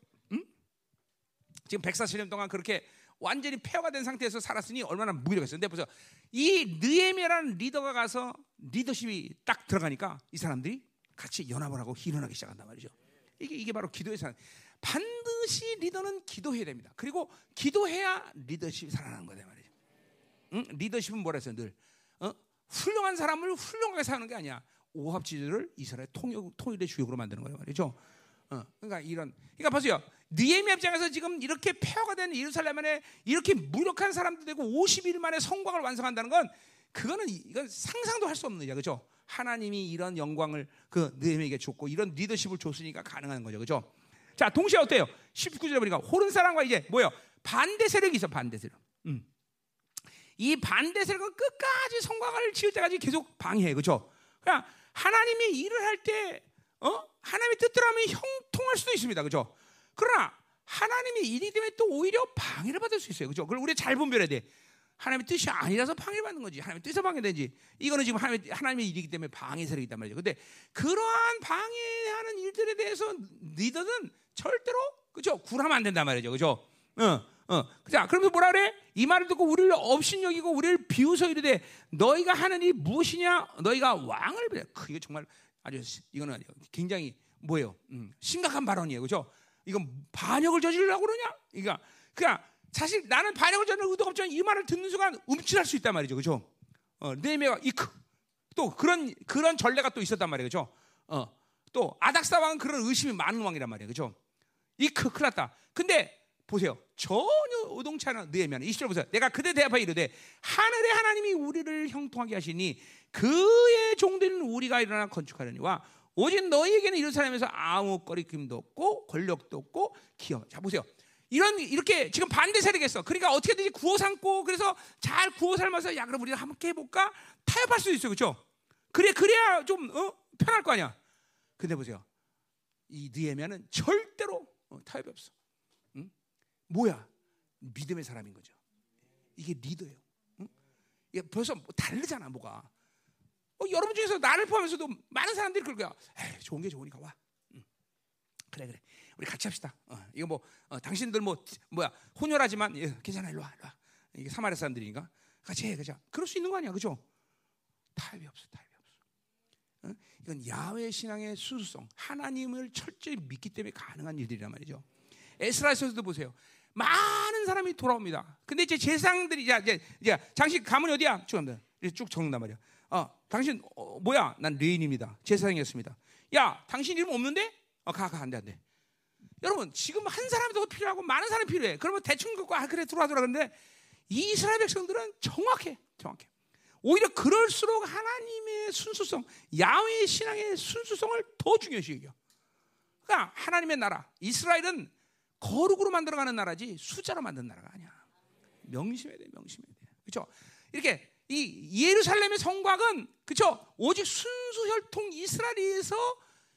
응? 지금 140년 동안 그렇게 완전히 폐허가 된 상태에서 살았으니 얼마나 무기력했어요. 근데 보세요. 이 느에미라는 리더가 가서 리더십이 딱 들어가니까 이 사람들이 같이 연합을 하고 일어나기 시작한단 말이죠. 이게 이게 바로 기도의 사 반드시 리더는 기도해야 됩니다. 그리고 기도해야 리더십이 살아나는 거다 말이죠. 응? 리더십은 뭐라 했어요? 늘 어? 훌륭한 사람을 훌륭하게 사는 게 아니야. 오합지졸을 이스라엘 통일, 통일의 주역으로 만드는 거예요 말이죠. 어, 그러니까 이런 그러니까 보세요. 느헤미 입장에서 지금 이렇게 폐허가 된 예루살렘에 이렇게 무력한 사람들 되고 50일 만에 성곽을 완성한다는 건 그거는 이건 상상도 할 수 없는 일이야. 그죠? 하나님이 이런 영광을 그 느헤미에게 줬고 이런 리더십을 줬으니까 가능한 거죠. 그죠? 자, 동시에 어때요? 19절에 보니까 호른 사람과 이제 뭐예요? 반대 세력이 있어. 반대 세력. 음. 이 반대 세력은 끝까지 성곽을 지을 때까지 계속 방해해. 그죠? 그냥 하나님이 일을 할 때 어? 하나님의 뜻대로 하면 형통할 수도 있습니다. 그죠? 그러나 하나님이 일이 되면 또 오히려 방해를 받을 수 있어요. 그죠? 그걸 우리 잘 분별해야 돼. 하나님의 뜻이 아니라서 방해받는 거지. 하나님의 뜻에 방해되지. 이거는 지금 하나님의, 하나님의 일이기 때문에 방해 세력이 있단 말이죠. 근데 그러한 방해하는 일들에 대해서 리더는 절대로 그죠? 굴하면 안 된단 말이죠. 그죠? 어, 어. 자, 그러면 뭐라 그래? 이 말을 듣고 우리를 업신여기고 우리를 비웃어 이르되 너희가 하는 일이 무엇이냐? 너희가 왕을 비래. 그게 정말 아주 이거는 굉장히 뭐예요? 음, 심각한 발언이에요. 그죠? 이건 반역을 저지르려고 그러냐? 그러니까 그냥 사실 나는 반역을 저지를 의도가 없지만 이 말을 듣는 순간 움찔할 수 있단 말이죠. 그죠? 어, 네메가 이크 또 그런 그런 전례가 또 있었단 말이에요. 그죠? 어, 또 아닥사 왕은 그런 의심이 많은 왕이란 말이에요. 그죠? 이크 큰일 났다. 근데 보세요. 전혀 의동치 않은 느헤미야 20절 보세요. 내가 그대 대합하여 이르되 하늘의 하나님이 우리를 형통하게 하시니 그의 종들은 우리가 일어나 건축하려니와 오직 너희에게는 이런 사람에서 아무 거리낌도 없고 권력도 없고 기여. 자 보세요. 이런 이렇게 지금 반대 세력이었어. 그러니까 어떻게든지 구워 삶고 그래서 잘 구워 삶아서 야 그럼 우리가 함께 해볼까 타협할 수 있어요, 그렇죠? 그래 그래야 좀 어? 편할 거 아니야. 근데 보세요. 이 느헤미야는 절대로 어, 타협이 없어. 응? 뭐야? 믿음의 사람인 거죠. 이게 리더예요. 응? 벌써 뭐 다르잖아, 뭐가. 어, 여러분 중에서 나를 포함해서도 많은 사람들이 그럴 거야. 에이, 좋은 게 좋으니까 와. 응. 그래 그래. 우리 같이 합시다. 어, 이거 뭐 어, 당신들 뭐 뭐야 혼혈하지만 예, 괜찮아 일로 와, 일로 와. 이게 사마리 사람들이니까 같이 해, 그죠? 그럴 수 있는 거 아니야, 그죠? 타협이 없어, 타협이 없어. 어? 이건 야외 신앙의 순수성, 하나님을 철저히 믿기 때문에 가능한 일들이란 말이죠. 에스라에서도 보세요. 많은 사람이 돌아옵니다. 근데 이제 제상들이 이제 이제 장식 가문이 어디야? 쭉 적는단 말이야. 어, 당신 어, 뭐야? 난 레인입니다. 제사장이었습니다. 야, 당신 이름 없는데? 어, 가, 가, 안 돼, 안 돼. 여러분, 지금 한 사람이 더 필요하고 많은 사람이 필요해. 그러면 대충 긋고, 아, 그래, 들어와, 들어와. 근데 이스라엘 백성들은 정확해, 정확해. 오히려 그럴수록 하나님의 순수성, 야외 신앙의 순수성을 더 중요시 여겨. 그러니까 하나님의 나라 이스라엘은 거룩으로 만들어가는 나라지 숫자로 만든 나라가 아니야. 명심해야 돼, 명심해야 돼. 그렇죠? 이렇게 이 예루살렘의 성곽은 그렇죠? 오직 순수 혈통 이스라엘에서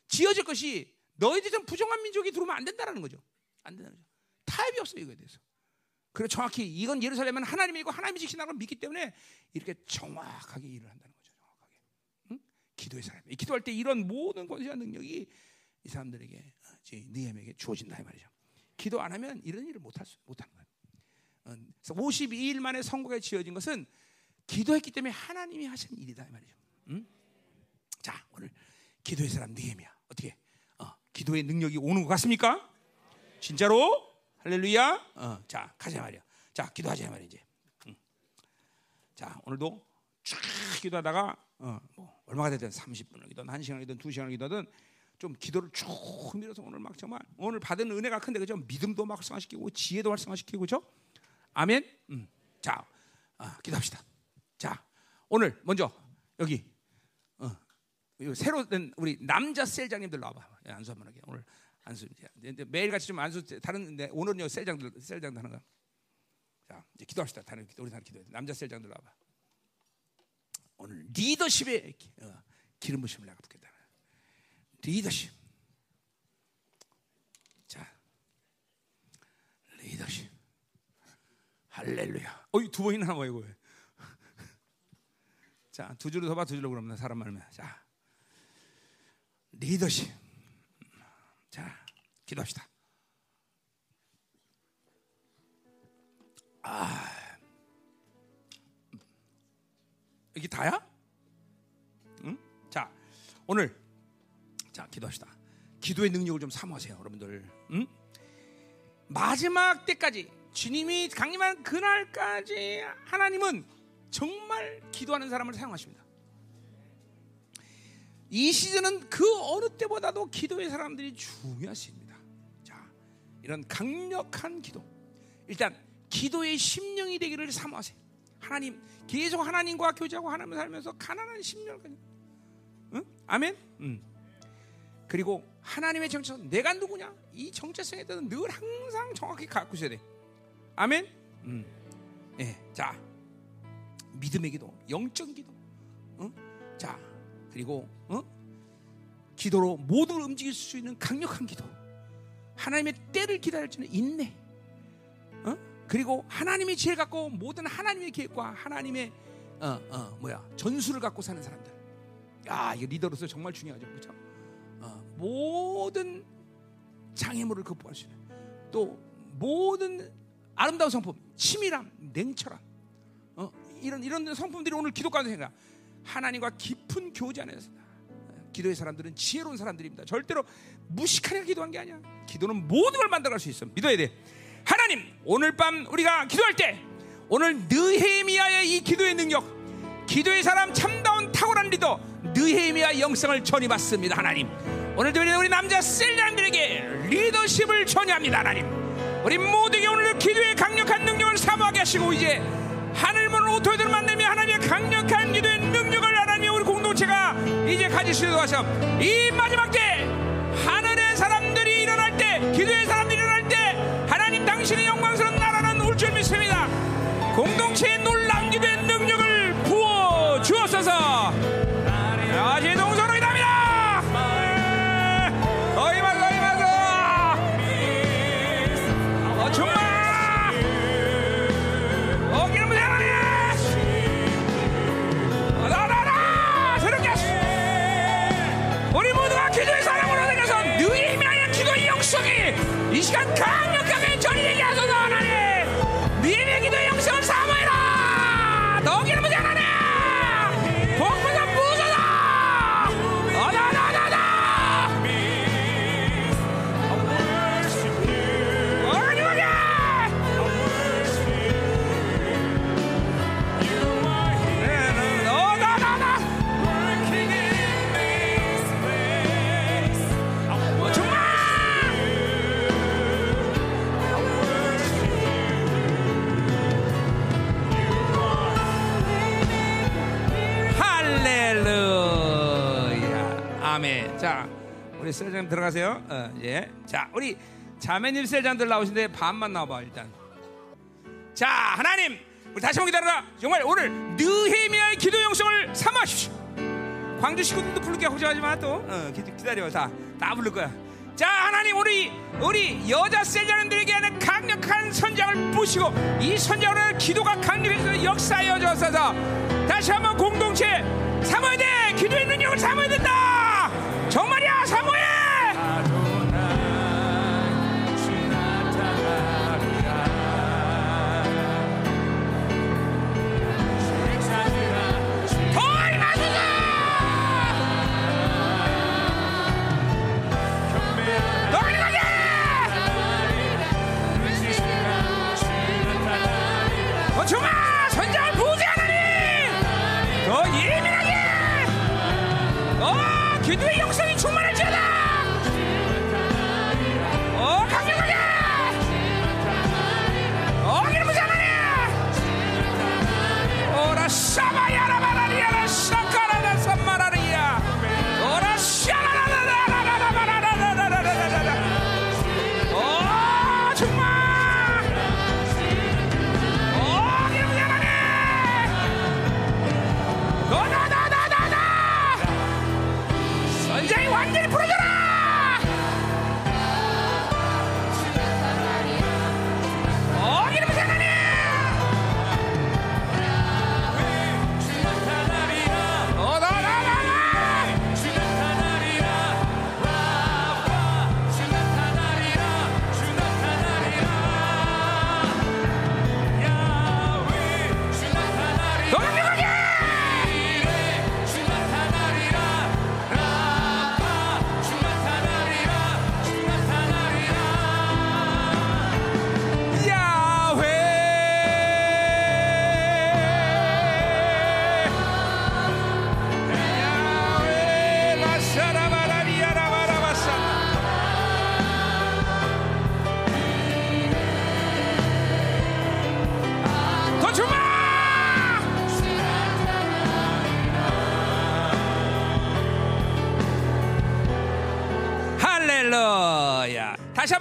지어질 것이 너희들처럼 부정한 민족이 들어오면 안 된다라는 거죠. 안 된다는 거죠. 타협이 없어요 이거에 대해서. 그리고 정확히 이건 예루살렘은 하나님이고 하나님이 지킨다는 걸 믿기 때문에 이렇게 정확하게 일을 한다는 거죠. 정확하게. 응? 기도의 사람. 기도할 때 이런 모든 권세와 능력이 이 사람들에게 느헤미에게 주어진다 이 말이죠. 기도 안 하면 이런 일을 못할 수 못하는 거예요. 어, 그래서 52일 만에 성곽에 지어진 것은 기도했기 때문에 하나님이 하신 일이다 이 말이죠. 응? 자 오늘 기도의 사람 느헤미야 어떻게 어, 기도의 능력이 오는 것 같습니까? 진짜로 할렐루야. 어, 자 가자 말이야. 자 기도하자 말이야 이제. 응. 자 오늘도 쫙 기도하다가 어, 뭐 얼마가 되든 30분을 기도든 1시간을 기도든 2시간을 기도든 좀 기도를 쭉 밀어서 오늘 막 정말 오늘 받은 은혜가 큰데 그죠? 믿음도 막 활성화시키고 지혜도 활성화시키고 그죠? 아멘. 음. 자, 아, 기도합시다. 자, 오늘 먼저 여기 어, 새로 된 우리 남자 셀장님들 나와봐. 안수 한번 하게. 오늘 안수 매일 같이 좀 안수 다른데 오늘은 요 셀장들 셀장들 하는 거. 자, 이제 기도합시다. 다른 우리 다른 기도. 남자 셀장들 나와봐. 오늘 리더십에 어, 기름 부심을 내가 붓겠다. 리더십. 자, 리더십. 할렐루야. 어이 두 번이나 나와 이거. 자, 두 줄로 더 봐, 두 줄로 그러면 사람 말면. 자, 리더십. 자, 기도합시다. 아, 이게 다야? 응? 자, 오늘 자, 기도합시다. 기도의 능력을 좀 사모하세요, 여러분들. 응? 마지막 때까지 주님이 강림한 그날까지 하나님은 정말 기도하는 사람을 사용하십니다. 이 시즌은 그 어느 때보다도 기도의 사람들이 중요하십니다. 자, 이런 강력한 기도. 일단 기도의 심령이 되기를 사모하세요. 하나님 계속 하나님과 교제하고 하나님을 살면서 가난한 심령을 가지고. 응? 아멘. 응. 그리고 하나님의 정체성 내가 누구냐 이 정체성에 대해서 늘 항상 정확히 갖고 있어야 돼. 아멘. 음. 예. 자 믿음의 기도, 영적 기도. 어? 자 그리고 어? 기도로 모두를 움직일 수 있는 강력한 기도. 하나님의 때를 기다릴 줄 인내. 어? 그리고 하나님의 지혜 갖고 모든 하나님의 계획과 하나님의 어, 어, 뭐야 전술을 갖고 사는 사람들. 야, 이게 리더로서 정말 중요하죠, 그렇죠? 모든 장애물을 극복할 수 있는 또 모든 아름다운 성품, 치밀함, 냉철함, 어, 이런 이런 성품들이 오늘 기도 가운데 생각. 하나님과 깊은 교제 안에서 기도의 사람들은 지혜로운 사람들입니다. 절대로 무식하게 기도한 게 아니야. 기도는 모든 걸 만들어갈 수 있어. 믿어야 돼. 하나님, 오늘 밤 우리가 기도할 때 오늘 느헤미야의 이 기도의 능력, 기도의 사람 참다운 탁월한 리더 느헤미야 영성을 전이받습니다. 하나님. 오늘도 우리 남자 셀장들에게 리더십을 전이합니다 하나님 우리 모두에게 오늘 기도의 강력한 능력을 사모하게 하시고 이제 하늘문을 오토이들 만나며 하나님의 강력한 기도의 능력을 하나님 우리 공동체가 이제 있도록 하셔 이 마지막 때 하늘의 사람들이 일어날 때 기도의 사람들이 일어날 때 하나님 당신의 영광스러운 우리 셀장 들어가세요. 어, 예. 자, 우리 자매님 셀장들 나오신데 반만 나와봐 일단. 자, 하나님, 우리 다시 한번 기다려라. 정말 오늘 느헤미야의 기도 영성을 삼아주십시오. 광주 부를게 걱정하지 마 또. 어, 기, 기다려 다, 다 부를 거야. 자, 하나님 우리 우리 여자 셀자님들에게 하는 강력한 선장을 부시고 이 선장으로 기도가 강력해서 역사하여 주옵소서. 다시 한번 공동체 삼아야 돼. 기도의 능력을 삼아야 된다. 정말이야, 사모해.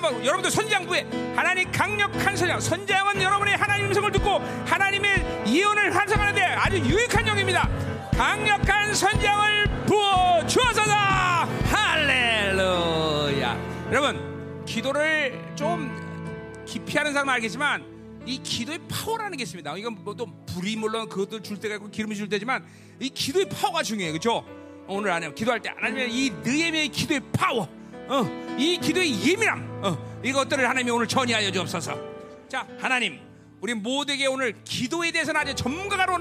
한번 여러분들 선장부에 하나님 강력한 선장 선장은 여러분의 하나님 음성을 듣고 하나님의 예언을 환상하는데 아주 유익한 영입니다 강력한 선장을 부어 주어서다 할렐루야 여러분 기도를 좀 깊이 하는 사람은 알겠지만 이 기도의 파워라는 게 있습니다. 이건 뭐또 불이 물론 그것도 줄 때가 있고 기름이 줄 때지만 이 기도의 파워가 중요해요. 그렇죠? 오늘 안에 기도할 때 하나님의 이 느헤미야의 기도의 파워, 어, 이 기도의 예민함, 어, 이것들을 하나님이 오늘 전이하여 주옵소서. 자, 하나님, 우리 모두에게 오늘 기도에 대해서는 아주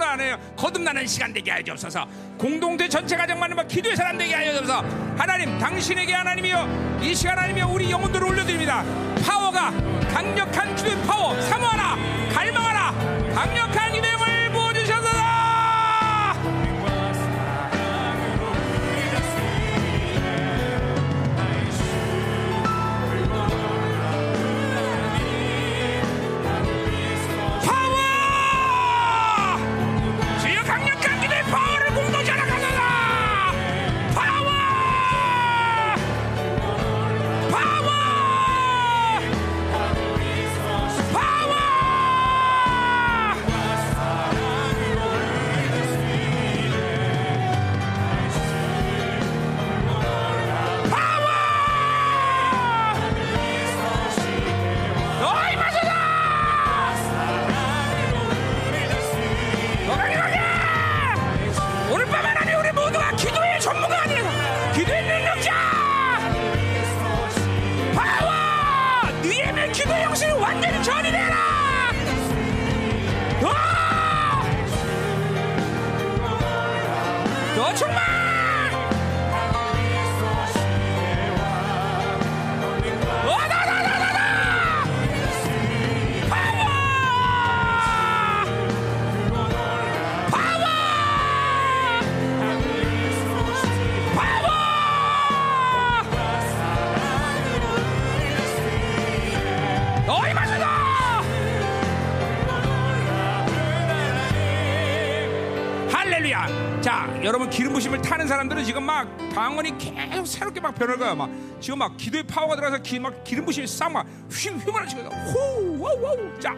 안 해요. 거듭나는 시간 되게 하여 주옵소서. 공동체 전체 가정만은 막 기도의 사람 되게 하여 주옵소서. 하나님, 당신에게 하나님이여 이 시간 하나님이여 우리 영혼들을 올려드립니다. 파워가 강력한 기도의 파워 사모하라, 갈망하라, 강력한 기도의 계속 새롭게 막 변할 거야. 막 지금 막 기도의 파워가 들어가서 기, 막 기름 부심이 싹막 휘휘발을 치고 호호호 자.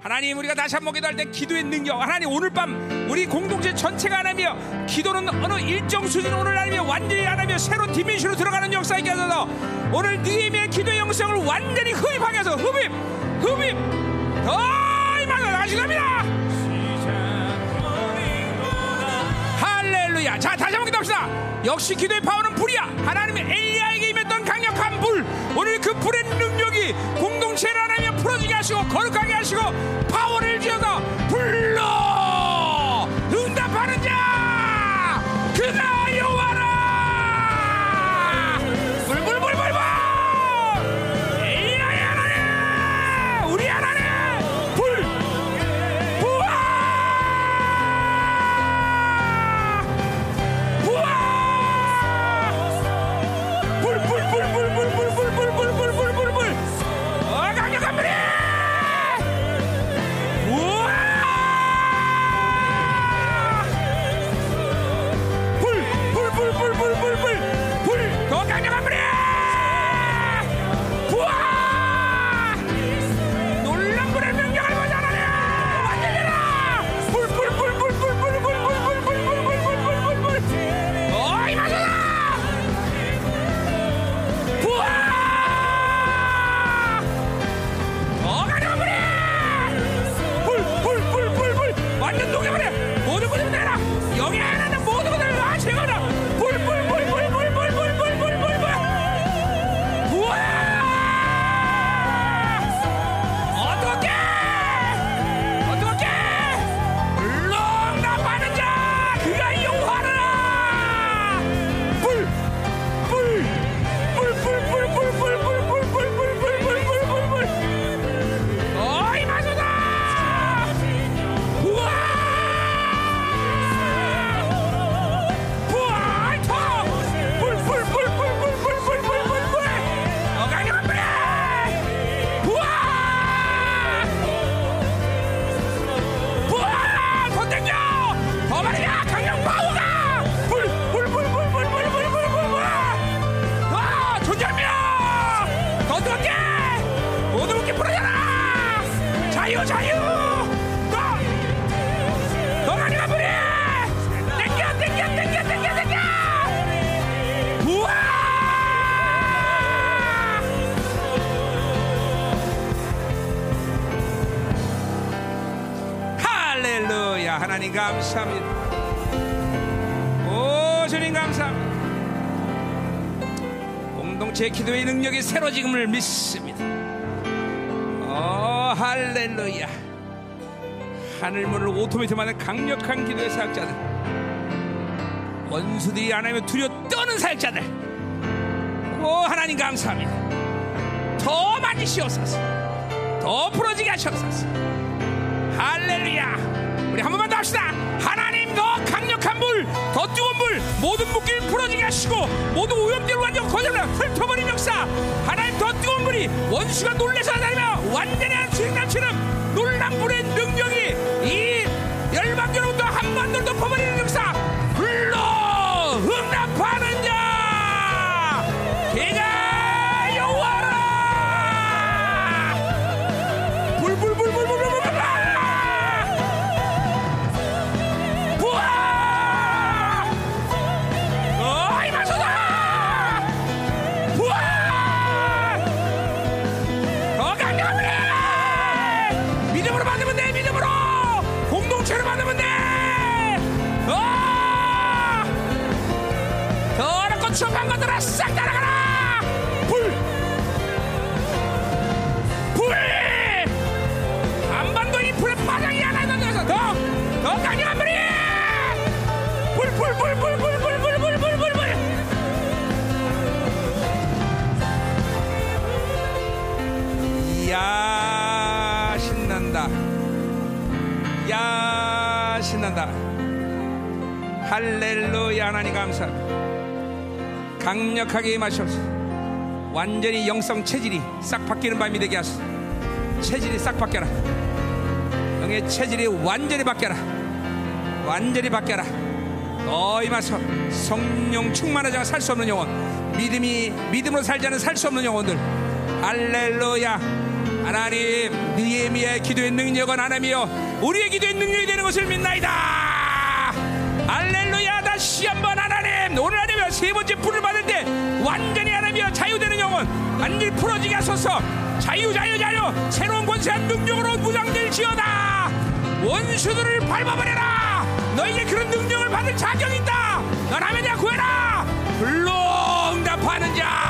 하나님 우리가 다시 한번 기도할 때 기도의 능력. 하나님 오늘 밤 우리 공동체 전체가 하나며 기도는 어느 일정 수준 오늘 하나며 완전히 하나며 새로운 디멘션으로 들어가는 역사에 있어서. 오늘 네 느헤미의 기도의 영성을 완전히 흡입하게 해서. 흡입 흡입. 더 이만한 아시갑니다. 할렐루야. 자, 다시 한번 기도합시다. 역시 기도의 파워는 불이야. 하나님의 엘리야에게 임했던 강력한 불. 오늘 그 불의 능력이 공동체를 하나님 풀어지게 하시고 거룩하게 하시고 파워를 지어서 불러 응답하는 자. 그날 감사합니다. 오 주님 감사합니다. 공동체 기도의 능력이 새로 지금을 믿습니다. 어 할렐루야. 하늘문을 오토매트만한 강력한 기도의 사역자들. 원수들이 안 하면 두려 떠는 사역자들. 오 하나님 감사합니다. 더 많이 씌워서서. 더 부러지게 하셔서. 할렐루야. 우리 한 번만 더 합시다 뜨거운 물 모든 묶임 풀어지게 하시고 모든 오염된 완전 거절을 훑어버린 역사. 하나님 더 뜨거운 물이 원수가 놀래서 하다니며 완전히 한 수행단처럼 놀란 불의 능력이 이 강력하게 임하셔서 완전히 영성 체질이 싹 바뀌는 밤이 되게 하소서. 체질이 싹 바뀌어라. 영의 체질이 완전히 바뀌어라. 완전히 바뀌어라. 어 임하소 성령 충만하지 살수 없는 영혼 믿음이 믿음으로 살지 않은 살 수 없는 영혼들 할렐루야 하나님 느에미의 기도의 능력은 하나님이여 우리의 기도의 능력이 되는 것을 믿나이다 할렐루야 다시 한번 세 번째 불을 받을 때 완전히 하나님이여 자유되는 영혼 완전히 풀어지게 하소서. 자유 자유 자유. 새로운 권세한 능력으로 무장될지어다. 원수들을 밟아버려라. 너에게 그런 능력을 받을 자격이 있다. 넌 하면 야 구해라. 불로 응답하는 자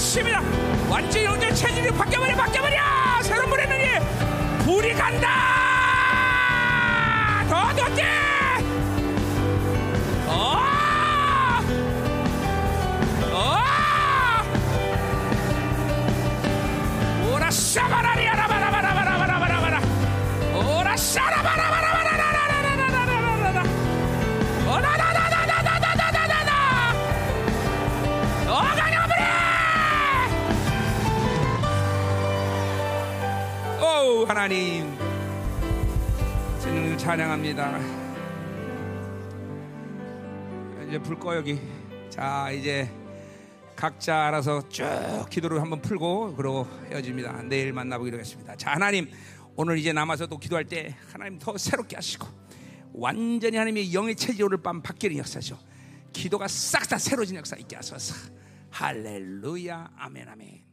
맞습니다. 완전히 완전 체질이 바뀌어버려 바뀌어버려! 새로운 불의 눈이 불이 간다 하나님 주님 찬양합니다 이제 불 꺼 여기 자 이제 각자 알아서 쭉 기도를 한번 풀고 그러고 헤어집니다. 내일 만나보기로 했습니다. 자 하나님 오늘 이제 남아서 또 기도할 때 하나님 더 새롭게 하시고 완전히 하나님의 영의 체질 오늘 밤 바뀌는 역사죠. 기도가 싹 다 새로진 역사 있게 하소서. 할렐루야 아멘 아멘.